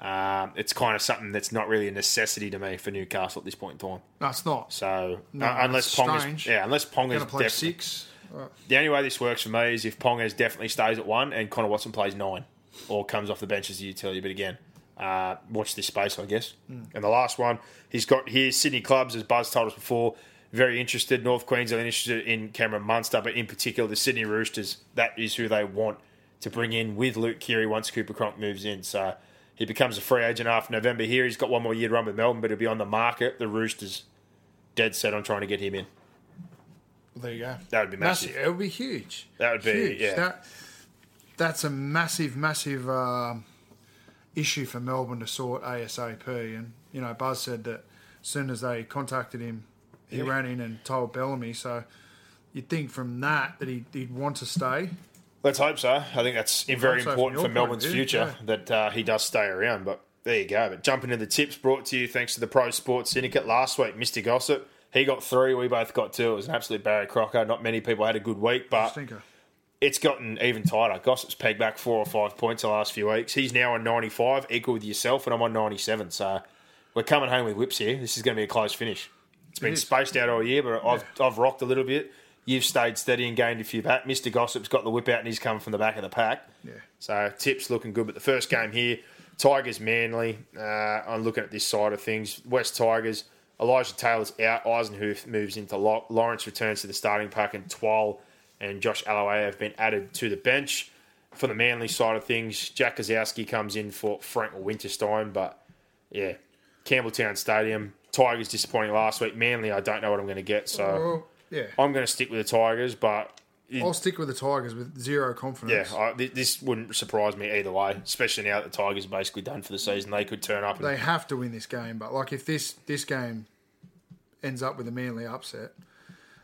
Um, it's kind of something that's not really a necessity to me for Newcastle at this point in time. No, it's not. So No, uh, unless Ponga's, strange. yeah, unless Ponga's to play definitely, six. the only way this works for me is if Ponga's definitely stays at one and Connor Watson plays nine or comes off the bench as a utility. But again, uh, watch this space, I guess. And the last one, he's got here Sydney clubs, as Buzz told us before, very interested. North Queensland interested in Cameron Munster, but in particular the Sydney Roosters. That is who they want to bring in with Luke Keary once Cooper Cronk moves in. So he becomes a free agent after November here. He's got one more year to run with Melbourne, but he'll be on the market. The Roosters dead set on trying to get him in. There you go. That would be massive. It would be huge. That would be, huge. yeah. That, that's a massive, massive um, issue for Melbourne to sort ASAP. And you know, Buzz said that as soon as they contacted him, he ran in and told Bellamy. So you'd think from that that he'd, he'd want to stay. Let's hope so. I think that's very so important for Melbourne's view, future yeah. that uh, he does stay around. But there you go. But jumping into the tips brought to you thanks to the Pro Sports Syndicate last week. Mr. Gossip, he got three. We both got two. It was an absolute Barry Crocker. Not many people had a good week, but Stinker. it's gotten even tighter. Gossip's pegged back four or five points the last few weeks. He's now on 95, equal with yourself, and I'm on 97. So we're coming home with whips here. This is going to be a close finish. It's been is. spaced out all year, but I've, I've rocked a little bit. You've stayed steady and gained a few back. Mr. Gossip's got the whip out and he's coming from the back of the pack. Yeah. So tips looking good. But the first game here, Tigers Manly. Uh, I'm looking at this side of things. West Tigers. Elijah Taylor's out. Eisenhuth moves into lock. Lawrence returns to the starting pack, and Twal and Josh Aloiai have been added to the bench. For the Manly side of things, Jack Kozowski comes in for Frank Winterstein. But yeah, Campbelltown Stadium. Tigers disappointing last week. Manly, I don't know what I'm going to get. So Well, yeah. I'm going to stick with the Tigers, but I'll stick with the Tigers with zero yeah, confidence. I, th- this wouldn't surprise me either way. Especially now that the Tigers are basically done for the season, they could turn up. And, they have to win this game. But like if this this game ends up with a Manly upset,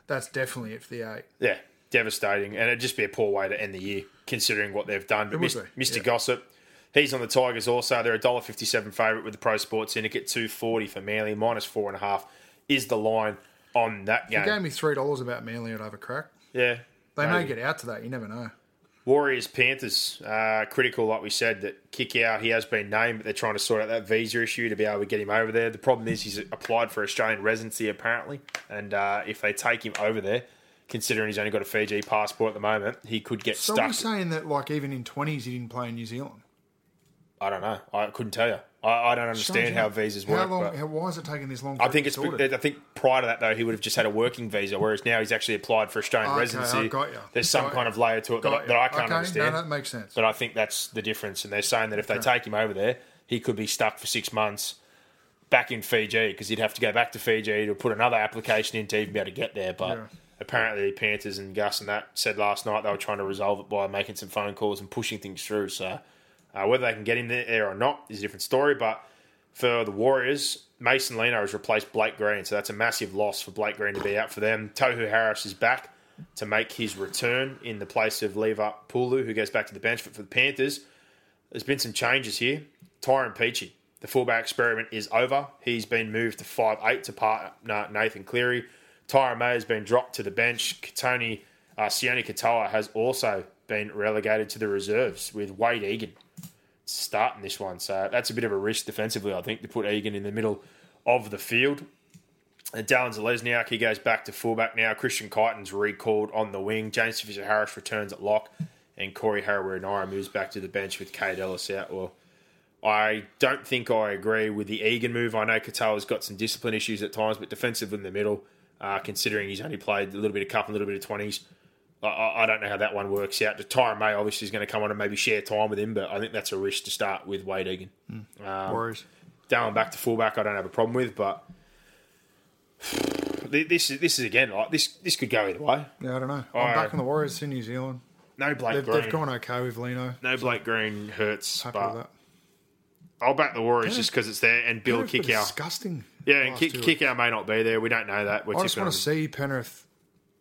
that's definitely it for the eight. yeah, devastating, and it'd just be a poor way to end the year considering what they've done. But It Mr. yeah. Gossip, he's on the Tigers also. They're a dollar fifty-seven favourite with the Pro Sports Syndicate, two forty for Manly, minus four and a half is the line on that If you gave me three dollars about Manly, I'd have a crack. yeah, They may get out to that. You never know. Warriors Panthers uh, critical, like we said, that Kikau. He has been named, but they're trying to sort out that visa issue to be able to get him over there. The problem is he's applied for Australian residency apparently, and uh, if they take him over there, considering he's only got a Fiji passport at the moment, he could get So stuck. we're saying that like even in twenties he didn't play in New Zealand. I don't know. I couldn't tell you. I, I don't understand how how visas How work. long? but How, why is it taking this long? I think it's. sorted? I think prior to that though, he would have just had a working visa, whereas now he's actually applied for Australian Okay, residency. I got ya. There's some Got kind of layer to it that, I- that. I can't okay, understand. No, that makes sense. But I think that's the difference. And they're saying that if they take him over there, he could be stuck for six months back in Fiji because he'd have to go back to Fiji to put another application in to even be able to get there. But Yeah. apparently, Panthers and Gus and that said last night they were trying to resolve it by making some phone calls and pushing things through. So uh, whether they can get in there or not is a different story. But for the Warriors, Mason Lino has replaced Blake Green, so that's a massive loss for Blake Green to be out for them. Tohu Harris is back to make his return in the place of Leivaha Pulu, who goes back to the bench. But for the Panthers, there's been some changes here. Tyrone Peachey, the fullback experiment is over. He's been moved to 5'8 to partner Nathan Cleary. Tyrone May has been dropped to the bench. Katoni, uh, Sione Katoa has also been relegated to the reserves with Wade Egan starting this one. So that's a bit of a risk defensively, I think, to put Egan in the middle of the field. And Dallin Zelezniak, he goes back to fullback now. Christian Crichton's recalled on the wing. James Fisher Harris returns at lock. And Corey Harawira moves back to the bench with Kaide Ellis out. Well, I don't think I agree with the Egan move. I know Katoa's got some discipline issues at times, but defensive in the middle, uh, considering he's only played a little bit of cup, a little bit of 20s, I- I, don't know how that one works out. The Tyrone May obviously is going to come on and maybe share time with him, but I think that's a risk to start with Wade Egan. Hmm. Um, Warriors. Down back to fullback, I don't have a problem with, but this is this is again like this. This could go either way. Yeah, I don't know. I'm yeah. back on the Warriors in New Zealand. No Blake They've, Green. they've gone okay with Lino. no Blake Green hurts, Happy but with that. I'll back the Warriors just because it's there and Bill Penrith were Kikau. Disgusting. Yeah, and last kick, out may not be there. We don't know that. We're I just want to see Penrith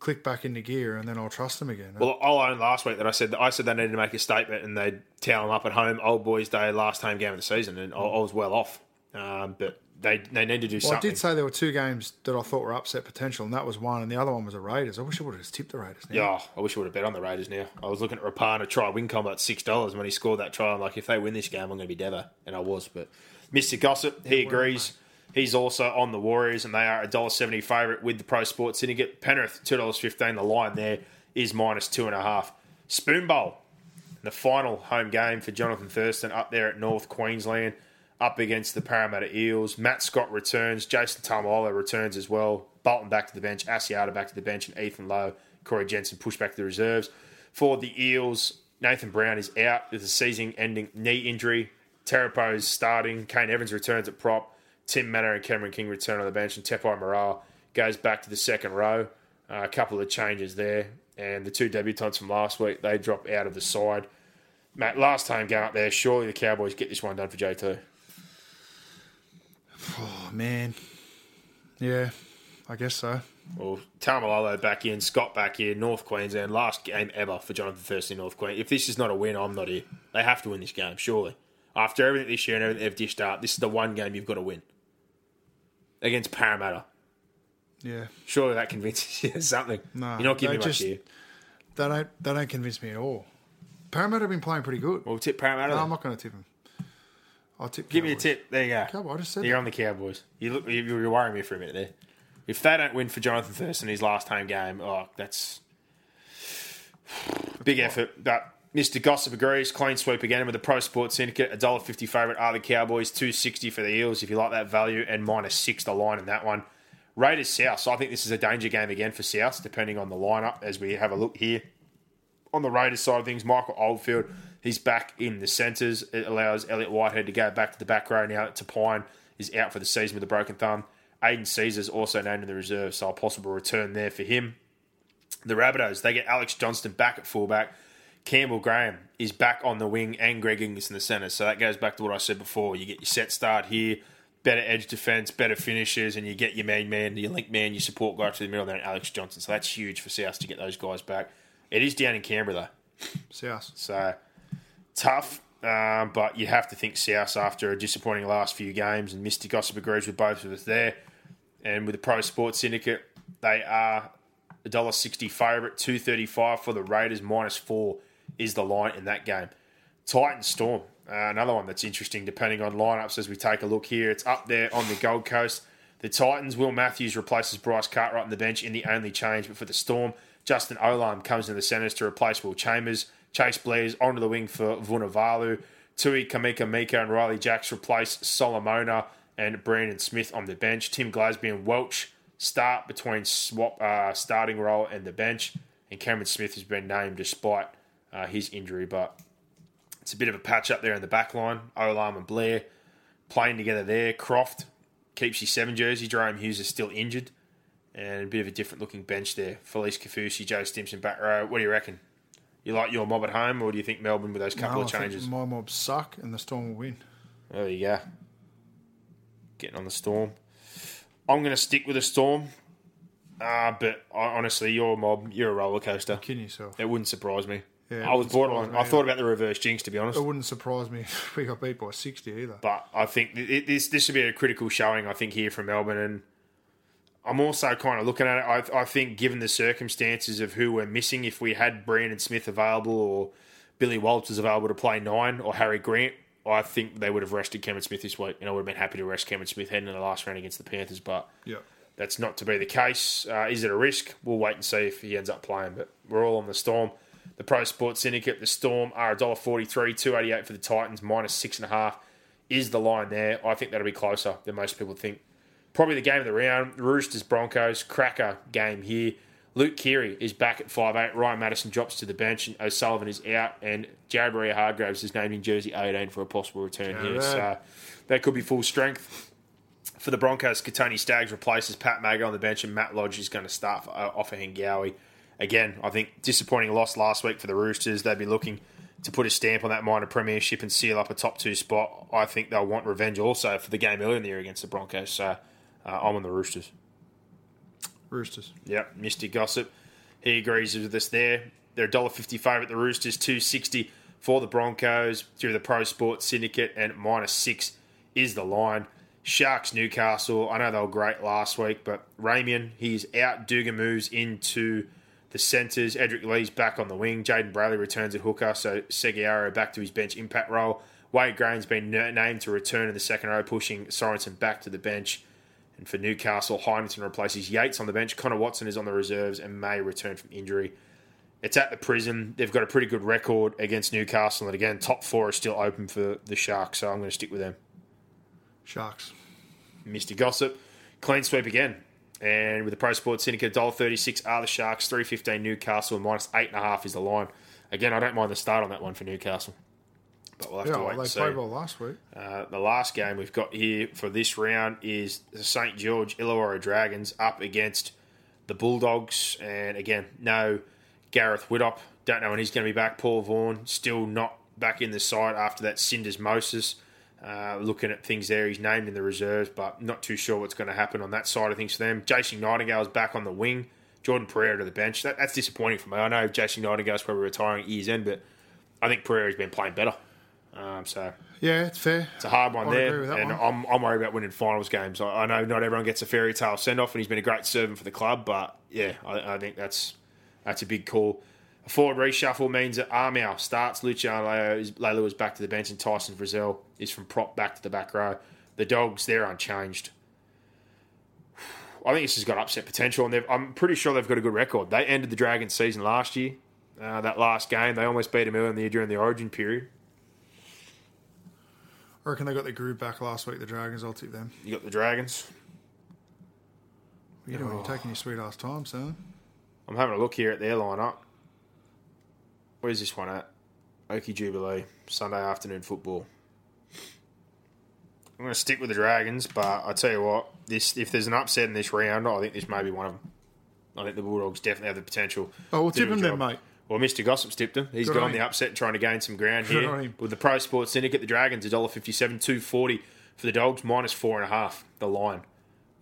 click back into gear, and then I'll trust them again. Well, I'll own last week that I said that I said they needed to make a statement and they'd towel them up at home. Old boys' day, last home game of the season, and I, I was well off. Um, but they they need to do something. I did say there were two games that I thought were upset potential, and that was one, and the other one was the Raiders. I wish I would have just tipped the Raiders. Now. Yeah, I wish I would have bet on the Raiders now. I was looking at Rapana try win combo at six dollars when he scored that try. I'm like, if they win this game, I'm going to be Devo, and I was. But Mr. Gossip, he agrees. He's also on the Warriors, and they are a dollar seventy favourite with the Pro Sports Syndicate. Penrith two dollars fifteen. The line there is minus two and a half. Spoon Bowl, the final home game for Jonathan Thurston up there at North Queensland, up against the Parramatta Eels. Matt Scott returns. Jason Taumalolo returns as well. Bolton back to the bench. Asiata back to the bench. And Ethan Lowe, Corey Jensen pushed back to the reserves. For the Eels, Nathan Brown is out with a season-ending knee injury. Terepo is starting. Kane Evans returns at prop. Tim Mannah and Cameron King return on the bench. And Tepai Moeroa goes back to the second row. Uh, a couple of changes there. And the two debutants from last week, they drop out of the side. Matt, last time going up there, surely the Cowboys get this one done for J2. Oh man, yeah, I guess so. Well, Taumalolo back in, Scott back in, North Queensland, last game ever for Jonathan Thurston, North Queensland. If this is not a win, I'm not here. They have to win this game, surely. After everything this year and everything they've dished up, this is the one game you've got to win. Against Parramatta. Yeah, Surely that convinces you something. No, You're not giving me much just- here. they don't they don't convince me at all. Parramatta have been playing pretty good. Well, tip Parramatta. no. I'm not going to tip them. I'll tip. Give me a tip. There you go. Cowboy, I just said You're on the Cowboys. You look. you- You're worrying me for a minute there. If they don't win for Jonathan Thurston his last home game, oh, that's big effort. But Mr. Gossip agrees. Clean sweep again with the Pro Sports Syndicate. A dollar fifty favourite are the Cowboys. Two sixty for the Eels if you like that value, and minus six the line in that one. Raiders South. So I think this is a danger game again for South, depending on the lineup as we have a look here on the Raiders side of things, Michael Oldfield, he's back in the centres. It allows Elliot Whitehead to go back to the back row now that Tapine is out for the season with a broken thumb. Aidan Sezer's also named in the reserve, so a possible return there for him. The Rabbitohs, they get Alex Johnston back at fullback. Campbell Graham is back on the wing and Greg Inglis in the centre. So that goes back to what I said before. You get your set start here, better edge defence, better finishes, and you get your main man, your link man, your support guy to the middle there, and Alex Johnston. So that's huge for South to get those guys back. It is down in Canberra, though. South. So tough, um, but you have to think South after a disappointing last few games. And Misty Gossip agrees with both of us there. And with the Pro Sports Syndicate, they are a dollar sixty favourite, two thirty five for the Raiders, minus four is the line in that game. Titans Storm, uh, another one that's interesting depending on lineups as we take a look here. It's up there on the Gold Coast. The Titans, Will Matthews replaces Bryce Cartwright on the bench in the only change, but for the Storm, Justin Olam comes into the centres to replace Will Chambers. Chase Blair's onto the wing for Vunivalu. Tui Kamikamica and Riley Jacks replace Solomona and Brandon Smith on the bench. Tim Glasby and Welch start between swap uh, starting role and the bench. And Cameron Smith has been named despite uh, his injury, but it's a bit of a patch up there in the back line. Olam and Blair playing together there. Croft keeps his seven jersey. Jahrome Hughes is still injured. And a bit of a different looking bench there. Felise Kaufusi, Joe Stimson back row. What do you reckon? You like your mob at home, or do you think Melbourne with those couple No, of I changes? my mobs suck, and the Storm will win. There you go. Getting on the storm. I'm going to stick with the storm. Uh, but I, honestly, your mob, you're a roller coaster. Kidding yourself. It wouldn't surprise me. Yeah, I was borderline. I thought about the reverse jinx, to be honest. It wouldn't surprise me if we got beat by sixty either. But I think it, this this would be a critical showing. I think here from Melbourne, and I'm also kind of looking at it. I, I think given the circumstances of who we're missing, if we had Brandon Smith available or Billy Walters available to play nine or Harry Grant, I think they would have rested Cameron Smith this week. And I would have been happy to rest Cameron Smith heading in the last round against the Panthers. But Yeah. that's not to be the case. Uh, is it a risk? We'll wait and see if he ends up playing. But we're all on the Storm. The Pro Sports Syndicate, the Storm are $1.43, 288 for the Titans, minus six and a half is the line there. I think that'll be closer than most people think. Probably the game of the round. Roosters Broncos, cracker game here. Luke Keary is back at 5'8. Ryan Matterson drops to the bench, and O'Sullivan is out. And Jared Waerea-Hargreaves is named in jersey 18 for a possible return here. So that could be full strength. For the Broncos, Kotoni Staggs replaces Pat Mago on the bench, and Matt Lodge is going to start for, uh, Ofahengaue. Again, I think disappointing loss last week for the Roosters. They'd be looking to put a stamp on that minor premiership and seal up a top two spot. I think they'll want revenge also for the game earlier in the year against the Broncos. So uh, I'm on the Roosters. Roosters. Yep, Misty Gossip. He agrees with us there. They're $1.50 favourite, the Roosters, 260 for the Broncos through the Pro Sports Syndicate, and minus six is the line. Sharks Newcastle. I know they were great last week, but Ramien, he's out. Duga moves into the centres. Edrick Lee's back on the wing. Jayden Brailey returns at hooker, so Segeyaro back to his bench impact role. Wade Graham's been named to return in the second row, pushing Sorensen back to the bench. And for Newcastle, Heimerton replaces Yates on the bench. Connor Watson is on the reserves and may return from injury. It's at the prison. They've got a pretty good record against Newcastle. And again, top four is still open for the Sharks, so I'm going to stick with them. Sharks. Mr. Gossip. Clean sweep again. And with the Pro Sports Syndicate, $1.36 are the Sharks, three fifteen Newcastle, and minus 8.5 is the line. Again, I don't mind the start on that one for Newcastle. But we'll have Yeah, to wait well, they see. played well last week. Uh, the last game we've got here for this round is the St. George Illawarra Dragons up against the Bulldogs. And again, no Gareth Widdop. Don't know when he's going to be back. Paul Vaughan still not back in the side after that syndesmosis. Uh, looking at things there, he's named in the reserves, but not too sure what's going to happen on that side of things for them. Jason Nightingale's back on the wing. Jordan Pereira to the bench. That, that's disappointing for me. I know Jason Nightingale's probably retiring at year's end, but I think Pereira's been playing better. Um, so Yeah, it's fair. it's a hard one agree there, and one. I'm, I'm worried about winning finals games. I, I know not everyone gets a fairy tale send off, and he's been a great servant for the club, but yeah, I, I think that's that's a big call. A forward reshuffle means that Armour starts, Luciano Leo is, back to the bench, and Tyson Frizell is from prop back to the back row. The Dogs, they're unchanged. I think this has got upset potential, and I'm pretty sure they've got a good record. They ended the Dragons season last year. Uh, that last game, they almost beat them earlier in the year during the Origin period. I reckon they got their groove back last week, the Dragons. I'll tip them. You got the Dragons. You know, you're taking your sweet ass time, son. I'm having a look here at their lineup. Where's this one at? Okie Jubilee, Sunday afternoon football. I'm going to stick with the Dragons, but I tell you what, this if there's an upset in this round, I think this may be one of them. I think the Bulldogs definitely have the potential. Oh, we'll tip them then, mate. Well, Mr. Gossip's tipped him. He's Good gone on the upset, trying to gain some ground Good here with the Pro Sports Syndicate. The Dragons $1.57, 240 for the Dogs, minus four and a half. The line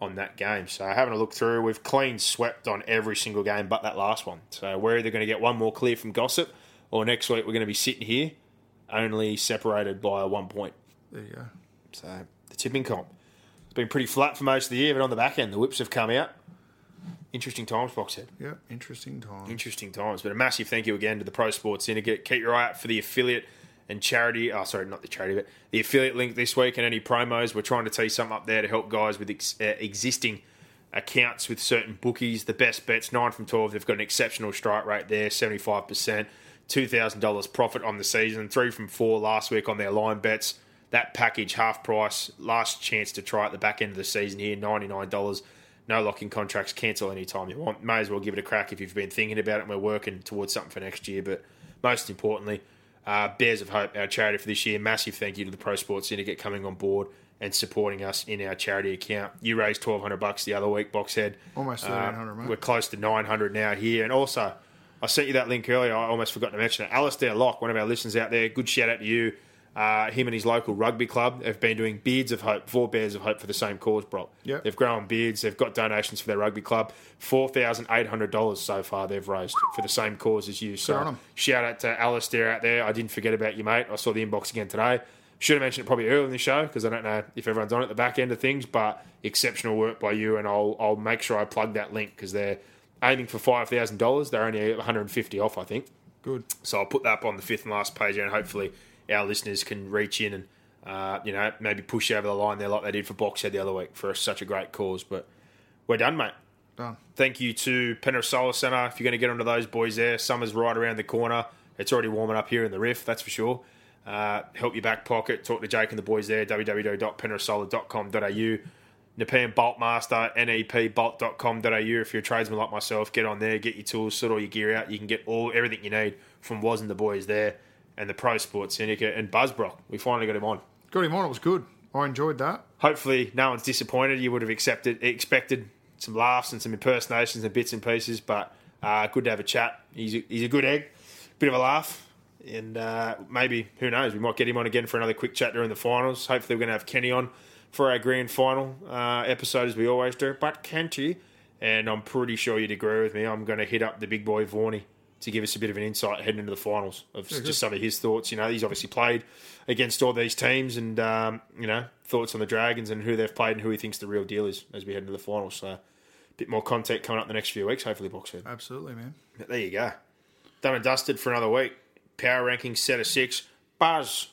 on that game. So having a look through, we've clean swept on every single game but that last one. So we're either going to get one more clear from Gossip, or next week we're going to be sitting here only separated by one point. There you go. So the tipping comp. It's been pretty flat for most of the year, but on the back end, the whips have come out. Interesting times, Boxhead. Yep, interesting times. Interesting times. But a massive thank you again to the Pro Sports Syndicate. Keep your eye out for the affiliate and charity. Oh, sorry, not the charity, but the affiliate link this week and any promos. We're trying to tee something up there to help guys with ex- uh, existing accounts with certain bookies. The best bets, 9 from 12. They've got an exceptional strike rate there, 75%. $2,000 profit on the season. 3 from 4 last week on their line bets. That package, half price, last chance to try at the back end of the season here, $99. No locking contracts, cancel anytime you want. May as well give it a crack if you've been thinking about it and we're working towards something for next year. But most importantly, uh, Bears of Hope, our charity for this year. Massive thank you to the Pro Sports Syndicate coming on board and supporting us in our charity account. You raised twelve hundred bucks the other week, Boxhead. Almost 1300, mate. We're close to nine hundred now here, and also I sent you that link earlier. I almost forgot to mention it. Alistair Locke, one of our listeners out there. Good shout out to you. Uh, him and his local rugby club have been doing Beards of Hope, four Bears of Hope for the same cause, bro. Yep. They've grown beards. They've got donations for their rugby club. Four thousand eight hundred dollars so far they've raised for the same cause as you. So shout out to Alistair out there. I didn't forget about you, mate. I saw the inbox again today. Should have mentioned it probably earlier in the show because I don't know if everyone's on at the back end of things, but exceptional work by you, and I'll I'll make sure I plug that link because they're aiming for five thousand dollars. They're only one hundred and fifty off, I think. Good. So I'll put that up on the fifth and last page, and hopefully our listeners can reach in and uh, you know maybe push over the line there like they did for Boxhead the other week for such a great cause. But we're done, mate. Done. Thank you to Penrith Solar Centre. If you're going to get onto those boys there, summer's right around the corner. It's already warming up here in the Riff, that's for sure. Uh, help your back pocket. Talk to Jake and the boys there. www.penrithsolar.com.au. Nepean Boltmaster, nepbolt.com.au. If you're a tradesman like myself, get on there, get your tools, sort all your gear out. You can get all everything you need from Was and the boys there, and the Pro Sports Syndicate and Buzzbrock. We finally got him on. Got him on. It was good. I enjoyed that. Hopefully, no one's disappointed. You would have accepted, expected some laughs and some impersonations and bits and pieces, but uh, good to have a chat. He's a, he's a good egg, bit of a laugh, and uh, maybe who knows, we might get him on again for another quick chat during the finals. Hopefully, we're going to have Kenny on for our grand final uh, episode as we always do. But Kenty, and I'm pretty sure you'd agree with me, I'm going to hit up the big boy Vorney to give us a bit of an insight heading into the finals of just some of his thoughts. You know, he's obviously played against all these teams, and um, you know, thoughts on the Dragons and who they've played and who he thinks the real deal is as we head into the finals. So, a bit more content coming up the next few weeks, hopefully, Boxhead. Absolutely, man. But there you go. Done and dusted for another week. Power rankings set of six. Buzz.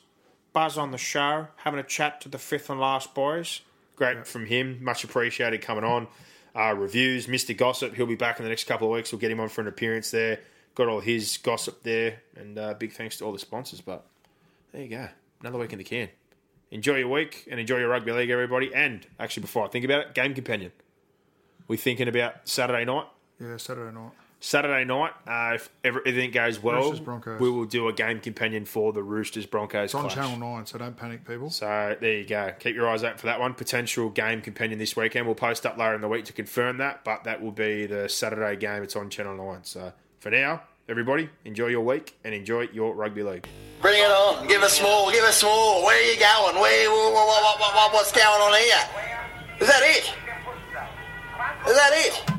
Buzz on the show, having a chat to the fifth and last boys. Great from him. Much appreciated coming on. Uh, reviews, Mr. Gossip. He'll be back in the next couple of weeks. We'll get him on for an appearance there. Got all his gossip there. And uh, big thanks to all the sponsors. But there you go. Another week in the can. Enjoy your week and enjoy your rugby league, everybody. And actually, before I think about it, game companion. We're thinking about Saturday night? Yeah, Saturday night. Saturday night, uh, if everything goes well, we will do a game companion for the Roosters Broncos It's on clash. Channel 9, so don't panic, people. So there you go. Keep your eyes out for that one. Potential game companion this weekend. We'll post up later in the week to confirm that, but that will be the Saturday game. It's on Channel 9. So for now, everybody, enjoy your week and enjoy your rugby league. Bring it on. Give us more. Give us more. Where are you going? Where? What, what, what, what, what's going on here? Is that it? Is that it?